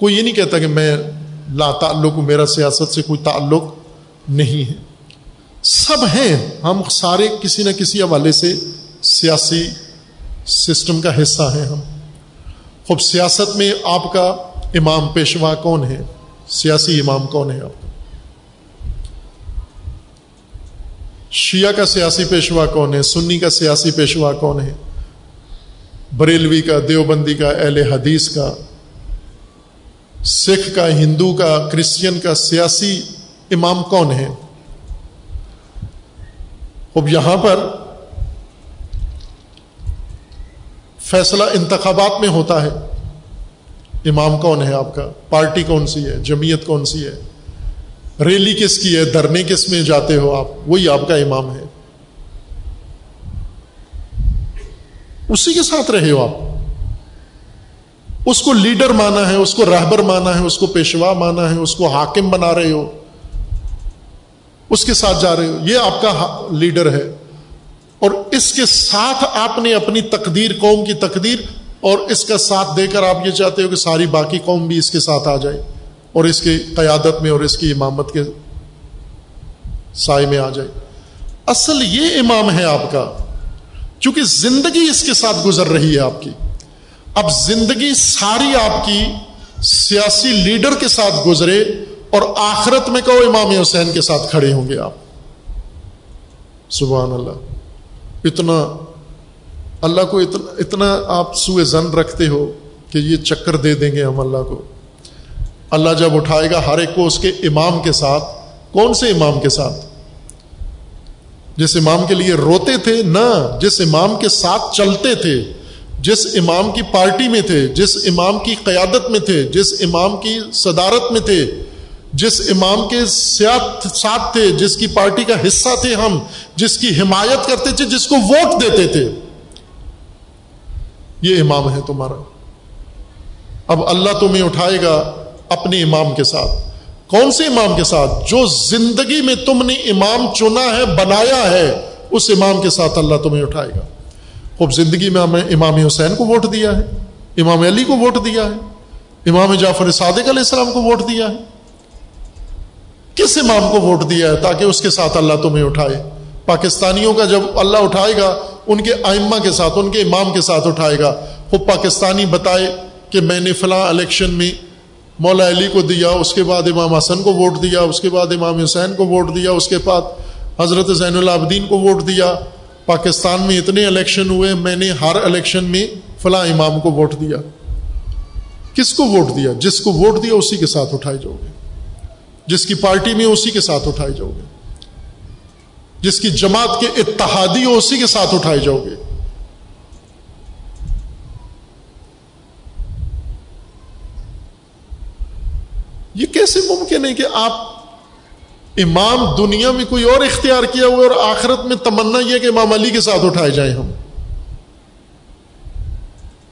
کوئی یہ نہیں کہتا کہ میں لا تعلق ہوں میرا سیاست سے کوئی تعلق نہیں ہے۔ سب ہیں۔ ہم سارے کسی نہ کسی حوالے سے سیاسی سسٹم کا حصہ ہیں ہم۔ خوب سیاست میں آپ کا امام پیشوا کون ہے؟ سیاسی امام کون ہے آپ کا؟ شیعہ کا سیاسی پیشوا کون ہے؟ سنی کا سیاسی پیشوا کون ہے؟ بریلوی کا، دیوبندی کا، اہل حدیث کا، سکھ کا، ہندو کا کرسچن کا، سیاسی امام کون ہے اب یہاں پر فیصلہ انتخابات میں ہوتا ہے۔ امام کون ہے آپ کا؟ پارٹی کون سی ہے؟ جمعیت کون سی ہے؟ ریلی کس کی ہے؟ دھرنے کس میں جاتے ہو آپ؟ وہی آپ کا امام ہے۔ اسی کے ساتھ رہے ہو آپ۔ اس کو لیڈر مانا ہے، اس کو رہبر مانا ہے، اس کو پیشوا مانا ہے، اس کو حاکم بنا رہے ہو۔ اس کے ساتھ جا رہے ہو۔ یہ آپ کا لیڈر ہے۔ اور اس کے ساتھ آپ نے اپنی تقدیر، قوم کی تقدیر، اور اس کا ساتھ دے کر آپ یہ چاہتے ہو کہ ساری باقی قوم بھی اس کے ساتھ آ جائے، اور اس کی قیادت میں اور اس کی امامت کے سائے میں آ جائے۔ اصل یہ امام ہے آپ کا۔ چونکہ زندگی اس کے ساتھ گزر رہی ہے آپ کی۔ اب زندگی ساری آپ کی سیاسی لیڈر کے ساتھ گزرے اور آخرت میں کہو امام حسین کے ساتھ کھڑے ہوں گے آپ۔ سبحان اللہ۔ اتنا اللہ کو اتنا اتنا آپ سوئے زن رکھتے ہو کہ یہ چکر دے دیں گے ہم اللہ کو۔ اللہ جب اٹھائے گا ہر ایک کو اس کے امام کے ساتھ، کون سے امام کے ساتھ؟ جس امام کے لیے روتے تھے، نہ جس امام کے ساتھ چلتے تھے، جس امام کی پارٹی میں تھے، جس امام کی قیادت میں تھے، جس امام کی صدارت میں تھے، جس امام کے ساتھ تھے، جس کی پارٹی کا حصہ تھے ہم، جس کی حمایت کرتے تھے، جس کو ووٹ دیتے تھے۔ یہ امام ہے تمہارا۔ اب اللہ تمہیں اٹھائے گا اپنے امام کے ساتھ۔ کون سے امام کے ساتھ؟ جو زندگی میں تم نے امام چنا ہے، بنایا ہے، اس امام کے ساتھ اللہ تمہیں اٹھائے گا۔ خوب، زندگی میں ہمیں امام حسین کو ووٹ دیا ہے، امام علی کو ووٹ دیا ہے، امام جعفر صادق علیہ السلام کو ووٹ دیا ہے۔ کس امام کو ووٹ دیا ہے تاکہ اس کے ساتھ اللہ تمہیں اٹھائے؟ پاکستانیوں کا جب اللہ اٹھائے گا، ان کے آئمہ کے ساتھ، ان کے امام کے ساتھ اٹھائے گا۔ خوب، پاکستانی بتائے کہ میں نے فلاں الیکشن میں مولا علی کو دیا، اس کے بعد امام حسن کو ووٹ دیا، اس کے بعد امام حسین کو ووٹ دیا، اس کے بعد حضرت زین العابدین کو ووٹ دیا۔ پاکستان میں اتنے الیکشن ہوئے، میں نے ہر الیکشن میں فلاں امام کو ووٹ دیا۔ کس کو ووٹ دیا؟ جس کو ووٹ دیا، اسی کے ساتھ اٹھائے جاؤ گے۔ جس کی پارٹی میں، اسی کے ساتھ اٹھائے جاؤ گے۔ جس کی جماعت کے اتحادی ہو اسی کے ساتھ اٹھائے جاؤ گے۔ یہ کیسے ممکن ہے کہ آپ امام دنیا میں کوئی اور اختیار کیا ہوا اور آخرت میں تمنا یہ کہ امام علی کے ساتھ اٹھائے جائیں ہم؟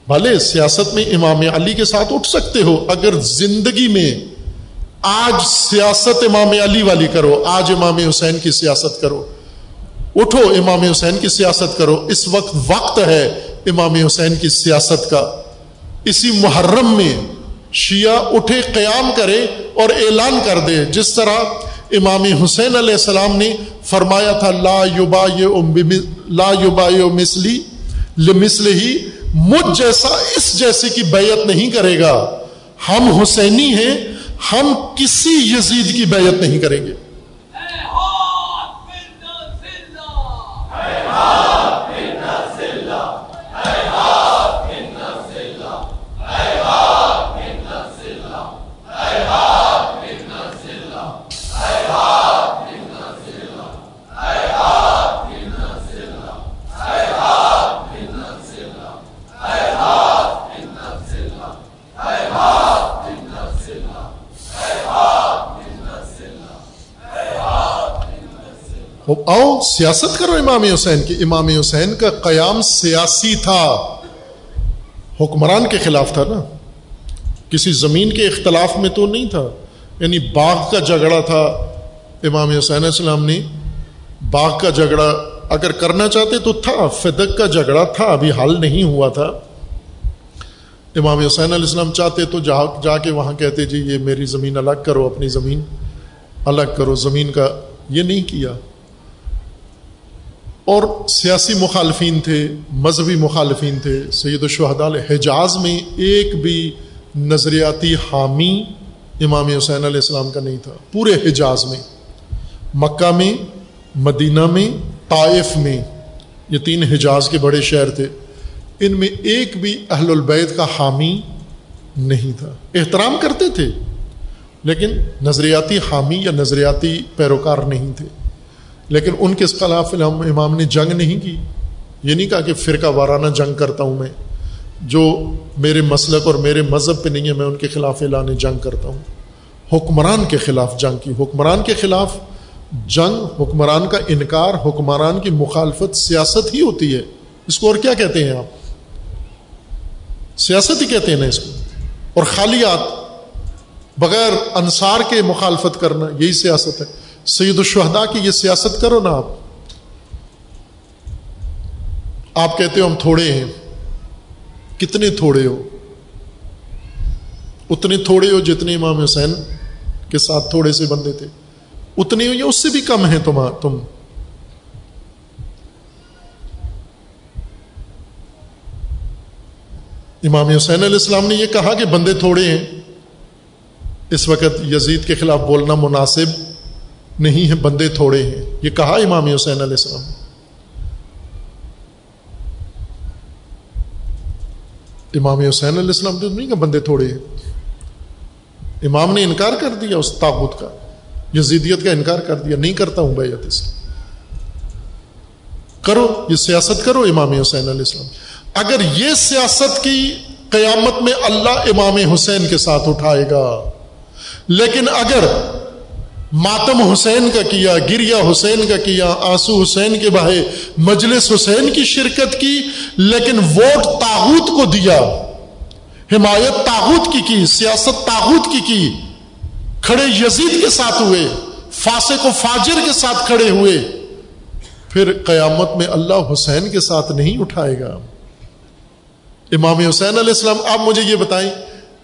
بھلے سیاست میں امام علی کے ساتھ اٹھ سکتے ہو، اگر زندگی میں آج سیاست امام علی والی کرو، آج امام حسین کی سیاست کرو۔ اٹھو، امام حسین کی سیاست کرو۔ اس وقت وقت ہے امام حسین کی سیاست کا۔ اسی محرم میں شیعہ اٹھے قیام کرے اور اعلان کر دے۔ جس طرح امام حسین علیہ السلام نے فرمایا تھا، لا یوبا لا یوبا مسلی لمسل ہی مجھ جیسا اس جیسے کی بیعت نہیں کرے گا۔ ہم حسینی ہیں، ہم کسی یزید کی بیعت نہیں کریں گے۔ سیاست کرو امام حسین کی۔ امام حسین کا قیام سیاسی تھا۔ حکمران کے خلاف تھا نا۔ کسی زمین کے اختلاف میں تو نہیں تھا۔ یعنی باغ کا جھگڑا تھا۔ امام حسین السلام نے باغ کا جھگڑا اگر کرنا چاہتے تو تھا۔ فدق کا جھگڑا تھا۔ ابھی حل نہیں ہوا تھا۔ امام حسین علیہ السلام چاہتے تو جا جا کے وہاں کہتے جی یہ میری زمین الگ کرو، اپنی زمین الگ کرو۔ زمین کا یہ نہیں کیا۔ اور سیاسی مخالفین تھے، مذہبی مخالفین تھے، سید الشہداء حجاز میں ایک بھی نظریاتی حامی امام حسین علیہ السلام کا نہیں تھا، پورے حجاز میں۔ مکہ میں، مدینہ میں، طائف میں، یہ تین حجاز کے بڑے شہر تھے۔ ان میں ایک بھی اہل البید کا حامی نہیں تھا۔ احترام کرتے تھے، لیکن نظریاتی حامی یا نظریاتی پیروکار نہیں تھے۔ لیکن ان کے خلاف امام نے جنگ نہیں کی۔ یہ نہیں کہا کہ فرقہ وارانہ جنگ کرتا ہوں میں۔ جو میرے مسلک اور میرے مذہب پہ نہیں ہے، میں ان کے خلاف اعلان جنگ کرتا ہوں۔ حکمران کے خلاف جنگ کی۔ حکمران کے خلاف جنگ، حکمران کا انکار، حکمران کی مخالفت سیاست ہی ہوتی ہے۔ اس کو اور کیا کہتے ہیں آپ؟ سیاست ہی کہتے ہیں نا اس کو۔ اور خالیات، بغیر انصار کے مخالفت کرنا، یہی سیاست ہے۔ سید الشہدا کی یہ سیاست کرو نا آپ۔ آپ کہتے ہو ہم تھوڑے ہیں۔ کتنے تھوڑے ہو؟ اتنے تھوڑے ہو جتنے امام حسین کے ساتھ تھوڑے سے بندے تھے۔ اتنے ہو یا اس سے بھی کم ہے تم تم؟ امام حسین علیہ السلام نے یہ کہا کہ بندے تھوڑے ہیں۔ اس وقت یزید کے خلاف بولنا مناسب نہیں ہے بندے تھوڑے ہیں۔ یہ کہا امام حسین علیہ السلام۔ امام حسین علیہ السلام تو نہیں کہ بندے تھوڑے ہیں۔ امام نے انکار کر دیا اس تابوت کا۔ یزیدیت کا انکار کر دیا۔ نہیں کرتا ہوں بیعت اس کرو، یہ سیاست کرو امام حسین علیہ السلام۔ اگر یہ سیاست کی قیامت میں اللہ امام حسین کے ساتھ اٹھائے گا، لیکن اگر ماتم حسین کا کیا، گریا حسین کا کیا، آنسو حسین کے بہے، مجلس حسین کی شرکت کی، لیکن ووٹ تاحود کو دیا۔ حمایت تاحود کی کی، سیاست تاحود کی کی۔ کھڑے یزید کے ساتھ ہوئے، فاسق و فاجر کے ساتھ کھڑے ہوئے۔ پھر قیامت میں اللہ حسین کے ساتھ نہیں اٹھائے گا۔ امام حسین علیہ السلام، آپ مجھے یہ بتائیں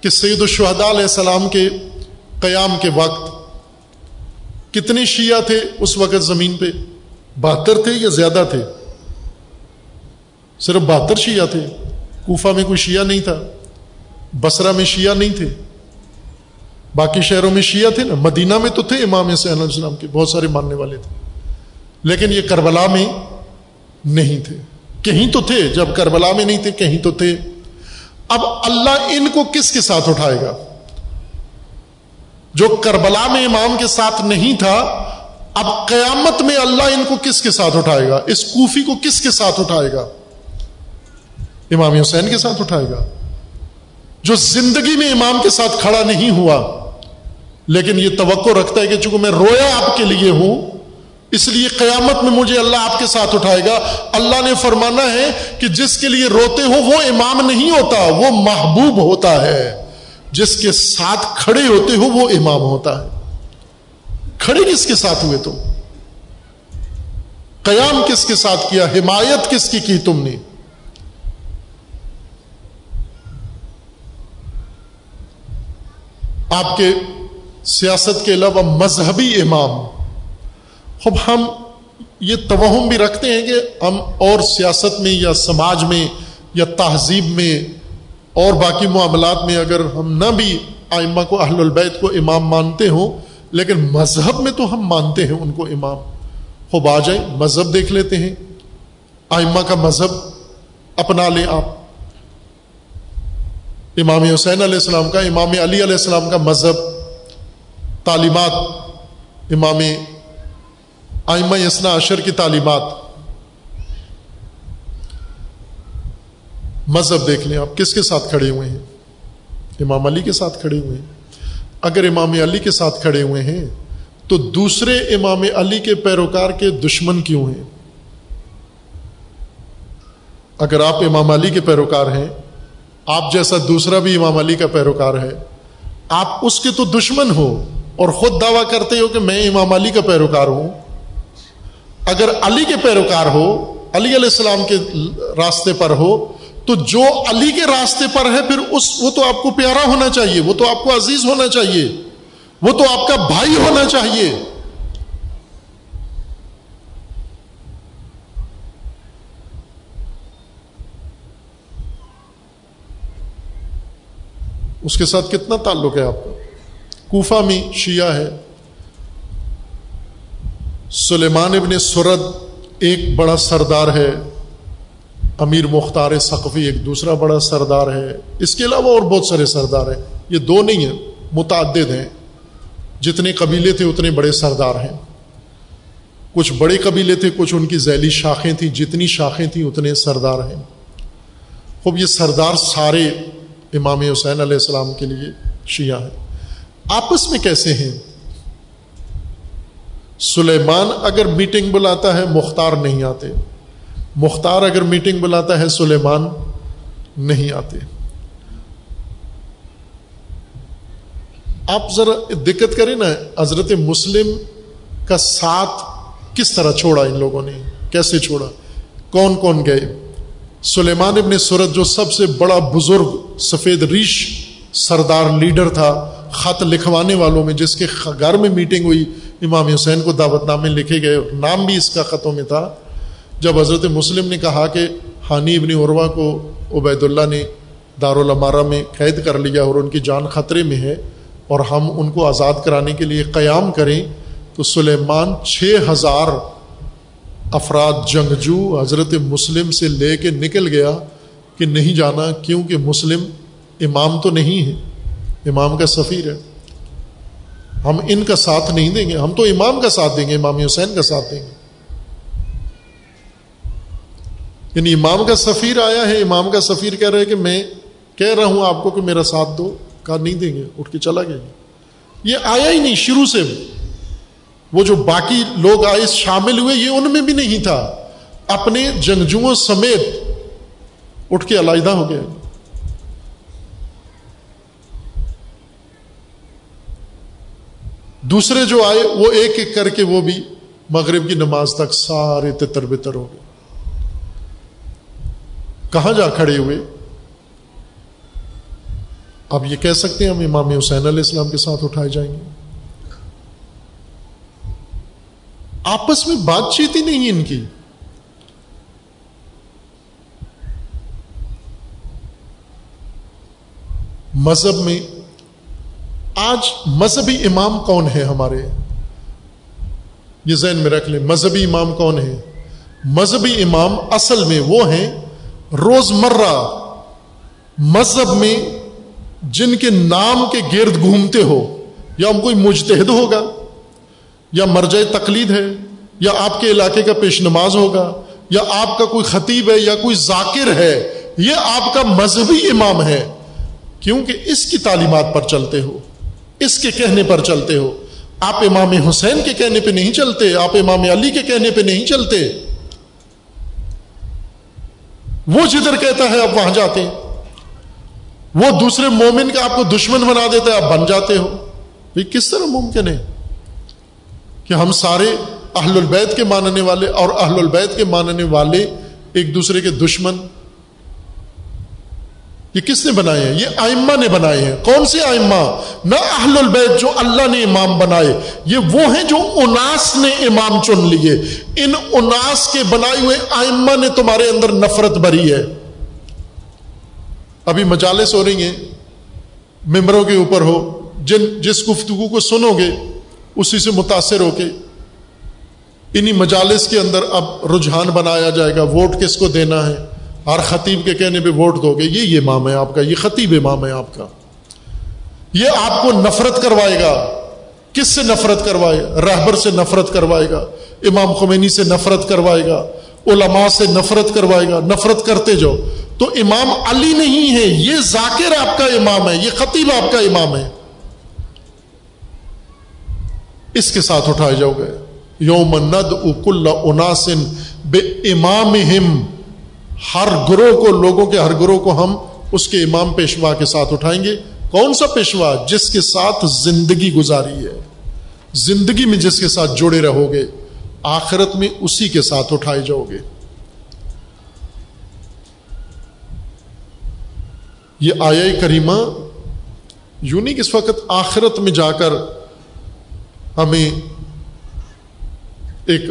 کہ سید الشہداء علیہ السلام کے قیام کے وقت کتنے شیعہ تھے اس وقت زمین پہ؟ بہتر تھے یا زیادہ تھے؟ صرف بہتر شیعہ تھے۔ کوفہ میں کوئی شیعہ نہیں تھا بسرا میں شیعہ نہیں تھے۔ باقی شہروں میں شیعہ تھے نا؟ مدینہ میں تو تھے امام حسین علیہ السلام کے، بہت سارے ماننے والے تھے۔ لیکن یہ کربلا میں نہیں تھے۔ کہیں تو تھے، جب کربلا میں نہیں تھے، کہیں تو تھے۔ اب اللہ ان کو کس کے ساتھ اٹھائے گا؟ جو کربلا میں امام کے ساتھ نہیں تھا، اب قیامت میں اللہ ان کو کس کے ساتھ اٹھائے گا؟ اس کوفی کو کس کے ساتھ اٹھائے گا؟ امام حسین کے ساتھ اٹھائے گا۔ جو زندگی میں امام کے ساتھ کھڑا نہیں ہوا، لیکن یہ توقع رکھتا ہے کہ چونکہ میں رویا آپ کے لیے ہوں، اس لیے قیامت میں مجھے اللہ آپ کے ساتھ اٹھائے گا۔ اللہ نے فرمانا ہے کہ جس کے لیے روتے ہو وہ امام نہیں ہوتا، وہ محبوب ہوتا ہے۔ جس کے ساتھ کھڑے ہوتے ہو وہ امام ہوتا ہے۔ کھڑے کس کے ساتھ ہوئے تم؟ قیام کس کے ساتھ کیا؟ حمایت کس کی کی تم نے؟ آپ کے سیاست کے علاوہ مذہبی امام۔ اب ہم یہ توہم بھی رکھتے ہیں کہ ہم اور سیاست میں یا سماج میں یا تہذیب میں اور باقی معاملات میں اگر ہم نہ بھی آئمہ کو اہل البیت کو امام مانتے ہوں، لیکن مذہب میں تو ہم مانتے ہیں ان کو امام۔ خوب آ جائیں، مذہب دیکھ لیتے ہیں۔ آئمہ کا مذہب اپنا لیں آپ۔ امام حسین علیہ السلام کا، امام علی علیہ السلام کا مذہب، تعلیمات۔ امام آئمہ یسنا اشر کی تعلیمات۔ مذہب دیکھ لیں، آپ کس کے ساتھ کھڑے ہوئے ہیں؟ امام علی کے ساتھ کھڑے ہوئے ہیں۔ اگر امام علی کے ساتھ کھڑے ہوئے ہیں، تو دوسرے امام علی کے پیروکار کے دشمن کیوں ہیں؟ اگر آپ امام علی کے پیروکار ہیں، آپ جیسا دوسرا بھی امام علی کا پیروکار ہے، آپ اس کے تو دشمن ہو اور خود دعویٰ کرتے ہو کہ میں امام علی کا پیروکار ہوں۔ اگر علی کے پیروکار ہو، علی علیہ السلام کے راستے پر ہو تو جو علی کے راستے پر ہے، پھر اس، وہ تو آپ کو پیارا ہونا چاہیے، وہ تو آپ کو عزیز ہونا چاہیے، وہ تو آپ کا بھائی ہونا چاہیے۔ اس کے ساتھ کتنا تعلق ہے آپ کا؟ کوفہ میں شیعہ ہے۔ سلیمان ابن سرد ایک بڑا سردار ہے۔ امیر مختار سقفی ایک دوسرا بڑا سردار ہے۔ اس کے علاوہ اور بہت سارے سردار ہیں۔ یہ دو نہیں ہیں، متعدد ہیں۔ جتنے قبیلے تھے اتنے بڑے سردار ہیں۔ کچھ بڑے قبیلے تھے، کچھ ان کی ذیلی شاخیں تھیں۔ جتنی شاخیں تھیں، اتنے سردار ہیں۔ خوب، یہ سردار سارے امام حسین علیہ السلام کے لیے شیعہ ہیں۔ آپس میں کیسے ہیں؟ سلیمان اگر میٹنگ بلاتا ہے، مختار نہیں آتے۔ مختار اگر میٹنگ بلاتا ہے، سلیمان نہیں آتے۔ آپ ذرا دقت کریں نا، حضرت مسلم کا ساتھ کس طرح چھوڑا ان لوگوں نے؟ کیسے چھوڑا؟ کون کون گئے؟ سلیمان ابن سورت جو سب سے بڑا بزرگ، سفید ریش سردار لیڈر تھا، خط لکھوانے والوں میں، جس کے گھر میں میٹنگ ہوئی، امام حسین کو دعوت نامے لکھے گئے نام بھی اس کا خطوں میں تھا۔ جب حضرت مسلم نے کہا کہ حانی ابن عروا کو عبید اللہ نے دارالمارہ میں قید کر لیا اور ان کی جان خطرے میں ہے اور ہم ان کو آزاد کرانے کے لیے قیام کریں، تو سلیمان چھ ہزار افراد جنگجو حضرت مسلم سے لے کے نکل گیا کہ نہیں جانا کیونکہ مسلم امام تو نہیں ہے، امام کا سفیر ہے۔ ہم ان کا ساتھ نہیں دیں گے، ہم تو امام کا ساتھ دیں گے، امام حسین کا ساتھ دیں گے۔ یعنی امام کا سفیر آیا ہے، امام کا سفیر کہہ رہے کہ میں کہہ رہا ہوں آپ کو کہ میرا ساتھ دو کہا نہیں دیں گے، اٹھ کے چلا گیا۔ یہ آیا ہی نہیں شروع سے۔ وہ جو باقی لوگ آئے، شامل ہوئے، یہ ان میں بھی نہیں تھا۔ اپنے جنگجو سمیت اٹھ کے علیحدہ ہو گیا دوسرے جو آئے، وہ ایک ایک کر کے وہ بھی مغرب کی نماز تک سارے تتر بتر ہو گئے۔ کہاں جا کھڑے ہوئے؟ اب یہ کہہ سکتے ہیں ہم امام حسین علیہ السلام کے ساتھ اٹھائے جائیں گے۔ آپس میں بات چیت ہی نہیں ان کی۔ مذہب میں آج مذہبی امام کون ہے ہمارے؟ یہ ذہن میں رکھ لیں، مذہبی امام کون ہے مذہبی امام اصل میں وہ ہیں روز مرہ مذہب میں جن کے نام کے گرد گھومتے ہو، یا ہم کوئی مجتہد ہوگا، یا مرجع تقلید ہے، یا آپ کے علاقے کا پیش نماز ہوگا، یا آپ کا کوئی خطیب ہے، یا کوئی ذاکر ہے، یہ آپ کا مذہبی امام ہے۔ کیونکہ اس کی تعلیمات پر چلتے ہو، اس کے کہنے پر چلتے ہو۔ آپ امام حسین کے کہنے پہ نہیں چلتے، آپ امام علی کے کہنے پہ نہیں چلتے۔ وہ جدھر کہتا ہے آپ وہاں جاتے ہیں۔ وہ دوسرے مومن کا آپ کو دشمن بنا دیتا ہے، آپ بن جاتے ہو۔ یہ کس طرح ممکن ہے کہ ہم سارے اہل البید کے ماننے والے اور اہل البید کے ماننے والے ایک دوسرے کے دشمن یہ کس نے بنائے ہیں؟ یہ آئمہ نے بنائے ہیں۔ کون سے آئمہ نہ اہل البید جو اللہ نے امام بنائے، یہ وہ ہیں جو اناس نے امام چن لیے۔ ان اناس کے بنائے ہوئے آئمہ نے تمہارے اندر نفرت بری ہے۔ ابھی مجالس ہو رہی ہیں، ممبروں کے اوپر ہو۔ جن، جس گفتگو کو سنو گے، اسی سے متاثر ہو کے۔ انہی مجالس کے اندر اب رجحان بنایا جائے گا۔ ووٹ کس کو دینا ہے؟ ہر خطیب کے کہنے پہ ووٹ دو گے، یہ امام ہے آپ کا، یہ خطیب امام ہے آپ کا۔ یہ آپ کو نفرت کروائے گا۔ کس سے نفرت کروائے؟ رہبر سے نفرت کروائے گا۔ امام خمینی سے نفرت کروائے گا۔ علماء سے نفرت کروائے گا۔ نفرت کرتے جاؤ۔ تو امام علی نہیں ہے، یہ ذاکر آپ کا امام ہے، یہ خطیب آپ کا امام ہے۔ اس کے ساتھ اٹھائے جاؤ گے۔ یوم ند اکل اناسن بے امام ہم ہر گروہ کو، لوگوں کے ہر گروہ کو ہم اس کے امام پیشوا کے ساتھ اٹھائیں گے۔ کون سا پیشوا جس کے ساتھ زندگی گزاری ہے؟ زندگی میں جس کے ساتھ جڑے رہو گے، آخرت میں اسی کے ساتھ اٹھائے جاؤ گے۔ یہ آیا کریمہ یونی کس وقت آخرت میں جا کر ہمیں ایک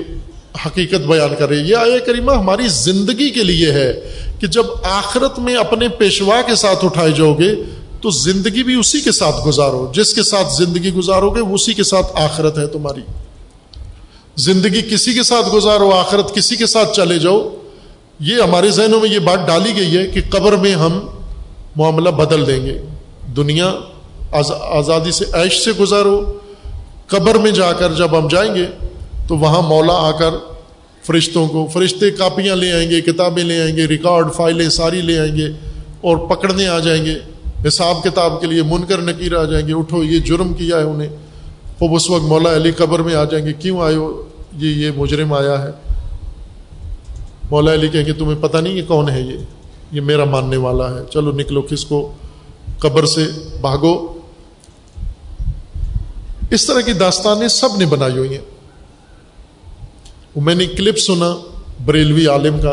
حقیقت بیان کر رہی ہے۔ یہ آیا کریمہ ہماری زندگی کے لیے ہے کہ جب آخرت میں اپنے پیشوا کے ساتھ اٹھائے جاؤ گے تو زندگی بھی اسی کے ساتھ گزارو۔ جس کے ساتھ زندگی گزارو گے، اسی کے ساتھ آخرت ہے تمہاری۔ زندگی کسی کے ساتھ گزارو، آخرت کسی کے ساتھ چلے جاؤ۔ یہ ہمارے ذہنوں میں یہ بات ڈالی گئی ہے کہ قبر میں ہم معاملہ بدل دیں گے۔ دنیا آزادی سے عیش سے گزارو۔ قبر میں جا کر جب ہم جائیں گے تو وہاں مولا آ کر فرشتوں کو فرشتے کاپیاں لے آئیں گے، کتابیں لے آئیں گے، ریکارڈ، فائلیں، ساری لے آئیں گے اور پکڑنے آ جائیں گے۔ حساب کتاب کے لیے من کر نکیر آ جائیں گے۔ اٹھو، یہ جرم کیا ہے انہیں؟ خوب اس وقت مولا علی قبر میں آ جائیں گے۔ کیوں آئے ہو؟ یہ یہ مجرم آیا ہے۔ مولا علی کہیں گے، تمہیں پتہ نہیں یہ کون ہے یہ؟ یہ میرا ماننے والا ہے۔ چلو نکلو، کس کو؟ قبر سے بھاگو۔ اس طرح کی داستانیں سب نے بنائی ہوئی ہیں۔ وہ میں نے کلپ سنا بریلوی عالم کا،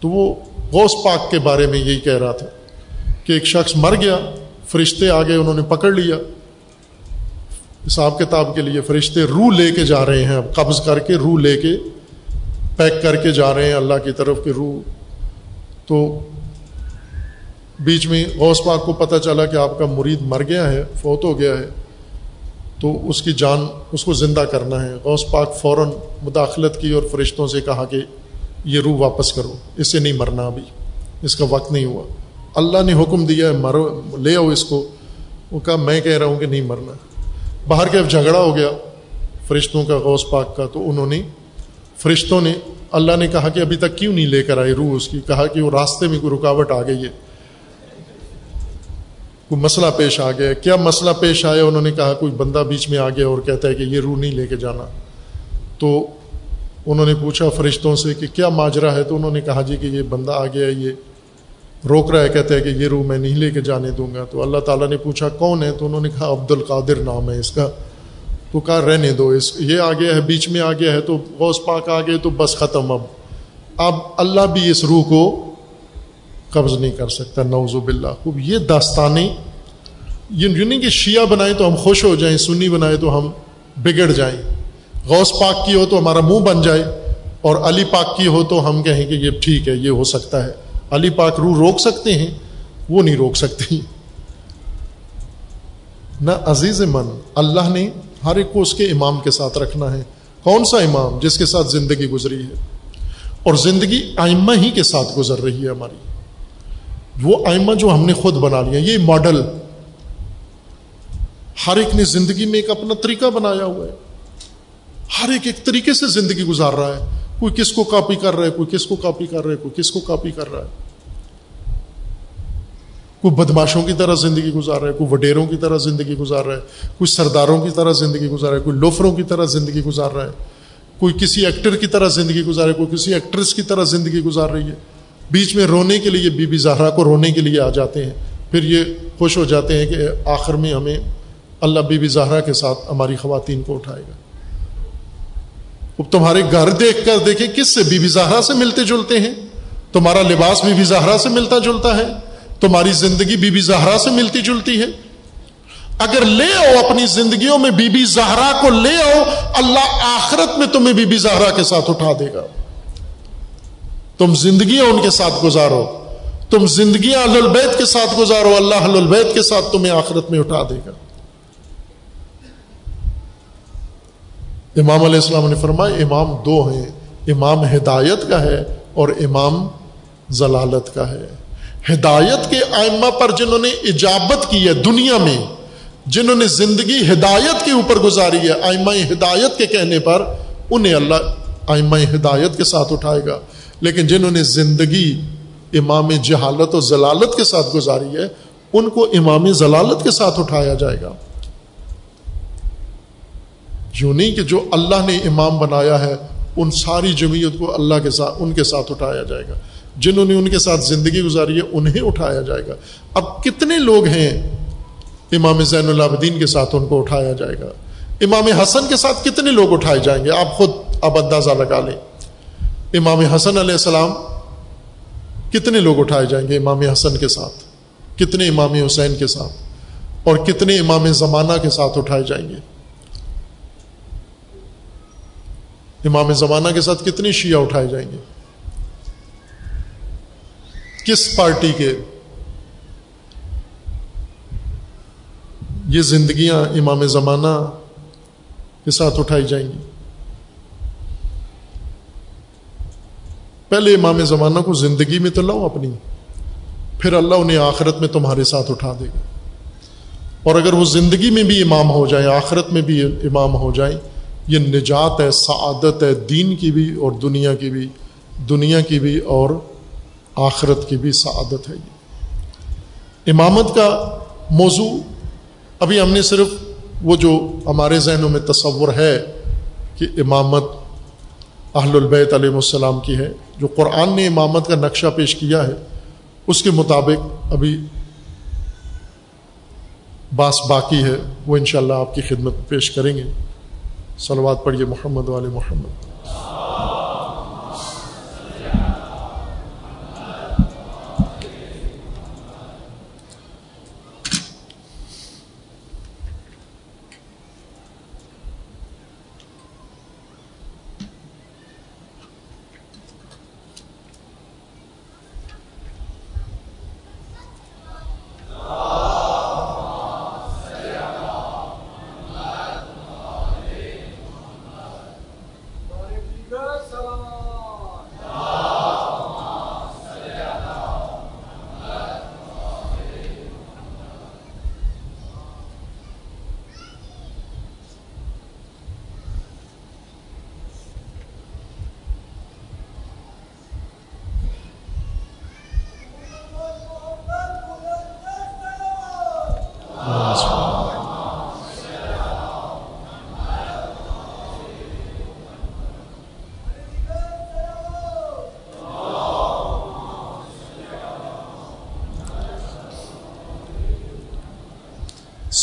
تو وہ غوث پاک کے بارے میں یہی کہہ رہا تھا کہ ایک شخص مر گیا، فرشتے آگے انہوں نے پکڑ لیا۔ حساب کتاب کے لیے فرشتے روح لے کے جا رہے ہیں، اب قبض کر کے روح لے کے، پیک کر کے جا رہے ہیں اللہ کی طرف کے روح۔ تو بیچ میں غوث پاک کو پتہ چلا کہ آپ کا مرید مر گیا ہے، فوت ہو گیا ہے۔ تو اس کی جان اس کو زندہ کرنا ہے۔ غوث پاک فوراً مداخلت کی اور فرشتوں سے کہا کہ یہ روح واپس کرو۔ اس سے نہیں مرنا ابھی۔ اس کا وقت نہیں ہوا۔ اللہ نے حکم دیا ہے، مرو، لے آؤ اس کو۔ وہ کہا، میں کہہ رہا ہوں کہ نہیں مرنا۔ باہر کے اب جھگڑا ہو گیا فرشتوں کا، غوث پاک کا۔ تو انہوں نے، فرشتوں نے، اللہ نے کہا کہ ابھی تک کیوں نہیں لے کر آئی روح اس کی؟ کہا کہ وہ راستے میں کوئی رکاوٹ آ گئی ہے۔ کوئی مسئلہ پیش آ گیا کیا مسئلہ پیش آیا؟ انہوں نے کہا کوئی بندہ بیچ میں آ گیا اور کہتا ہے کہ یہ روح نہیں لے کے جانا۔ تو انہوں نے پوچھا فرشتوں سے کہ کیا ماجرا ہے؟ تو انہوں نے کہا جی کہ یہ بندہ آ گیا یہ روک رہا ہے، کہتا ہے کہ یہ روح میں نہیں لے کے جانے دوں گا۔ تو اللہ تعالیٰ نے پوچھا کون ہے؟ تو انہوں نے کہا عبد القادر نام ہے اس کا۔ تو کہا رہنے دو، اس یہ آ گیا ہے، بیچ میں آ گیا ہے، تو غوث پاک آ گئے، تو بس ختم اب۔ اب اللہ بھی اس روح کو قبض نہیں کر سکتا نوز باللہ۔ خوب، یہ داستانیں یہ نہیں کہ شیعہ بنائیں تو ہم خوش ہو جائیں، سنی بنائیں تو ہم بگڑ جائیں۔ غوث پاک کی ہو تو ہمارا منہ بن جائے، اور علی پاک کی ہو تو ہم کہیں کہ یہ ٹھیک ہے، یہ ہو سکتا ہے۔ علی پاک روح روک سکتے ہیں، وہ نہیں روک سکتے نہ عزیز من، اللہ نے ہر ایک کو اس کے امام کے ساتھ رکھنا ہے۔ کون سا امام جس کے ساتھ زندگی گزری ہے؟ اور زندگی آئمہ ہی کے ساتھ گزر رہی ہے ہماری۔ وہ آئمہ جو ہم نے خود بنا لیا، یہ ماڈل۔ ہر ایک نے زندگی میں ایک اپنا طریقہ بنایا ہوا ہے۔ ہر ایک ایک طریقے سے زندگی گزار رہا ہے۔ کوئی کس کو کاپی کر رہا ہے، کوئی کس کو کاپی کر رہا ہے، کوئی کس کو کاپی کر رہا ہے۔ کوئی بدماشوں کی طرح زندگی گزار رہا ہے، کوئی وڈیروں کی طرح زندگی گزار رہا ہے، کوئی سرداروں کی طرح زندگی گزار رہا ہے، کوئی لوفروں کی طرح زندگی گزار رہا ہے۔ کوئی کسی ایکٹر کی طرح زندگی گزار رہا ہے، کوئی کسی ایکٹریس کی طرح زندگی گزار رہی ہے۔ بیچ میں رونے کے لیے بی بی زہرا کو رونے کے لیے آ جاتے ہیں۔ پھر یہ خوش ہو جاتے ہیں کہ آخر میں ہمیں اللہ بی بی زہرا کے ساتھ ہماری خواتین کو اٹھائے گا۔ اب تمہارے گھر دیکھ کر دیکھیں کس سے بی بی زہرا سے ملتے جلتے ہیں؟ تمہارا لباس بی بی زہرا سے ملتا جلتا ہے۔ تمہاری زندگی بی بی زہرا سے ملتی جلتی ہے۔ اگر لے آؤ اپنی زندگیوں میں بی بی زہرا کو لے آؤ، اللہ آخرت میں تمہیں بی بی زہرا کے ساتھ اٹھا دے گا۔ تم زندگیاں ان کے ساتھ گزارو۔ تم زندگیاں البید کے ساتھ گزارو، اللہ البید کے ساتھ تمہیں آخرت میں اٹھا دے گا۔ امام علیہ السلام نے فرمایا، امام دو ہیں۔ امام ہدایت کا ہے اور امام ضلالت کا ہے۔ ہدایت کے آئمہ پر جنہوں نے اجابت کی ہے دنیا میں، جنہوں نے زندگی ہدایت کے اوپر گزاری ہے، آئمہ ہدایت کے کہنے پر، انہیں اللہ آئمہ ہدایت کے ساتھ اٹھائے گا۔ لیکن جنہوں نے زندگی امام جہالت اور ضلالت کے ساتھ گزاری ہے، ان کو امام ضلالت کے ساتھ اٹھایا جائے گا۔ یوں نہیں کہ جو اللہ نے امام بنایا ہے، ان ساری جمعیت کو اللہ کے ساتھ ان کے ساتھ اٹھایا جائے گا۔ جنہوں نے ان کے ساتھ زندگی گزاری ہے، انہیں اٹھایا جائے گا۔ اب کتنے لوگ ہیں امام زین العابدین کے ساتھ ان کو اٹھایا جائے گا؟ امام حسن کے ساتھ کتنے لوگ اٹھائے جائیں گے؟ آپ خود اب اندازہ لگا لیں۔ امام حسن علیہ السلام کتنے لوگ اٹھائے جائیں گے امام حسن کے ساتھ؟ کتنے امام حسین کے ساتھ؟ اور کتنے امام زمانہ کے ساتھ اٹھائے جائیں گے؟ امام زمانہ کے ساتھ کتنے شیعہ اٹھائے جائیں گے؟ کس پارٹی کے؟ یہ زندگیاں امام زمانہ کے ساتھ اٹھائی جائیں گی۔ پہلے امام زمانہ کو زندگی میں تو لاؤ اپنی، پھر اللہ انہیں آخرت میں تمہارے ساتھ اٹھا دے گا۔ اور اگر وہ زندگی میں بھی امام ہو جائیں آخرت میں بھی امام ہو جائیں یہ نجات ہے، سعادت ہے دین کی بھی اور دنیا کی بھی، دنیا کی بھی اور آخرت کی بھی سعادت ہے یہ۔ امامت کا موضوع، ابھی ہم نے صرف وہ جو ہمارے ذہنوں میں تصور ہے کہ امامت اہل البیت علیہ السلام کی ہے جو قرآن نے امامت کا نقشہ پیش کیا ہے، اس کے مطابق ابھی باس باقی ہے، وہ انشاءاللہ آپ کی خدمت پیش کریں گے۔ سلوات پڑھیے محمد والے محمد۔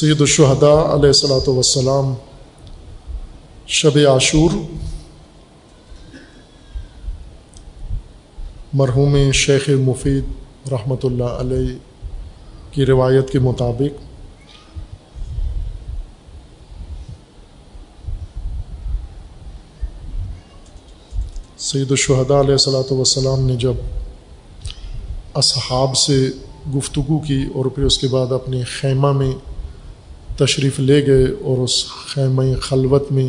سید الشہداء علیہ السلاۃ وسلام شب عاشور، مرحوم شیخ مفید رحمۃ اللہ علیہ کی روایت کے مطابق سید الشہداء علیہ السلاۃ وسلام نے جب اصحاب سے گفتگو کی اور پھر اس کے بعد اپنے خیمہ میں تشریف لے گئے اور اس خیمہ خلوت میں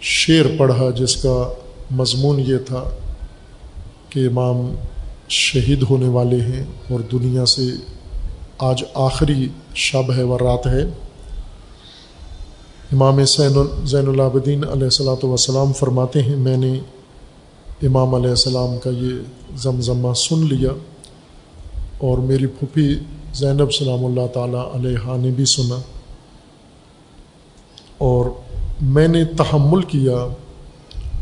شعر پڑھا، جس کا مضمون یہ تھا کہ امام شہید ہونے والے ہیں اور دنیا سے آج آخری شب ہے و رات ہے۔ امام سین زین العابدین علیہ السلاۃ وسلام فرماتے ہیں، میں نے امام علیہ السلام کا یہ زمزمہ سن لیا اور میری پھوپھی زینب سلام اللہ تعالیٰ علیہ نے بھی سنا۔ اور میں نے تحمل کیا،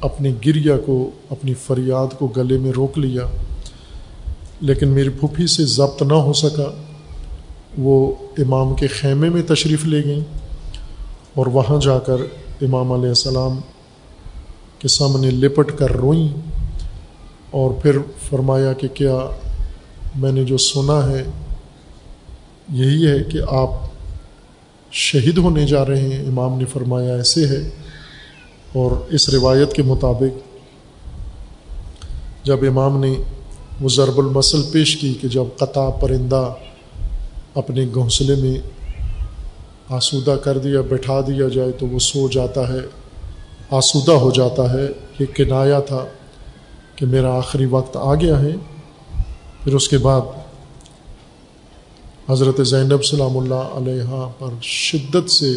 اپنی گریا کو، اپنی فریاد کو گلے میں روک لیا۔ لیکن میری پھوپھی سے ضبط نہ ہو سکا۔ وہ امام کے خیمے میں تشریف لے گئیں اور وہاں جا کر امام علیہ السلام کے سامنے لپٹ کر روئیں۔ اور پھر فرمایا کہ کیا میں نے جو سنا ہے، یہی ہے کہ آپ شہید ہونے جا رہے ہیں، امام نے فرمایا ایسے ہے۔ اور اس روایت کے مطابق جب امام نے وہ ضرب المسل پیش کی کہ جب قطع پرندہ اپنے گھونسلے میں آسودہ کر دیا، بٹھا دیا جائے تو وہ سو جاتا ہے، آسودہ ہو جاتا ہے۔ یہ کنایا تھا کہ میرا آخری وقت آ گیا ہے۔ پھر اس کے بعد حضرت زینب سلام اللہ علیہ پر شدت سے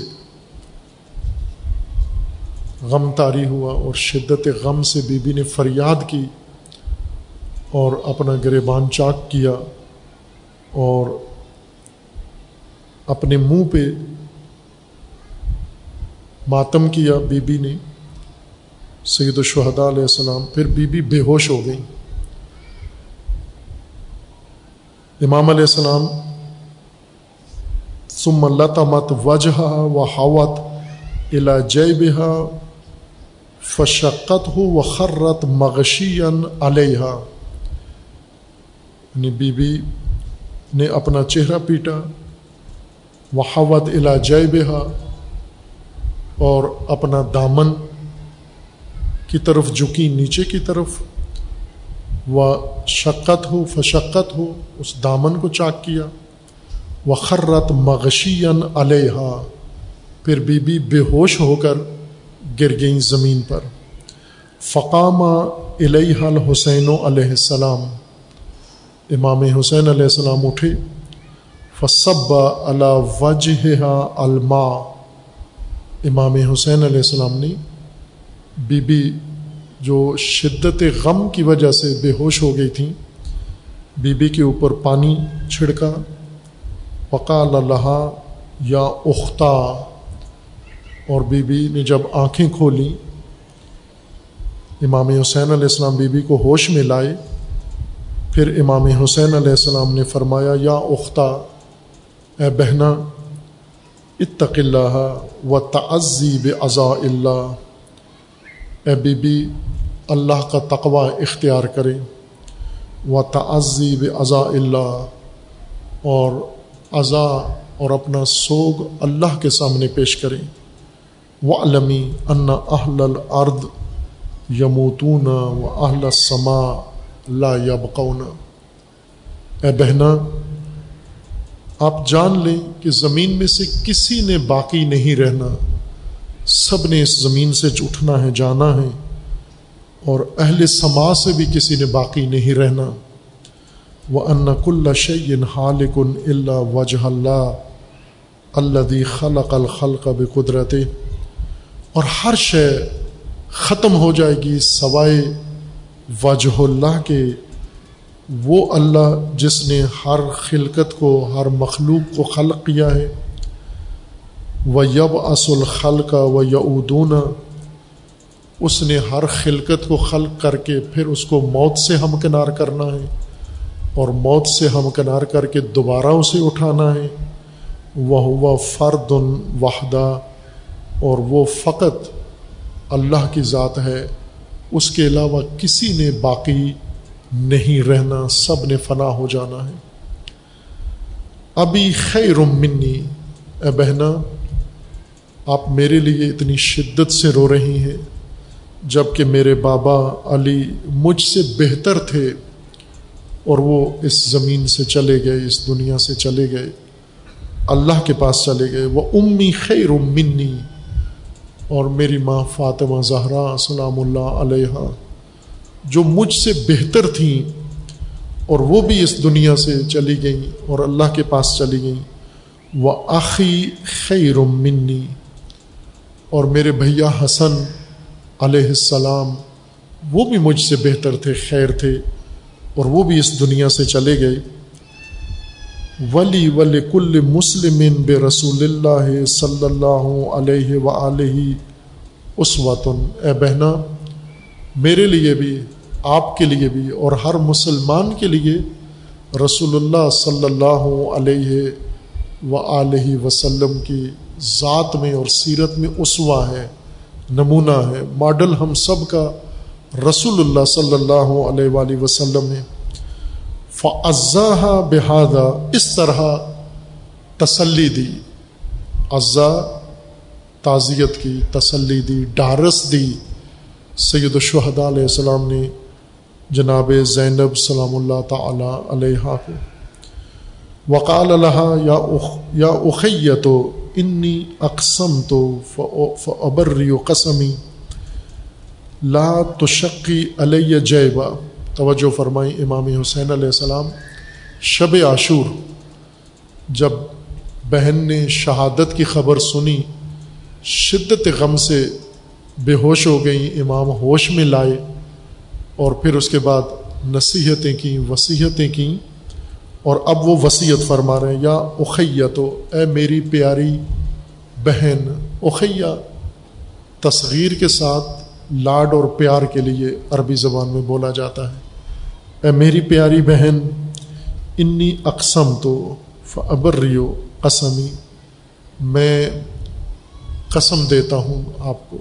غم تاری ہوا اور شدت غم سے بی بی نے فریاد کی اور اپنا گریبان چاک کیا اور اپنے منہ پہ ماتم کیا بی بی نے۔ سید الشہداء علیہ السلام پھر بی بی بے ہوش ہو گئی امام علیہ السلام ثم لطمت وجہ و حوت الا جے بہا فشقت ہو و خرت مغشین علیہ یعنی بی بی نے اپنا چہرہ پیٹا و حوت الا جے بہا اور اپنا دامن کی طرف، جھکی نیچے کی طرف۔ و شقت ہو فشقت ہو اس دامن کو چاک کیا۔ و خرت مغشین علیہ پھر بی بی بے ہوش ہو کر گر گئیں زمین پر۔ فقام علیہ الحسین علیہ السلام۔ امام حسین علیہ السلام اٹھے۔ فصب اللہ وجہ الما امام حسین علیہ السلام نے بی بی جو شدت غم کی وجہ سے بے ہوش ہو گئی تھیں، بی بی کے اوپر پانی چھڑکا۔ وقال اللہ یا اختہ اور بی بی نے جب آنکھیں کھولیں امام حسین علیہ السلام بی بی کو ہوش میں لائے۔ پھر امام حسین علیہ السلام نے فرمایا، یا اختہ اے بہنا اتق اللہ و تعزی بضاء اللہ۔ اے بی بی اللہ کا تقوی اختیار کرے۔ و تعزی بضاء اللہ۔ اور اضا اور اپنا سوگ اللہ کے سامنے پیش کریں۔ و علمی ان اہل الارض یموتون و اہل السما لا یبقون اے بہنا آپ جان لیں کہ زمین میں سے کسی نے باقی نہیں رہنا۔ سب نے اس زمین سے اٹھنا ہے، جانا ہے اور اہل سما سے بھی کسی نے باقی نہیں رہنا۔ وہ ان کل شعین حالکن اللہ وجہ اللہ اللہ خلق الخلق بقدرت اور ہر شے ختم ہو جائے گی سوائے وجہ اللہ کے۔ وہ اللہ جس نے ہر خلقت کو، ہر مخلوق کو خلق کیا ہے۔ وہ یب اصل خلق و یعودون اس نے ہر خلقت کو خلق کر کے پھر اس کو موت سے ہمکنار کرنا ہے۔ اور موت سے ہمکنار کر کے دوبارہ اسے اٹھانا ہے۔ وہ ہوا فرد وحدہ، اور وہ فقط اللہ کی ذات ہے۔ اس کے علاوہ کسی نے باقی نہیں رہنا، سب نے فنا ہو جانا ہے۔ ابھی خیر منی، اے بہنا آپ میرے لیے اتنی شدت سے رو رہی ہیں جبکہ میرے بابا علی مجھ سے بہتر تھے۔ اور وہ اس زمین سے چلے گئے، اس دنیا سے چلے گئے، اللہ کے پاس چلے گئے۔ وہ امی خیر منی، اور میری ماں فاطمہ زہرا سلام اللہ علیہ جو مجھ سے بہتر تھیں اور وہ بھی اس دنیا سے چلی گئیں اور اللہ کے پاس چلی گئیں۔ وہ آخی خیر منی، اور میرے بھیا حسن علیہ السلام، وہ بھی مجھ سے بہتر تھے، خیر تھے۔ اور وہ بھی اس دنیا سے چلے گئے۔ ولی ولی کل مسلم بے رسول اللہ صلی اللہ علیہ و علیہ اس اے بہنا میرے لیے بھی، آپ کے لیے بھی اور ہر مسلمان کے لیے رسول اللہ صلی اللہ علیہ و علیہ وسلم کی ذات میں اور سیرت میں اسوا ہے، نمونہ ہے، ماڈل ہم سب کا رسول اللہ صلی اللہ علیہ وآلہ وسلم ہے فضا بحادہ اس طرح تسلی دی۔ اعضا تعزیت کی، تسلی دی، ڈارس دی۔ سید الشہداء علیہ السلام نے جناب زینب سلام اللہ تعالی علیہ کو۔ وقال اللہ یا یا اخیت و انی اقسم تو فبری و قسمی۔ لا تشقی علیہ جیبا، توجہ فرمائی امام حسین علیہ السلام، شب عاشور، جب بہن نے شہادت کی خبر سنی، شدت غم سے بے ہوش ہو گئیں، امام ہوش میں لائے، اور پھر اس کے بعد نصیحتیں کیں، وصیتیں کیں، اور اب وہ وصیت فرما رہے ہیں، یا اخیہ تو، اے میری پیاری بہن، اخیہ، تصغیر کے ساتھ لاڈ اور پیار کے لیے عربی زبان میں بولا جاتا ہے۔ اے میری پیاری بہن، انی اقسم تو فبر ریو قسمی۔ میں قسم دیتا ہوں آپ کو۔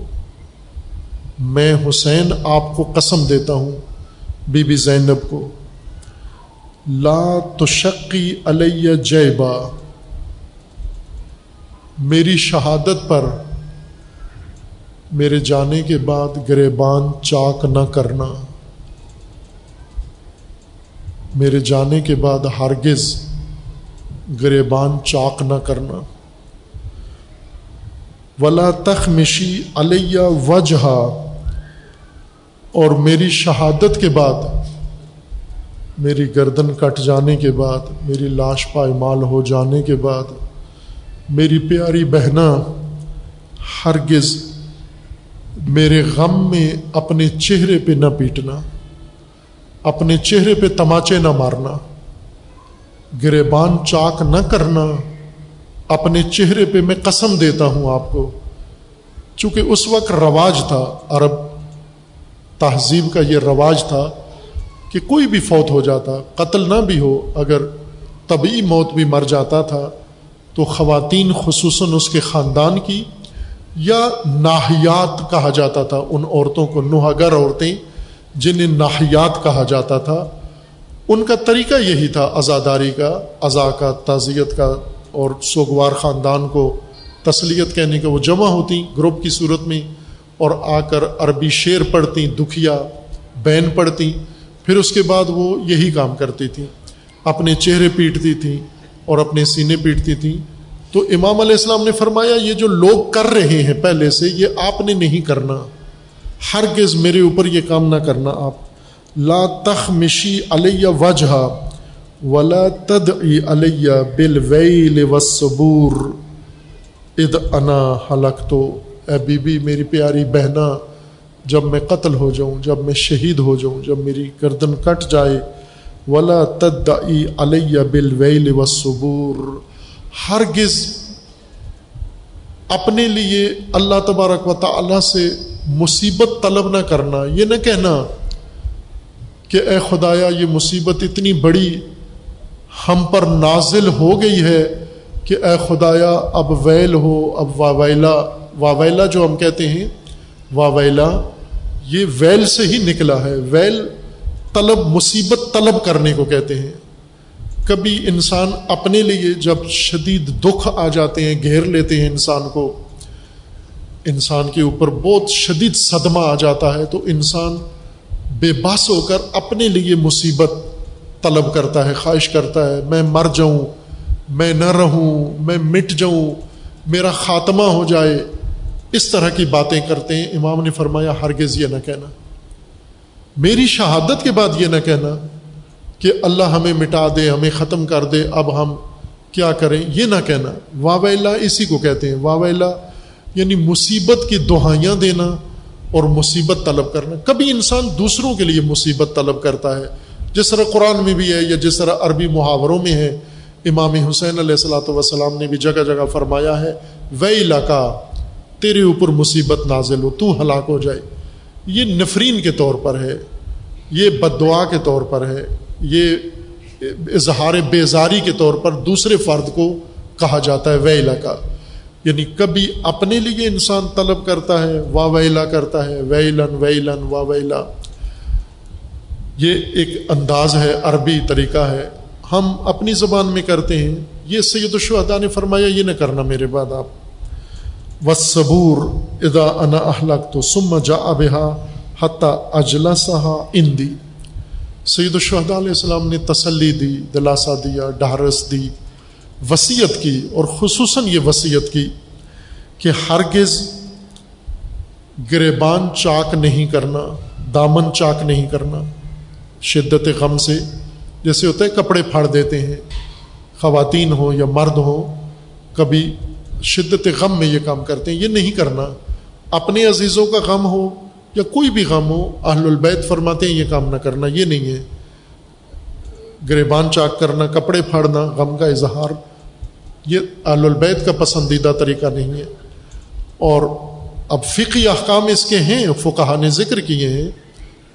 میں حسین آپ کو قسم دیتا ہوں، بی بی زینب کو۔ لا تشقی علیہ جیبا۔ میری شہادت پر میرے جانے کے بعد گریبان چاک نہ کرنا۔ میرے جانے کے بعد ہرگز گریبان چاک نہ کرنا۔ ولا تخمشی علیہ وجہ اور میری شہادت کے بعد، میری گردن کٹ جانے کے بعد، میری لاش پائمال ہو جانے کے بعد، میری پیاری بہنا ہرگز میرے غم میں اپنے چہرے پہ نہ پیٹنا، اپنے چہرے پہ تماچے نہ مارنا، گریبان چاک نہ کرنا، اپنے چہرے پہ میں قسم دیتا ہوں آپ کو۔ چونکہ اس وقت رواج تھا عرب، تہذیب کا یہ رواج تھا کہ کوئی بھی فوت ہو جاتا، قتل نہ بھی ہو، اگر طبی موت بھی مر جاتا تھا، تو خواتین خصوصاً اس کے خاندان کی یا ناحیات کہا جاتا تھا ان عورتوں کو نوہگر عورتیں جنہیں ناحیات کہا جاتا تھا۔ ان کا طریقہ یہی تھا، ازاداری کا، ازا کا، تعزیت کا اور سوگوار خاندان کو تسلیت کہنے کا وہ جمع ہوتی گروپ کی صورت میں اور آ کر عربی شعر پڑھتی، دکھیا، بین پڑھتی۔ پھر اس کے بعد وہ یہی کام کرتی تھیں۔ اپنے چہرے پیٹتی تھیں اور اپنے سینے پیٹتی تھیں۔ تو امام علیہ السلام نے فرمایا، یہ جو لوگ کر رہے ہیں پہلے سے، یہ آپ نے نہیں کرنا۔ ہرگز میرے اوپر یہ کام نہ کرنا آپ۔ لا تخمشی علیہ وجہ ولا تد علیہ بل ویل وصبور اد انا حلق تو اے بی بی، میری پیاری بہنا جب میں قتل ہو جاؤں، جب میں شہید ہو جاؤں، جب میری گردن کٹ جائے۔ ولا تد علیہ بل ویل وصبور ہرگز اپنے لیے اللہ تبارک و تعالی سے مصیبت طلب نہ کرنا، یہ نہ کہنا کہ اے خدایا، یہ مصیبت اتنی بڑی ہم پر نازل ہو گئی ہے کہ اے خدایا، اب ویل ہو، اب واویلا واویلا جو ہم کہتے ہیں، واویلا، یہ ویل سے ہی نکلا ہے۔ ویل طلب، مصیبت طلب کرنے کو کہتے ہیں۔ کبھی انسان اپنے لیے جب شدید دکھ آ جاتے ہیں، گھیر لیتے ہیں انسان کو، انسان کے اوپر بہت شدید صدمہ آ جاتا ہے تو انسان بے بس ہو کر اپنے لیے مصیبت طلب کرتا ہے، خواہش کرتا ہے، میں مر جاؤں، میں نہ رہوں، میں مٹ جاؤں، میرا خاتمہ ہو جائے۔ اس طرح کی باتیں کرتے ہیں۔ امام نے فرمایا، ہرگز یہ نہ کہنا۔ میری شہادت کے بعد یہ نہ کہنا۔ کہ اللہ ہمیں مٹا دے، ہمیں ختم کر دے، اب ہم کیا کریں؟ یہ نہ کہنا۔ واویلا اسی کو کہتے ہیں۔ واویلا یعنی مصیبت کی دہائیاں دینا اور مصیبت طلب کرنا۔ کبھی انسان دوسروں کے لیے مصیبت طلب کرتا ہے۔ جس طرح قرآن میں بھی ہے یا جس طرح عربی محاوروں میں ہے، امام حسین علیہ السلاۃ وسلام نے بھی جگہ جگہ فرمایا ہے وے علاقہ تیرے اوپر مصیبت نازل ہو، تو ہلاک ہو جائے۔ یہ نفرین کے طور پر ہے، یہ بد دعا کے طور پر ہے۔ یہ اظہار بیزاری کے طور پر دوسرے فرد کو کہا جاتا ہے، ویلا کا۔ یعنی کبھی اپنے لیے انسان طلب کرتا ہے، وا ویلا کرتا ہے، ویلن ویلن، وا ویلا۔ یہ ایک انداز ہے، عربی طریقہ ہے۔ ہم اپنی زبان میں کرتے ہیں۔ یہ سید الشہدا نے فرمایا، یہ نہ کرنا میرے بعد آپ۔ و صبور ادا انا اہلک تو سم جا ابہا حتیٰ اجلا سہا اندی سید الشہدا علیہ السلام نے تسلی دی، دلاسا دیا، ڈھارس دی وسیعت کی اور خصوصاً یہ وسیعت کی کہ ہرگز گریبان چاک نہیں کرنا، دامن چاک نہیں کرنا شدت غم سے۔ جیسے ہوتا ہے، کپڑے پھاڑ دیتے ہیں، خواتین ہوں یا مرد ہوں، کبھی شدت غم میں یہ کام کرتے ہیں۔ یہ نہیں کرنا۔ اپنے عزیزوں کا غم ہو یا کوئی بھی غم ہو، اہل البیت فرماتے ہیں یہ کام نہ کرنا، یہ نہیں ہے۔ گریبان چاک کرنا، کپڑے پھاڑنا، غم کا اظہار، یہ اہل البیت کا پسندیدہ طریقہ نہیں ہے۔ اور اب فقی احکام اس کے ہیں فقہ نے ذکر کیے ہیں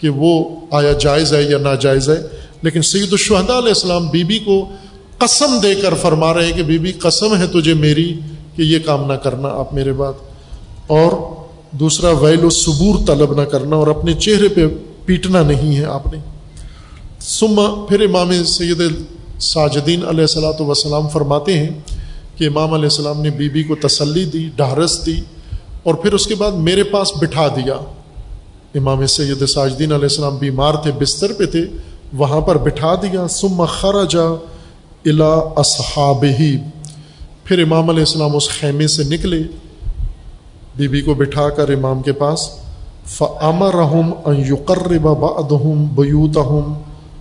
کہ وہ آیا جائز ہے یا ناجائز ہے۔ لیکن سید الشہداء علیہ السلام بی بی کو قسم دے کر فرما رہے ہیں کہ بی بی قسم ہے تجھے میری کہ یہ کام نہ کرنا آپ میرے بات اور دوسرا ویل و صبور طلب نہ کرنا اور اپنے چہرے پہ پیٹنا نہیں ہے آپ نے۔ سما پھر امام سید ساجدین علیہ السلاۃ وسلام فرماتے ہیں کہ امام علیہ السلام نے بی بی کو تسلی دی، ڈھارس دی اور پھر اس کے بعد میرے پاس بٹھا دیا۔ امام سید ساجدین علیہ السلام بیمار تھے، بستر پہ تھے، وہاں پر بٹھا دیا۔ سم خرجا الا اصحاب ہی پھر امام علیہ السلام اس خیمے سے نکلے۔ بی بی کو بٹھا کر امام کے پاس فمر رحم یقرب بعضهم بیوتهم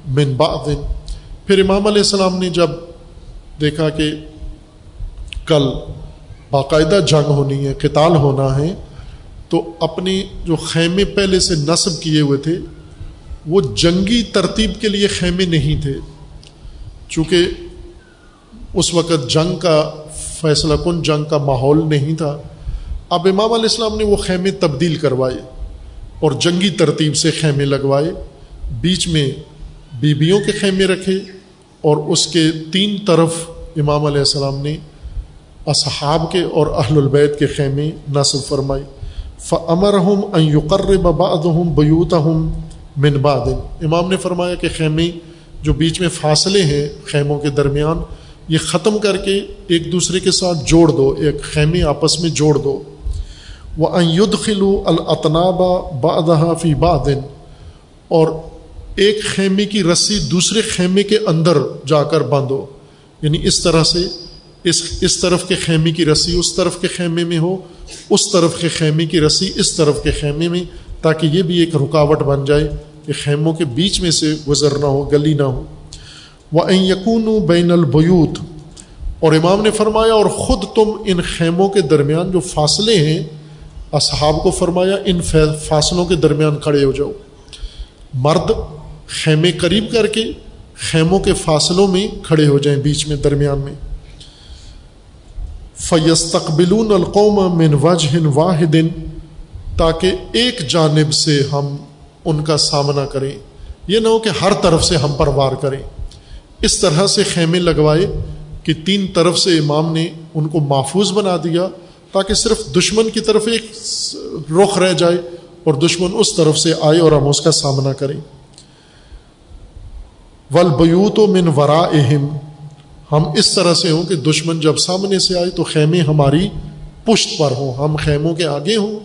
من بعض۔ پھر امام علیہ السلام نے جب دیکھا کہ کل باقاعدہ جنگ ہونی ہے، قتال ہونا ہے، تو اپنی جو خیمے پہلے سے نصب کیے ہوئے تھے، وہ جنگی ترتیب کے لیے خیمے نہیں تھے۔ چونکہ اس وقت جنگ کا فیصلہ کن جنگ کا ماحول نہیں تھا۔ اب امام علیہ السلام نے وہ خیمے تبدیل کروائے اور جنگی ترتیب سے خیمے لگوائے، بیچ میں بیویوں کے خیمے رکھے اور اس کے تین طرف امام علیہ السلام نے اصحاب کے اور اہل البید کے خیمے نصب فرمائے۔ فمرحم یقرب بعضهم بیوتهم من بعد امام نے فرمایا کہ خیمے جو بیچ میں فاصلے ہیں خیموں کے درمیان، یہ ختم کر کے ایک دوسرے کے ساتھ جوڑ دو، ایک خیمے آپس میں جوڑ دو۔ وہ ید خلو الطنابا بادہ فی بادن اور ایک خیمے کی رسی دوسرے خیمے کے اندر جا کر باندھو۔ یعنی اس طرح سے اس اس طرف کے خیمے کی رسی اس طرف کے خیمے میں ہو، اس طرف کے خیمے کی رسی اس طرف کے خیمے میں، تاکہ یہ بھی ایک رکاوٹ بن جائے کہ خیموں کے بیچ میں سے گزرنا ہو، گلی نہ ہو۔ وہ این یقون بین البیوت اور امام نے فرمایا، اور خود تم ان خیموں کے درمیان جو فاصلے ہیں اصحاب کو فرمایا، ان فاصلوں کے درمیان کھڑے ہو جاؤ۔ مرد خیمے قریب کر کے خیموں کے فاصلوں میں کھڑے ہو جائیں بیچ میں، درمیان میں۔ فیستقبلون القوم من وجہ واحد، تاکہ ایک جانب سے ہم ان کا سامنا کریں۔ یہ نہ ہو کہ ہر طرف سے ہم پر وار کریں۔ اس طرح سے خیمے لگوائے کہ تین طرف سے امام نے ان کو محفوظ بنا دیا۔ تاکہ صرف دشمن کی طرف ایک رخ رہ جائے اور دشمن اس طرف سے آئے اور ہم اس کا سامنا کریں۔ ول بیوت و من ورا اہم ہم اس طرح سے ہوں کہ دشمن جب سامنے سے آئے تو خیمے ہماری پشت پر ہوں۔ ہم خیموں کے آگے ہوں،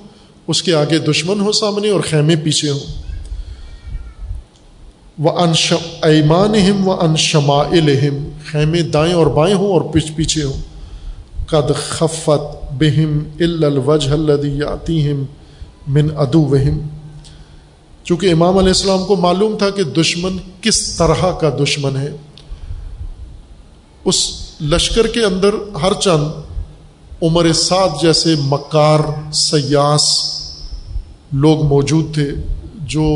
اس کے آگے دشمن ہو سامنے اور خیمے پیچھے ہوں۔ وہ انش ایمان و انشما الہم خیمے دائیں اور بائیں ہوں اور پچ پیچھے ہوں۔ قد خفت بہم الوجہ الدی ہم من ادو وہم چونکہ امام علیہ السلام کو معلوم تھا کہ دشمن کس طرح کا دشمن ہے۔ اس لشکر کے اندر ہر چند عمر سعد جیسے مکار، سیاس لوگ موجود تھے جو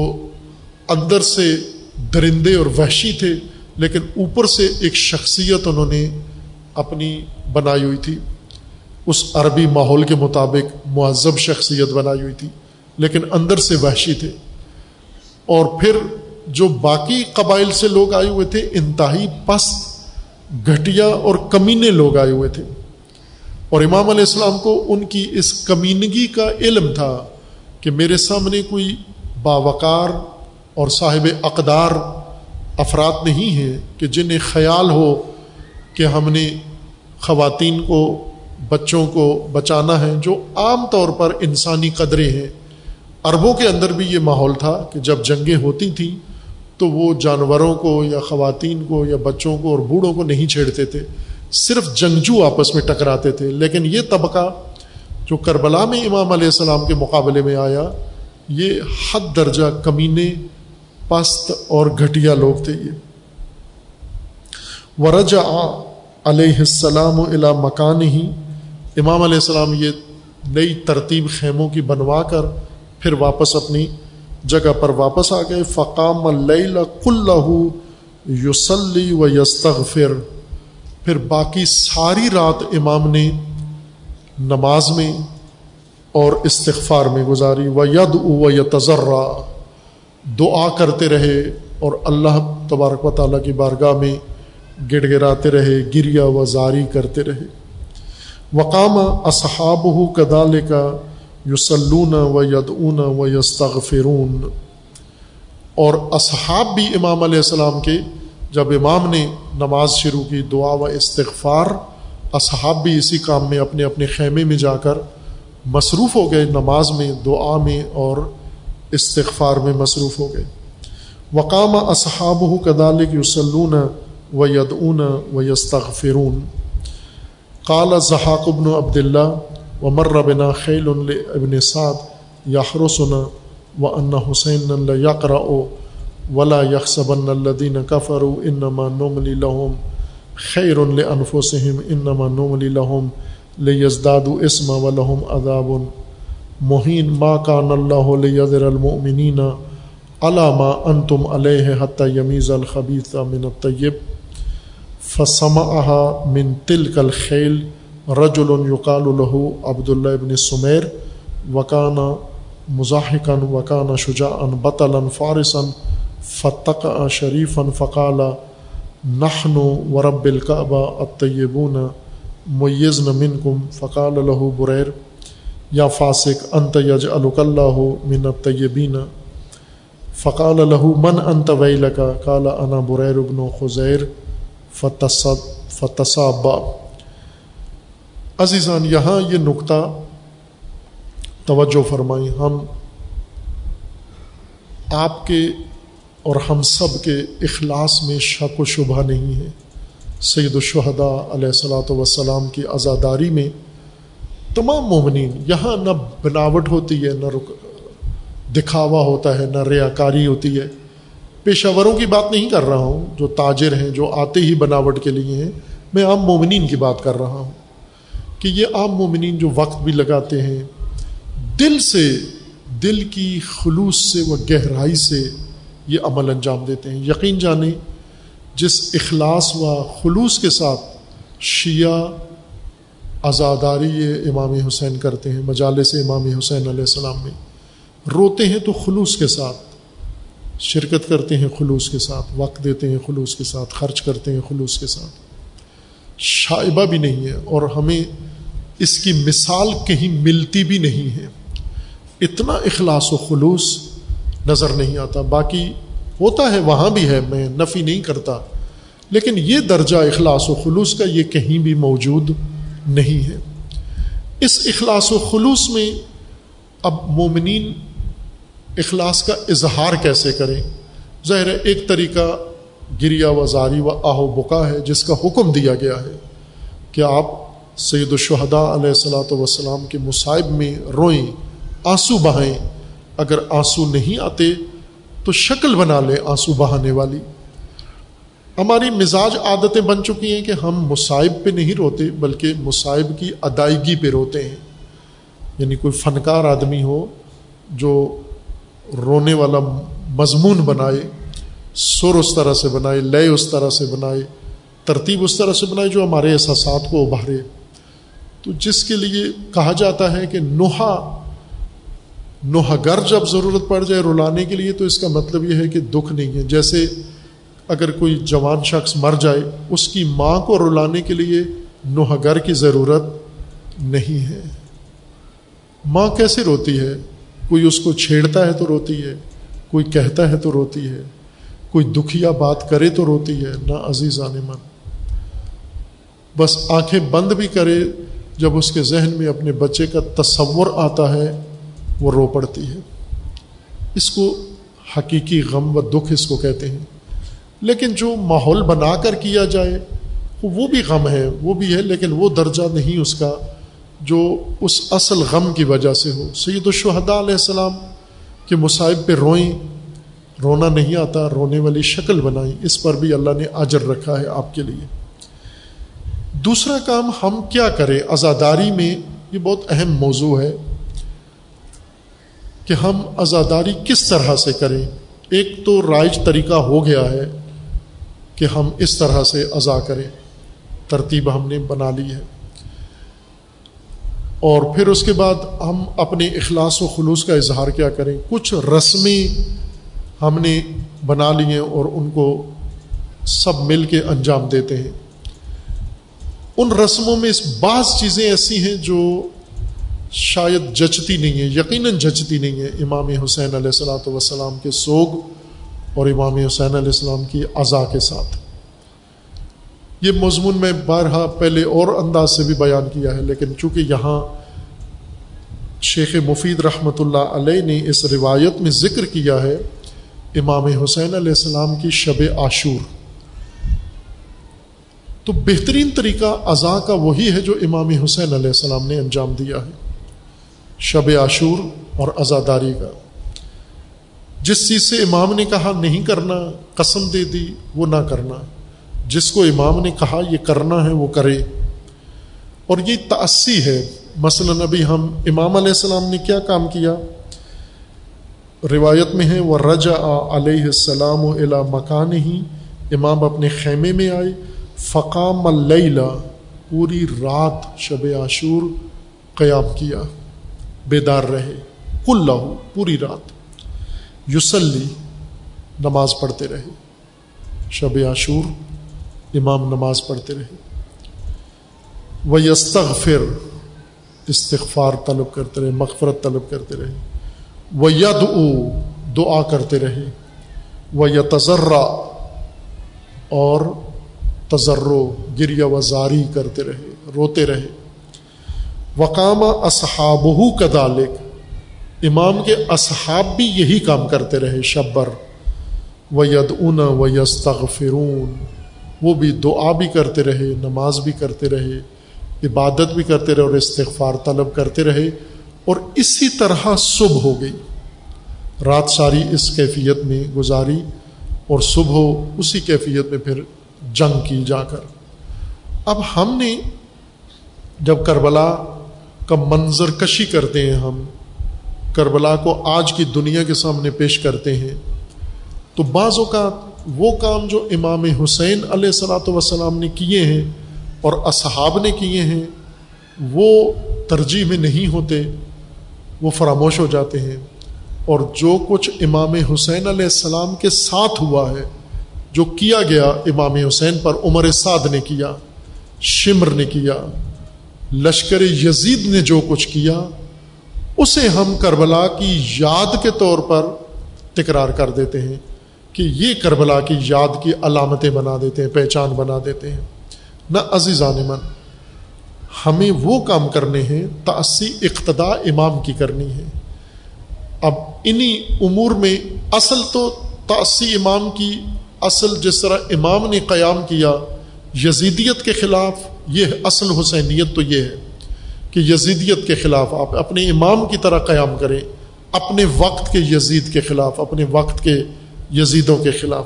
اندر سے درندے اور وحشی تھے، لیکن اوپر سے ایک شخصیت انہوں نے اپنی بنائی ہوئی تھی۔ اس عربی ماحول کے مطابق معذب شخصیت بنائی ہوئی تھی، لیکن اندر سے وحشی تھے۔ اور پھر جو باقی قبائل سے لوگ آئے ہوئے تھے، انتہائی پست گھٹیا اور کمینے لوگ آئے ہوئے تھے۔ اور امام علیہ السلام کو ان کی اس کمینگی کا علم تھا کہ میرے سامنے کوئی باوقار اور صاحب اقدار افراد نہیں ہیں کہ جنہیں خیال ہو کہ ہم نے خواتین کو، بچوں کو بچانا ہے، جو عام طور پر انسانی قدریں ہیں۔ عربوں کے اندر بھی یہ ماحول تھا کہ جب جنگیں ہوتی تھیں تو وہ جانوروں کو یا خواتین کو یا بچوں کو اور بوڑھوں کو نہیں چھیڑتے تھے، صرف جنگجو آپس میں ٹکراتے تھے۔ لیکن یہ طبقہ جو کربلا میں امام علیہ السلام کے مقابلے میں آیا، یہ حد درجہ کمینے، پست اور گھٹیا لوگ تھے یہ۔ ورج علیہ السلام الا مکان ہی امام علیہ السلام یہ نئی ترتیب خیموں کی بنوا کر پھر واپس اپنی جگہ پر واپس آ گئے۔ فقام اللہ کل یوسلی و یستغفر پھر باقی ساری رات امام نے نماز میں اور استغفار میں گزاری۔ و ید و تذرہ دعا کرتے رہے اور اللہ تبارک و تعالیٰ کی بارگاہ میں گڑ گڑاتے رہے، گریا و زاری کرتے رہے۔ وقام اصحاب ہو کدال کا یوسلون و یدعون و یستغفرون۔ اور اصحاب بھی امام علیہ السلام کے، جب امام نے نماز شروع کی، دعا و استغفار، اصحاب بھی اسی کام میں اپنے اپنے خیمے میں جا کر مصروف ہو گئے، نماز میں، دعا میں اور استغفار میں مصروف ہو گئے۔ وقام اصحاب ہو کدالک یوسلون و یدعون و یستغفرون قال ضحاق ابن عبد اللہ و مربنا خیل ابن سعد یاحرسن و ان حسین یقرا ولا یکسبن الدین کفر انما نوملی لہم خیر انفسم انما نوملی لہم لیزداد اسم و لہم اداب مہین ما کان اللہ لیذر المؤمنین علامہ ان تم علیہ حتیٰ یمیز الخبیث من الطیب فسمعها من تلك الخیل رجل یقال له عبداللہ ابن سمیر وکانہ مزاحقن وکانہ شجاعن بطلا فارسا فتق شریفا فقال نحن ورب الكعبہ الطیبون میزن منکم فقال له بریر یا فاسق انت یجعلک اللہ من الطیبین فقال له من انت ویلک قال انا بریر ابن خزیر فتصاب عزیزان، یہاں یہ نقطہ توجہ فرمائیں۔ ہم آپ کے اور ہم سب کے اخلاص میں شک و شبہ نہیں ہے۔ سید الشہداء علیہ السلاۃ وسلام کی آزاداری میں تمام مومنین، یہاں نہ بناوٹ ہوتی ہے، نہ رک دکھاوا ہوتا ہے، نہ ریاکاری ہوتی ہے۔ پیشہ وروں کی بات نہیں کر رہا ہوں، جو تاجر ہیں، جو آتے ہی بناوٹ کے لیے ہیں، میں عام مومنین کی بات کر رہا ہوں کہ یہ عام مومنین جو وقت بھی لگاتے ہیں، دل سے، دل کی خلوص سے و گہرائی سے یہ عمل انجام دیتے ہیں۔ یقین جانیں، جس اخلاص و خلوص کے ساتھ شیعہ آزاداری امام حسین کرتے ہیں، مجالس امام حسین علیہ السلام میں، روتے ہیں تو خلوص کے ساتھ۔ شرکت کرتے ہیں خلوص کے ساتھ، وقت دیتے ہیں خلوص کے ساتھ، خرچ کرتے ہیں خلوص کے ساتھ۔ شائبہ بھی نہیں ہے اور ہمیں اس کی مثال کہیں ملتی بھی نہیں ہے۔ اتنا اخلاص و خلوص نظر نہیں آتا۔ باقی ہوتا ہے، وہاں بھی ہے، میں نفی نہیں کرتا۔ لیکن یہ درجہ اخلاص و خلوص کا یہ کہیں بھی موجود نہیں ہے۔ اس اخلاص و خلوص میں اب مومنین اخلاص کا اظہار کیسے کریں؟ ظاہر ایک طریقہ گریا و زاری و آہو بکا ہے، جس کا حکم دیا گیا ہے کہ آپ سید الشہداء علیہ السلاۃ وسلام کے مصائب میں روئیں، آنسو بہائیں۔ اگر آنسو نہیں آتے تو شکل بنا لیں آنسو بہانے والی۔ ہماری مزاج عادتیں بن چکی ہیں کہ ہم مصائب پہ نہیں روتے، بلکہ مصائب کی ادائیگی پہ روتے ہیں۔ یعنی کوئی فنکار آدمی ہو جو رونے والا مضمون بنائے، سر اس طرح سے بنائے لیے اس طرح سے بنائے، ترتیب اس طرح سے بنائے جو ہمارے احساسات کو ابھارے۔ تو جس کے لیے کہا جاتا ہے کہ نوحا نوحہ گر جب ضرورت پڑ جائے رلانے کے لیے تو اس کا مطلب یہ ہے کہ دکھ نہیں ہے۔ جیسے اگر کوئی جوان شخص مر جائے، اس کی ماں کو رلانے کے لیے نوحہ گر کی ضرورت نہیں ہے۔ ماں کیسے روتی ہے؟ کوئی اس کو چھیڑتا ہے تو روتی ہے، کوئی کہتا ہے تو روتی ہے، کوئی دکھیا بات کرے تو روتی ہے نہ عزیز آنے من۔ بس آنکھیں بند بھی کرے، جب اس کے ذہن میں اپنے بچے کا تصور آتا ہے، وہ رو پڑتی ہے۔ اس کو حقیقی غم و دکھ اس کو کہتے ہیں۔ لیکن جو ماحول بنا کر کیا جائے، وہ بھی غم ہے، وہ بھی ہے، لیکن وہ درجہ نہیں اس کا۔ جو اس اصل غم کی وجہ سے ہو۔ سید الشہداء علیہ السلام کے مصائب پہ روئیں، رونا نہیں آتا، رونے والی شکل بنائیں۔ اس پر بھی اللہ نے اجر رکھا ہے آپ کے لیے۔ دوسرا کام ہم کیا کریں؟ عزاداری میں یہ بہت اہم موضوع ہے کہ ہم عزاداری کس طرح سے کریں۔ ایک تو رائج طریقہ ہو گیا ہے کہ ہم اس طرح سے اضا کریں۔ ترتیب ہم نے بنا لی ہے۔ اور پھر اس کے بعد ہم اپنے اخلاص و خلوص کا اظہار کیا کریں۔ کچھ رسمی ہم نے بنا لی ہیں اور ان کو سب مل کے انجام دیتے ہیں۔ ان رسموں میں بعض چیزیں ایسی ہیں جو شاید جچتی نہیں ہیں، یقیناً جچتی نہیں ہیں۔ امام حسین علیہ السلاۃ وسلام کے سوگ اور امام حسین علیہ السلام کی اعضاء کے ساتھ۔ یہ مضمون میں بارہا پہلے اور انداز سے بھی بیان کیا ہے، لیکن چونکہ یہاں شیخ مفید رحمۃ اللہ علیہ نے اس روایت میں ذکر کیا ہے، امام حسین علیہ السلام کی شب عاشور۔ تو بہترین طریقہ ازا کا وہی ہے جو امام حسین علیہ السلام نے انجام دیا ہے، شب عاشور اور ازاداری کا۔ جس چیز سے امام نے کہا نہیں کرنا، قسم دے دی، وہ نہ کرنا۔ جس کو امام نے کہا یہ کرنا ہے وہ کرے۔ اور یہ تأسی ہے۔ مثلا ابھی ہم امام علیہ السلام نے کیا کام کیا؟ روایت میں ہے وہ رجا علیہ السلام و الا مکان ہی امام اپنے خیمے میں آئے۔ فقام اللیلہ۔ پوری رات شب عاشور قیام کیا۔ بیدار رہے۔ کل لہو پوری رات۔ یوسلی نماز پڑھتے رہے۔ شب عاشور امام نماز پڑھتے رہے۔ وہ یستغفر استغفار طلب کرتے رہے، مغفرت طلب کرتے رہے۔ وہ ید دعا کرتے رہے۔ وہ یا تجرا اور تجرو گریا و زاری کرتے رہے، روتے رہے۔ وقام اصحاب کدالک امام کے اصحاب بھی یہی کام کرتے رہے شبر و ید اون و یستغفرون وہ بھی دعا بھی کرتے رہے، نماز بھی کرتے رہے، عبادت بھی کرتے رہے اور استغفار طلب کرتے رہے اور اسی طرح صبح ہو گئی۔ رات ساری اس کیفیت میں گزاری اور صبح اسی کیفیت میں پھر جنگ کی جا کر۔ اب ہم نے جب کربلا کا منظر کشی کرتے ہیں ہم، کربلا کو آج کی دنیا کے سامنے پیش کرتے ہیں، تو بعض اوقات وہ کام جو امام حسین علیہ السلاۃ وسلام نے کیے ہیں اور اصحاب نے کیے ہیں، وہ ترجیح میں نہیں ہوتے، وہ فراموش ہو جاتے ہیں۔ اور جو کچھ امام حسین علیہ السلام کے ساتھ ہوا ہے، جو کیا گیا امام حسین پر، عمر سعد نے کیا، شمر نے کیا، لشکر یزید نے جو کچھ کیا، اسے ہم کربلا کی یاد کے طور پر تکرار کر دیتے ہیں۔ کہ یہ کربلا کی یاد کی علامتیں بنا دیتے ہیں، پہچان بنا دیتے ہیں۔ نہ عزیزان من ہمیں وہ کام کرنے ہیں، تأسی اقتدا امام کی کرنی ہے۔ اب انہیں امور میں اصل تو تأسی امام کی اصل جس طرح امام نے قیام کیا، یزیدیت کے خلاف، یہ اصل حسینیت تو یہ ہے کہ یزیدیت کے خلاف آپ اپنے امام کی طرح قیام کریں، اپنے وقت کے یزید کے خلاف، اپنے وقت کے یزیدوں کے خلاف۔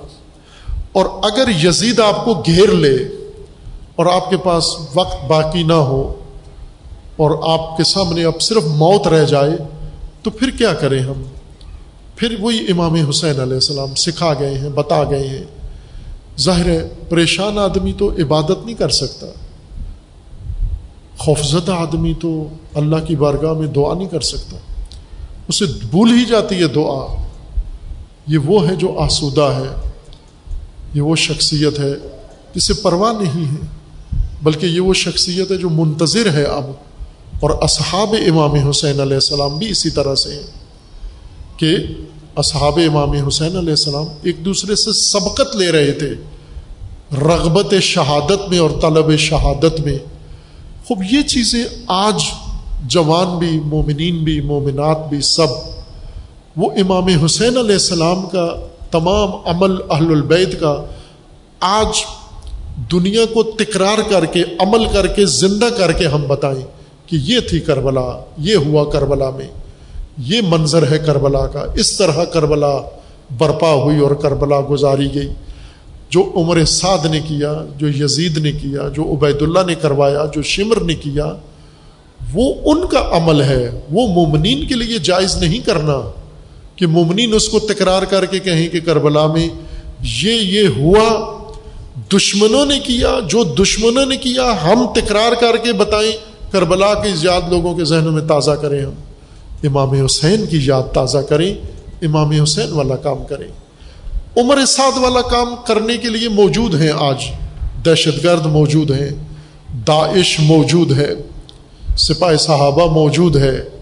اور اگر یزید آپ کو گھیر لے اور آپ کے پاس وقت باقی نہ ہو اور آپ کے سامنے اب صرف موت رہ جائے، تو پھر کیا کریں ہم؟ پھر وہی امام حسین علیہ السلام سکھا گئے ہیں، بتا گئے ہیں۔ ظاہر ہے، پریشان آدمی تو عبادت نہیں کر سکتا۔ خوفزدہ آدمی تو اللہ کی بارگاہ میں دعا نہیں کر سکتا۔ اسے بھول ہی جاتی ہے دعا۔ یہ وہ ہے جو آسودہ ہے، یہ وہ شخصیت ہے، جسے پرواہ نہیں ہے، بلکہ یہ وہ شخصیت ہے جو منتظر ہے اب۔ اور اصحاب امام حسین علیہ السلام بھی اسی طرح سے ہیں کہ اصحاب امام حسین علیہ السلام ایک دوسرے سے سبقت لے رہے تھے، رغبت شہادت میں اور طلب شہادت میں۔ خوب، یہ چیزیں آج جوان بھی، مومنین بھی، مومنات بھی، سب وہ امام حسین علیہ السلام کا تمام عمل اہل البید کا آج دنیا کو تکرار کر کے، عمل کر کے، زندہ کر کے ہم بتائیں کہ یہ تھی کربلا، یہ ہوا کربلا میں، یہ منظر ہے کربلا کا، اس طرح کربلا برپا ہوئی اور کربلا گزاری گئی۔ جو عمر سعد نے کیا، جو یزید نے کیا، جو عبید اللہ نے کروایا، جو شمر نے کیا، وہ ان کا عمل ہے۔ وہ مومنین کے لیے جائز نہیں کرنا۔ کہ ممنین اس کو تکرار کر کے کہیں کہ کربلا میں یہ یہ ہوا، دشمنوں نے کیا، جو دشمنوں نے کیا، ہم تکرار کر کے بتائیں کربلا کی یاد لوگوں کے ذہنوں میں تازہ کریں ہم۔ امام حسین کی یاد تازہ کریں، امام حسین والا کام کریں۔ عمر سعد والا کام کرنے کے لیے موجود ہیں آج۔ دہشت گرد موجود ہیں، داعش موجود ہے سپاہ صحابہ موجود ہے۔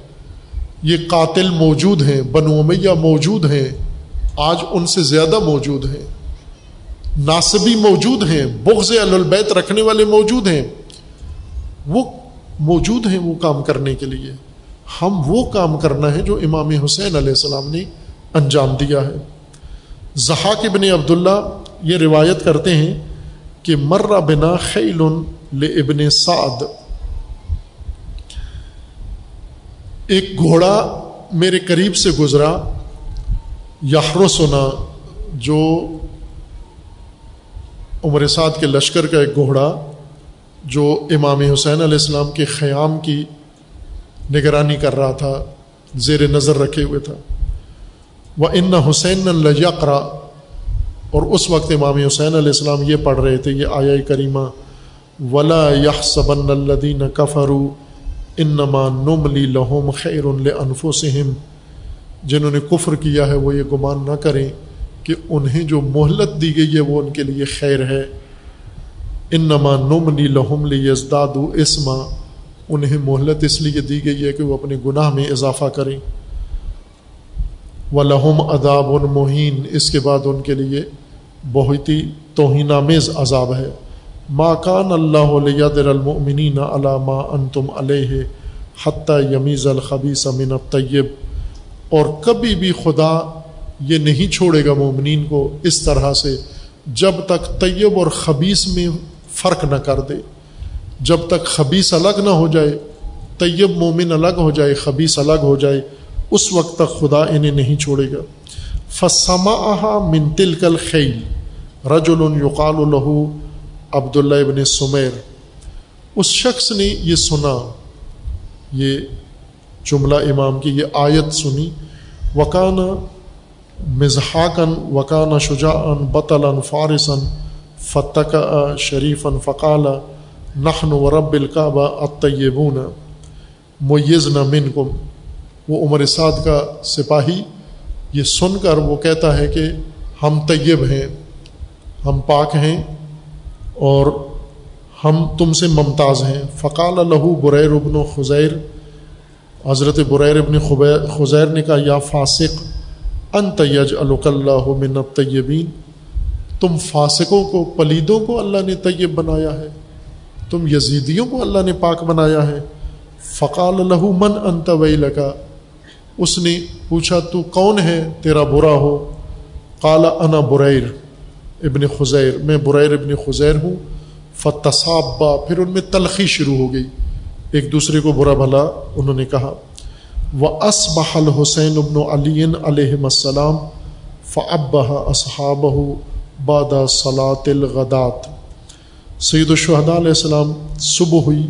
یہ قاتل موجود ہیں، بنو امیہ موجود ہیں، آج ان سے زیادہ موجود ہیں۔ ناصبی موجود ہیں، بغض البیت رکھنے والے موجود ہیں۔ وہ موجود ہیں وہ کام کرنے کے لیے۔ ہم وہ کام کرنا ہے جو امام حسین علیہ السلام نے انجام دیا ہے۔ زحاق ابن عبداللہ یہ روایت کرتے ہیں کہ مرہ بنا خیل ابن سعد۔ ایک گھوڑا میرے قریب سے گزرا یحر سنا جو عمر سعد کے لشکر کا ایک گھوڑا، جو امام حسین علیہ السلام کے خیام کی نگرانی کر رہا تھا، زیر نظر رکھے ہوئے تھا۔ وہ ان حسین القرا اور اس وقت امام حسین علیہ السلام یہ پڑھ رہے تھے، یہ آیا کریمہ، ولا یہ صبن الدین کفرو انما نم لی لہوم خیر انفسم جنہوں نے کفر کیا ہے، وہ یہ گمان نہ کریں کہ انہیں جو مہلت دی گئی ہے، وہ ان کے لیے خیر ہے۔ ان نما نم لی لہم لی اسما۔ انہیں مہلت اس لیے دی گئی ہے کہ وہ اپنے گناہ میں اضافہ کریں۔ و لہم اداب المحین اس کے بعد ان کے لیے بہت ہی توہین آمیز عذاب ہے۔ ما کان اللہ علیہ در المنین علامہ ان تم علیہ حتیٰ یمیز الخبی سمن طیب اور کبھی بھی خدا یہ نہیں چھوڑے گا مومنین کو اس طرح سے جب تک طیب اور خبیص میں فرق نہ کر دے۔ جب تک خبیص الگ نہ ہو جائے، طیب مومن الگ ہو جائے خبیص الگ ہو جائے، اس وقت تک خدا انہیں نہیں چھوڑے گا۔ فسما منتل کل خیل رج القال الہو عبداللہ ابن سمیر، اس شخص نے یہ سنا، یہ جملہ امام کی یہ آیت سنی وکانہ مضحاکن وکانہ شجاعن بطلاً فارسن فتق شریفن فقال نخن و رب القعبہ اطیبون میز نہ من کم وہ عمر سعد کا سپاہی، یہ سن کر وہ کہتا ہے کہ ہم طیب ہیں، ہم پاک ہیں اور ہم تم سے ممتاز ہیں۔ فقال لہو بریر ابن و خزیر، حضرت بریر ابن خزیر نے کہا، یا فاسق ان تیج الک اللہ من طیبین تم فاسقوں کو، پلیدوں کو اللہ نے طیب بنایا ہے۔ تم یزیدیوں کو اللہ نے پاک بنایا ہے۔ فقال لہو من ان طویل کا اس نے پوچھا، تو کون ہے تیرا برا ہو؟ کالا انا بریر۔ ابن خزیر، میں بریر ابن خزیر ہوں، فتصابا، پھر ان میں تلخی شروع ہو گئی۔ ایک دوسرے کو برا بھلا انہوں نے کہا۔ وہ اس بحل حسین ابن علی علیہ السلام فعبہ اصحاب بادہ صلاۃ الغدات سعید الشہداء علیہ السلام صبح ہوئی،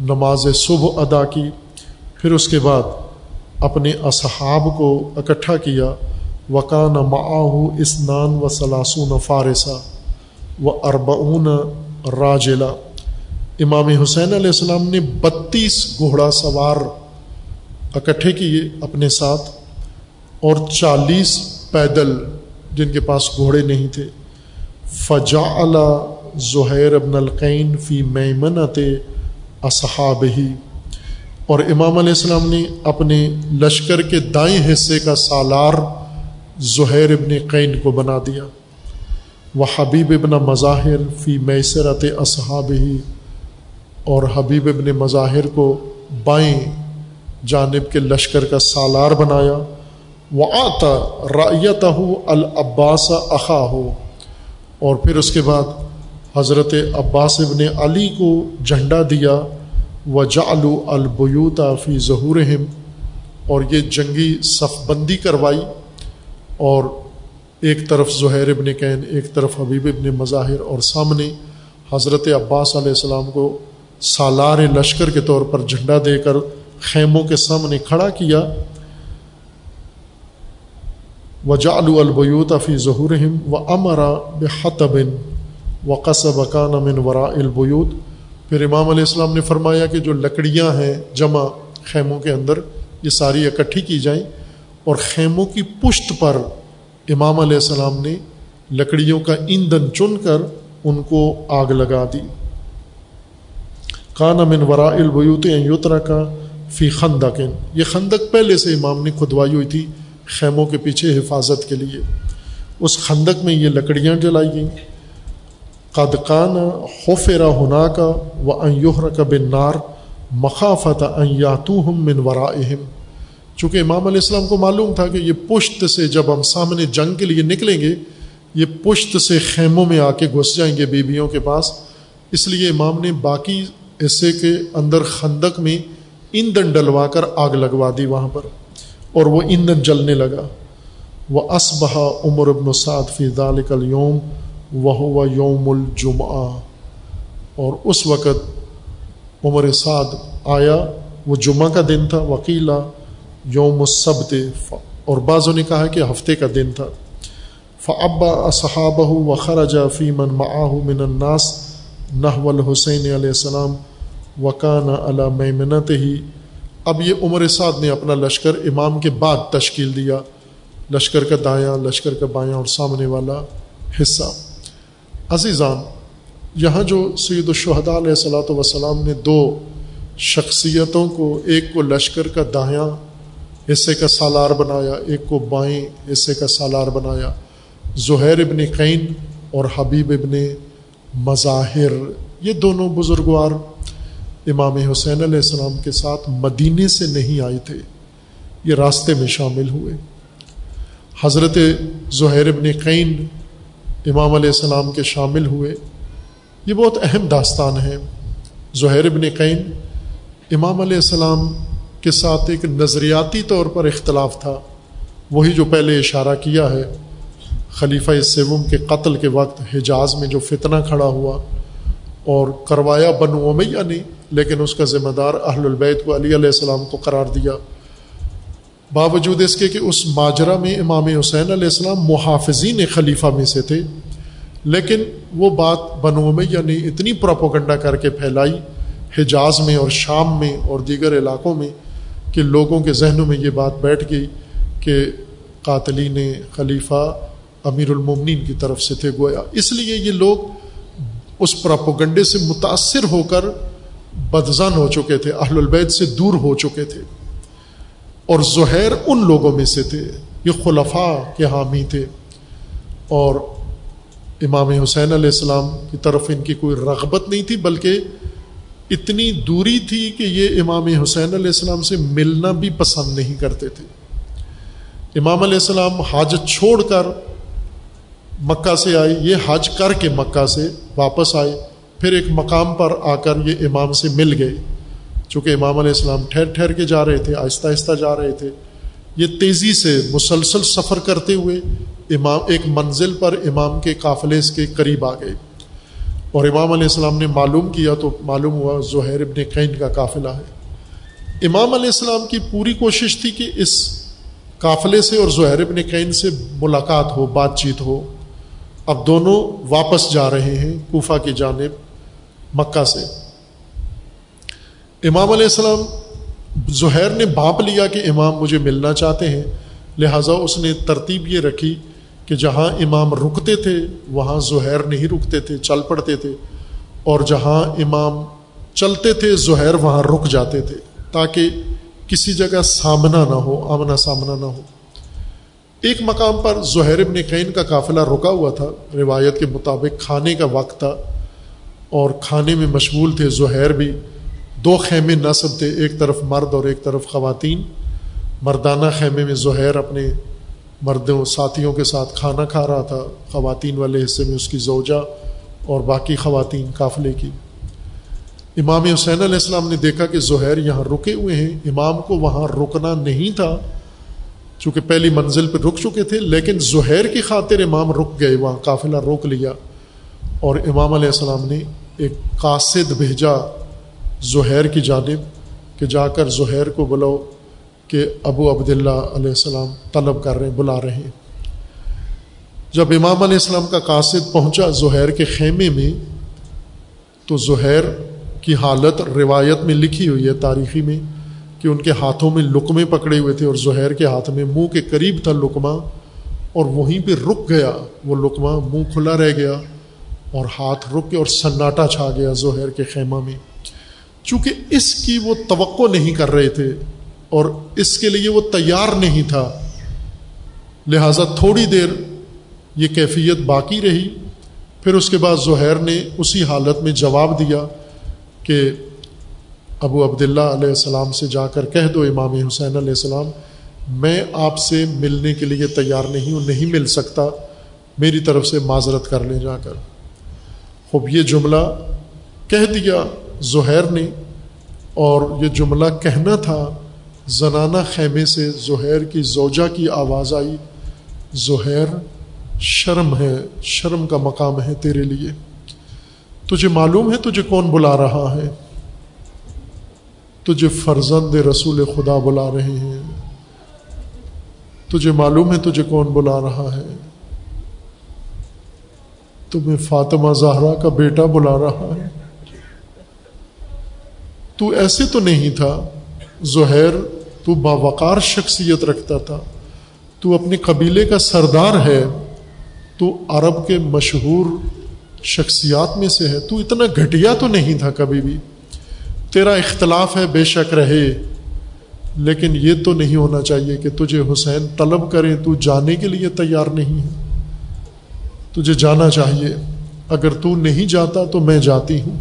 نماز صبح ادا کی، پھر اس کے بعد اپنے اصحاب کو اکٹھا کیا۔ وکان معاہ اسنان و سلاسون فارسہ و اربعون راجلا۔ امام حسین علیہ السلام نے بتیس گھوڑا سوار اکٹھے کیے اپنے ساتھ اور چالیس پیدل جن کے پاس گھوڑے نہیں تھے۔ فجا زہیر ابن القین فی میمنت اصحاب ہی اور امام علیہ السلام نے اپنے لشکر کے دائیں حصے کا سالار زہیر ابن قین کو بنا دیا۔ وہ حبیب ابن مظاہر فی میسرت اصحاب ہی اور حبیب ابن مظاہر کو بائیں جانب کے لشکر کا سالار بنایا۔ وہ آتا رایت ہو العباس اخا ہو اور پھر اس کے بعد حضرت عباس ابن علی کو جھنڈا دیا۔ و جالو البیوتا فی ظہور اور یہ جنگی صف بندی کروائی۔ اور ایک طرف زہیر ابن کین، ایک طرف حبیب ابن مظاہر اور سامنے حضرت عباس علیہ السلام کو سالار لشکر کے طور پر جھنڈا دے کر خیموں کے سامنے کھڑا کیا۔ و جالو البیوتا فی ظہور و امرا بحتبن و قصب کان من ورا البیوت۔ پھر امام علیہ السلام نے فرمایا کہ جو لکڑیاں ہیں جمع خیموں کے اندر، یہ ساری اکٹھی کی جائیں۔ اور خیموں کی پشت پر امام علیہ السلام نے لکڑیوں کا ایندھن چن کر ان کو آگ لگا دی۔ کان امن ورا البیوت یوترا کا فی خندقن یہ خندق پہلے سے امام نے کھدوائی ہوئی تھی خیموں کے پیچھے حفاظت کے لیے۔ اس خندق میں یہ لکڑیاں جلائی گئیں۔ قد کان خوفرا ہنا کا و یوہر کا بن نار مخافت یاتو ہم من ورا چونکہ امام علیہ السلام کو معلوم تھا کہ یہ پشت سے جب ہم سامنے جنگ کے لیے نکلیں گے، یہ پشت سے خیموں میں آ کے گھس جائیں گے بیویوں کے پاس۔ اس لیے امام نے باقی حصے کے اندر خندق میں ایندھن ڈلوا کر آگ لگوا دی وہاں پر، اور وہ ایندھن جلنے لگا۔ وہ اسبہ عمر ابن سعد فی ذالک اليوم وہ یوم الجمعہ اور اس وقت عمر سعد آیا، وہ جمعہ کا دن تھا۔ وکیلا یوم السبت، اور بعضوں نے کہا کہ ہفتے کا دن تھا۔ فعبا صحابہ و خرج فی من معاہ من الناس نہ الحسین علیہ السلام وکان علی میمنت ہی اب یہ عمر سعد نے اپنا لشکر امام کے بعد تشکیل دیا۔ لشکر کا دایاں، لشکر کا بایاں اور سامنے والا حصہ۔ عزیزان، یہاں جو سید الشہداء علیہ صلاۃ وسلام نے دو شخصیتوں کو، ایک کو لشکر کا دایاں حصے کا سالار بنایا، ایک کو بائیں حصے کا سالار بنایا۔ زہیر ابن قین اور حبیب ابن مظاہر، یہ دونوں بزرگوار امام حسین علیہ السلام کے ساتھ مدینے سے نہیں آئے تھے، یہ راستے میں شامل ہوئے۔ حضرت زہیر ابن قین امام علیہ السلام کے شامل ہوئے۔ یہ بہت اہم داستان ہے۔ زہیر ابن قین امام علیہ السلام کے ساتھ ایک نظریاتی طور پر اختلاف تھا، وہی جو پہلے اشارہ کیا ہے۔ خلیفہ سیوم کے قتل کے وقت حجاز میں جو فتنہ کھڑا ہوا اور کروایا بنو امیہ نے، لیکن اس کا ذمہ دار اہل البیت کو علی علیہ السلام کو قرار دیا۔ باوجود اس کے کہ اس ماجرہ میں امام حسین علیہ السلام محافظین خلیفہ میں سے تھے، لیکن وہ بات بنو امیہ نے اتنی پراپوگنڈا کر کے پھیلائی، حجاز میں اور شام میں اور دیگر علاقوں میں کہ لوگوں کے ذہنوں میں یہ بات بیٹھ گئی کہ قاتلین خلیفہ امیر المومنین کی طرف سے تھے گویا۔ اس لیے یہ لوگ اس پراپوگنڈے سے متاثر ہو کر بدزن ہو چکے تھے، اہل البید سے دور ہو چکے تھے۔ اور زہیر ان لوگوں میں سے تھے، یہ خلفاء کے حامی تھے۔ اور امام حسین علیہ السلام کی طرف ان کی کوئی رغبت نہیں تھی، بلکہ اتنی دوری تھی کہ یہ امام حسین علیہ السلام سے ملنا بھی پسند نہیں کرتے تھے۔ امام علیہ السلام حاجت چھوڑ کر مکہ سے آئے، یہ حج کر کے مکہ سے واپس آئے، پھر ایک مقام پر آ کر یہ امام سے مل گئے۔ چونکہ امام علیہ السلام ٹھہر ٹھہر کے جا رہے تھے، آہستہ آہستہ جا رہے تھے۔ یہ تیزی سے مسلسل سفر کرتے ہوئے امام، ایک منزل پر امام کے قافلے کے قریب آ گئے۔ اور امام علیہ السلام نے معلوم کیا تو معلوم ہوا زہیر ابن قین کا قافلہ ہے۔ امام علیہ السلام کی پوری کوشش تھی کہ اس قافلے سے اور زہیر ابن قین سے ملاقات ہو، بات چیت ہو۔ اب دونوں واپس جا رہے ہیں کوفہ کی جانب مکہ سے۔ امام علیہ السلام، زہیر نے بھانپ لیا کہ امام مجھے ملنا چاہتے ہیں، لہٰذا اس نے ترتیب یہ رکھی کہ جہاں امام رکتے تھے، وہاں زہیر نہیں رکتے تھے، چل پڑتے تھے۔ اور جہاں امام چلتے تھے، زہیر وہاں رک جاتے تھے۔ تاکہ کسی جگہ سامنا نہ ہو، آمنا سامنا نہ ہو۔ ایک مقام پر زہیر ابن قین کا قافلہ رکا ہوا تھا۔ روایت کے مطابق کھانے کا وقت تھا۔ اور کھانے میں مشغول تھے زہیر بھی۔ دو خیمے نصب تھے، ایک طرف مرد اور ایک طرف خواتین۔ مردانہ خیمے میں زہیر اپنے مردوں ساتھیوں کے ساتھ کھانا کھا رہا تھا، خواتین والے حصے میں اس کی زوجہ اور باقی خواتین قافلے کی۔ امام حسین علیہ السلام نے دیکھا کہ زہیر یہاں رکے ہوئے ہیں۔ امام کو وہاں رکنا نہیں تھا، چونکہ پہلی منزل پہ رک چکے تھے، لیکن زہیر کی خاطر امام رک گئے، وہاں قافلہ روک لیا۔ اور امام علیہ السلام نے ایک قاصد بھیجا زہیر کی جانب کہ جا کر زہیر کو بلاؤ۔ کہ ابو عبداللہ علیہ السلام طلب کر رہے ہیں، بلا رہے ہیں۔ جب امام علیہ السلام کا قاصد پہنچا زہیر کے خیمے میں، تو زہیر کی حالت روایت میں لکھی ہوئی ہے تاریخی میں کہ ان کے ہاتھوں میں لقمے پکڑے ہوئے تھے اور زہیر کے ہاتھ میں منہ کے قریب تھا لقمہ، اور وہیں پہ رک گیا۔ وہ لقمہ منہ کھلا رہ گیا اور ہاتھ رک کے اور سناٹا چھا گیا زہیر کے خیمہ میں۔ چونکہ اس کی وہ توقع نہیں کر رہے تھے اور اس کے لیے وہ تیار نہیں تھا۔ لہذا تھوڑی دیر یہ کیفیت باقی رہی۔ پھر اس کے بعد زہیر نے اسی حالت میں جواب دیا کہ ابو عبداللہ علیہ السلام سے جا کر کہہ دو امام حسین علیہ السلام، میں آپ سے ملنے کے لیے تیار نہیں ہوں، نہیں مل سکتا۔ میری طرف سے معذرت کر لیں جا کر۔ خوب، یہ جملہ کہہ دیا زہیر نے اور یہ جملہ کہنا تھا زنانہ خیمے سے زہیر کی زوجہ کی آواز آئی۔ زہیر، شرم ہے، شرم کا مقام ہے تیرے لیے۔ تجھے معلوم ہے تجھے کون بلا رہا ہے؟ تجھے فرزند رسول خدا بلا رہے ہیں۔ تجھے معلوم ہے تجھے کون بلا رہا ہے۔ تمہیں فاطمہ زہرا کا بیٹا بلا رہا ہے۔ تو ایسے تو نہیں تھا۔ زہیر تو باوقار شخصیت رکھتا تھا۔ تو اپنے قبیلے کا سردار ہے، تو عرب کے مشہور شخصیات میں سے ہے۔ تو اتنا گھٹیا تو نہیں تھا کبھی بھی۔ تیرا اختلاف ہے، بے شک رہے۔ لیکن یہ تو نہیں ہونا چاہیے کہ تجھے حسین طلب کریں تو جانے کے لیے تیار نہیں ہے۔ تجھے جانا چاہیے۔ اگر تو نہیں جاتا تو میں جاتی ہوں۔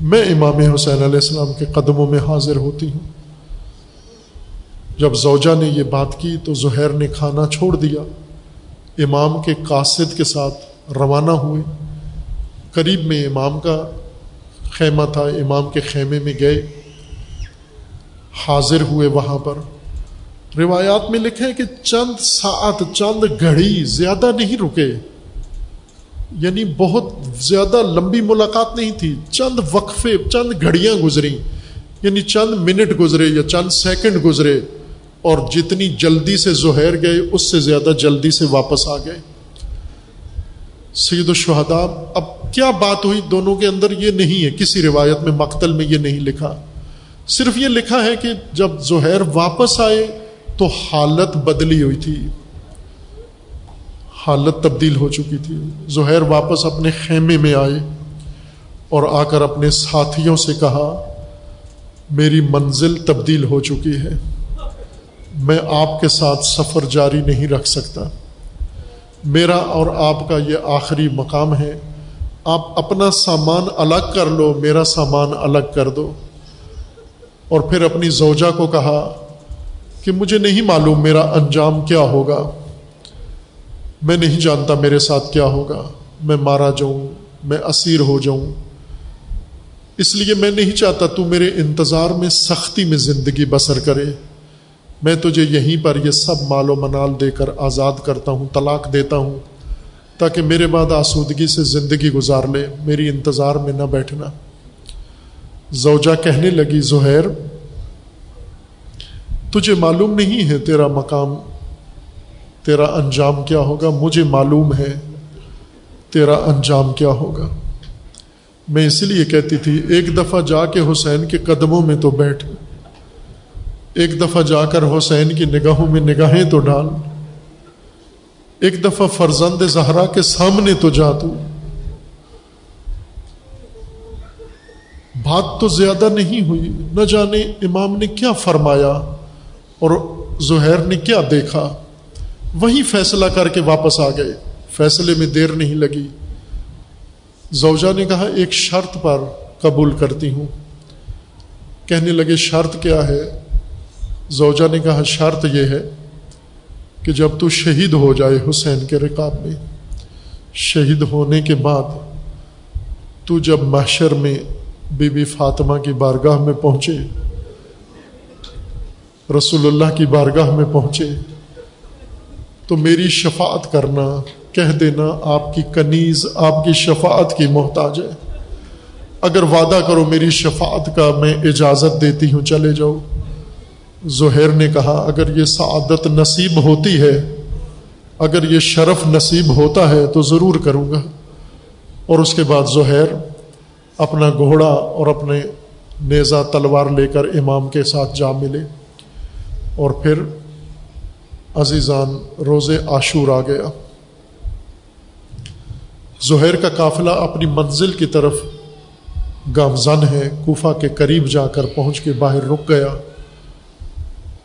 میں امام حسین علیہ السلام کے قدموں میں حاضر ہوتی ہوں۔ جب زوجہ نے یہ بات کی تو زہیر نے کھانا چھوڑ دیا۔ امام کے قاصد کے ساتھ روانہ ہوئے۔ قریب میں امام کا خیمہ تھا۔ امام کے خیمے میں گئے۔ حاضر ہوئے وہاں پر۔ روایات میں لکھے کہ چند ساعت، چند گھڑی زیادہ نہیں رکے۔ یعنی بہت زیادہ لمبی ملاقات نہیں تھی۔ چند وقفے، چند گھڑیاں گزری یعنی چند منٹ گزرے یا چند سیکنڈ گزرے۔ اور جتنی جلدی سے زہیر گئے، اس سے زیادہ جلدی سے واپس آ گئے۔ سید الشہدا اب کیا بات ہوئی؟ دونوں کے اندر یہ نہیں ہے، کسی روایت میں، مقتل میں یہ نہیں لکھا۔ صرف یہ لکھا ہے کہ جب زہیر واپس آئے تو حالت بدلی ہوئی تھی۔ حالت تبدیل ہو چکی تھی۔ زہیر واپس اپنے خیمے میں آئے اور آ کر اپنے ساتھیوں سے کہا، میری منزل تبدیل ہو چکی ہے۔ میں آپ کے ساتھ سفر جاری نہیں رکھ سکتا۔ میرا اور آپ کا یہ آخری مقام ہے۔ آپ اپنا سامان الگ کر لو، میرا سامان الگ کر دو۔ اور پھر اپنی زوجہ کو کہا کہ مجھے نہیں معلوم میرا انجام کیا ہوگا۔ میں نہیں جانتا میرے ساتھ کیا ہوگا۔ میں مارا جاؤں، میں اسیر ہو جاؤں۔ اس لیے میں نہیں چاہتا تو میرے انتظار میں سختی میں زندگی بسر کرے۔ میں تجھے یہیں پر یہ سب مال و منال دے کر آزاد کرتا ہوں، طلاق دیتا ہوں، تاکہ میرے بعد آسودگی سے زندگی گزار لے، میری انتظار میں نہ بیٹھنا۔ زوجہ کہنے لگی، زہیر، تجھے معلوم نہیں ہے تیرا مقام، تیرا انجام کیا ہوگا؟ مجھے معلوم ہے تیرا انجام کیا ہوگا۔ میں اس لیے کہتی تھی، ایک دفعہ جا کے حسین کے قدموں میں تو بیٹھ۔ ایک دفعہ جا کر حسین کی نگاہوں میں نگاہیں تو ڈال۔ ایک دفعہ فرزند زہرا کے سامنے تو جا تو۔ بات تو زیادہ نہیں ہوئی۔ نہ جانے امام نے کیا فرمایا اور زہیر نے کیا دیکھا۔ وہی فیصلہ کر کے واپس آ گئے۔ فیصلے میں دیر نہیں لگی۔ زوجا نے کہا، ایک شرط پر قبول کرتی ہوں۔ کہنے لگے، شرط کیا ہے؟ زوجا نے کہا، شرط یہ ہے کہ جب تو شہید ہو جائے حسین کے رکاب میں، شہید ہونے کے بعد تو جب محشر میں بی بی فاطمہ کی بارگاہ میں پہنچے، رسول اللہ کی بارگاہ میں پہنچے، تو میری شفاعت کرنا، کہہ دینا آپ کی کنیز، آپ کی شفاعت کی محتاج ہے۔ اگر وعدہ کرو میری شفاعت کا میں اجازت دیتی ہوں، چلے جاؤ۔ زہیر نے کہا، اگر یہ سعادت نصیب ہوتی ہے، اگر یہ شرف نصیب ہوتا ہے تو ضرور کروں گا۔ اور اس کے بعد زہیر اپنا گھوڑا اور اپنے نیزہ تلوار لے کر امام کے ساتھ جا ملے۔ اور پھر عزیزان روز عاشور آ گیا۔ زہیر کا قافلہ اپنی منزل کی طرف گامزن ہے، کوفہ کے قریب جا کر پہنچ کے باہر رک گیا۔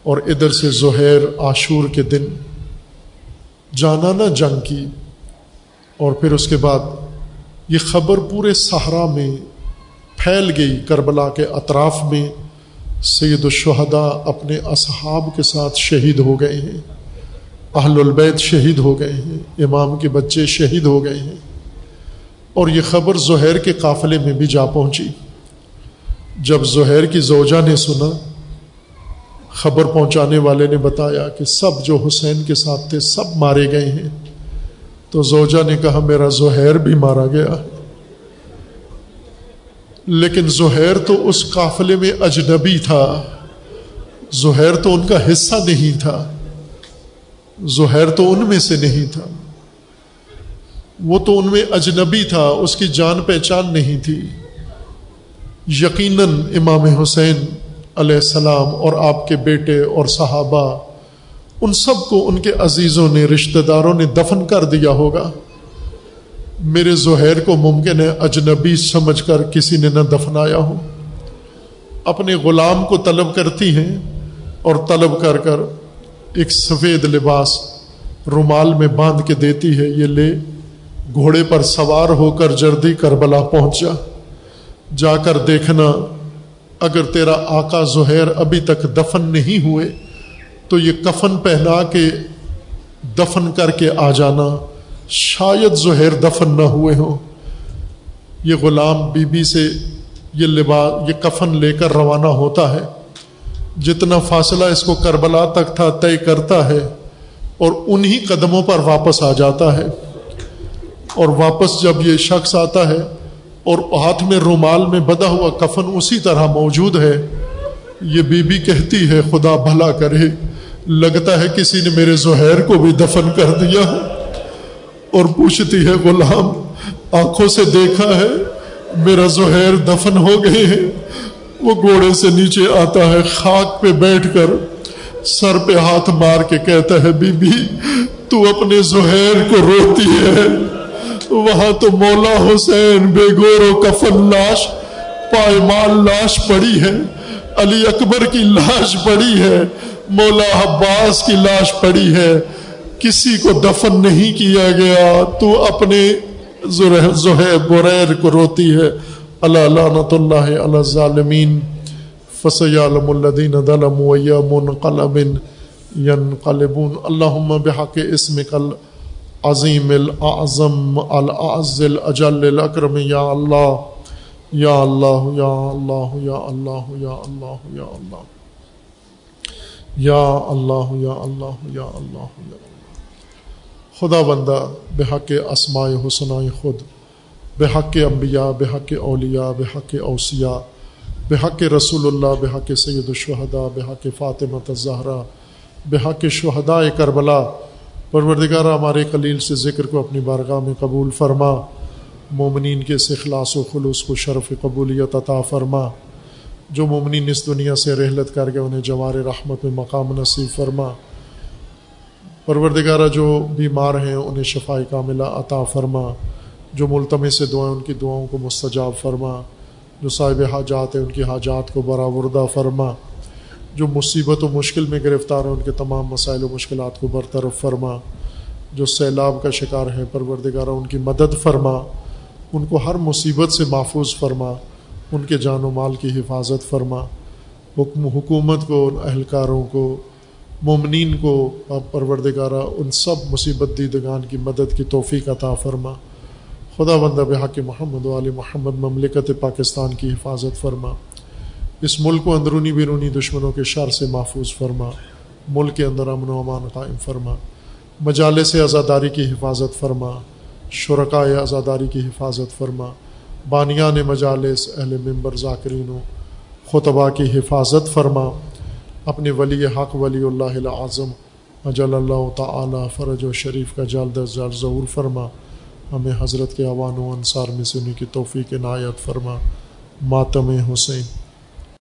اور ادھر سے زہیر عاشور کے دن۔ جانا نہ جنگ کی۔ اور پھر اس کے بعد یہ خبر پورے صحرا میں پھیل گئی کربلا کے اطراف میں۔ سید الشہدا اپنے اصحاب کے ساتھ شہید ہو گئے ہیں۔ اہل البید شہید ہو گئے ہیں۔ امام کے بچے شہید ہو گئے ہیں۔ اور یہ خبر زہیر کے قافلے میں بھی جا پہنچی۔ جب زہیر کی زوجہ نے سنا خبر پہنچانے والے نے بتایا کہ سب جو حسین کے ساتھ تھے سب مارے گئے ہیں۔ تو زوجہ نے کہا، میرا زہیر بھی مارا گیا۔ لیکن زہیر تو اس قافلے میں اجنبی تھا۔ زہیر تو ان کا حصہ نہیں تھا۔ زہیر تو ان میں سے نہیں تھا۔ وہ تو ان میں اجنبی تھا، اس کی جان پہچان نہیں تھی۔ یقیناً امام حسین علیہ السلام اور آپ کے بیٹے اور صحابہ، ان سب کو ان کے عزیزوں نے، رشتہ داروں نے دفن کر دیا ہوگا۔ میرے زہیر کو ممکن ہے اجنبی سمجھ کر کسی نے نہ دفنایا ہو۔ اپنے غلام کو طلب کرتی ہیں اور طلب کر کر ایک سفید لباس رومال میں باندھ کے دیتی ہے۔ یہ لے گھوڑے پر سوار ہو کر جردی کربلا پہنچا جا کر دیکھنا اگر تیرا آقا زہیر ابھی تک دفن نہیں ہوئے، تو یہ کفن پہنا کے دفن کر کے آ جانا۔ شاید زہیر دفن نہ ہوئے ہوں۔ یہ غلام بی بی سے یہ لباس یہ کفن لے کر روانہ ہوتا ہے۔ جتنا فاصلہ اس کو کربلا تک تھا طے کرتا ہے، اور انہی قدموں پر واپس آ جاتا ہے۔ اور واپس جب یہ شخص آتا ہے اور ہاتھ میں رومال میں بدا ہوا کفن اسی طرح موجود ہے۔ یہ بی بی کہتی ہے، خدا بھلا کرے، لگتا ہے کسی نے میرے زہیر کو بھی دفن کر دیا اور پوچھتی ہے، غلام، آنکھوں سے دیکھا ہے، میرا زہیر دفن ہو گئے ہیں۔ وہ گھوڑے سے نیچے آتا ہے، خاک پہ بیٹھ کر سر پہ ہاتھ مار کے کہتا ہے بی بی تو اپنے زہیر کو روتی ہے۔ وہاں تو مولا حسین بے گور و کفن لاش پائمال لاش پڑی ہے، علی اکبر کی لاش پڑی ہے، مولا عباس کی لاش پڑی ہے۔ کسی کو دفن نہیں کیا گیا، تو اپنے زہیب بریر کو روتی ہے۔ اللہ لعنت اللہ علی ظالمین فسیعلم الذین ظلموا منقلب ینقلبون۔ اللہم بحق اسمک عظیم الاعظم العز الاجل الاکرم یا اللہ یا اللہ یا اللہ یا اللہ یا اللہ یا اللہ یا اللہ یا اللہ یا اللہ یا اللہ۔ خدا بندہ بحق اسماء حسنائے خود، بحق انبیاء، بحق اولیاء، بحق اوسیاء، بحق رسول اللہ، بحق سید الشہداء، بحق فاطمہ الزہرا، بحق شہداء کربلا پروردگار ہمارے قلیل سے ذکر کو اپنی بارگاہ میں قبول فرما۔ مومنین کے اخلاص و خلوص کو شرف قبولیت عطا فرما۔ جو مومنین اس دنیا سے رحلت کر کے انہیں جوار رحمت میں مقام نصیب فرما۔ پروردگارہ، جو بیمار ہیں انہیں شفائی کاملہ عطا فرما۔ جو ملتمے سے دعائیں ان کی دعاؤں کو مستجاب فرما۔ جو صاحب حاجات ہیں، ان کی حاجات کو برآوردہ فرما۔ جو مصیبت و مشکل میں گرفتار ہیں ان کے تمام مسائل و مشکلات کو برطرف فرما، جو سیلاب کا شکار ہیں، پروردگارہ، ان کی مدد فرما، ان کو ہر مصیبت سے محفوظ فرما، ان کے جان و مال کی حفاظت فرما۔ حکم حکومت کو ان اہلکاروں کو، مومنین کو پروردگارہ، ان سب مصیبت دیدگان کی مدد کی توفیق عطا فرما۔ خدا بندہ بحق محمد علی محمد مملکت پاکستان کی حفاظت فرما۔ اس ملک کو اندرونی بیرونی دشمنوں کے شر سے محفوظ فرما، ملک کے اندر امن و امان قائم فرما۔ مجالے سے آزاداری کی حفاظت فرما شرکائے آزاداری کی حفاظت فرما۔ بانیان مجالس، اہل ممبر ذاکرین و خطبہ کی حفاظت فرما۔ اپنے ولی حق، ولی اللہ اعظم اجل اللہ تعالی فرج و شریف کا جلد ظہور فرما۔ ہمیں حضرت کے عوان و انصار میں سے انہیں کی توفیق عنایت فرما۔ ماتم حسین۔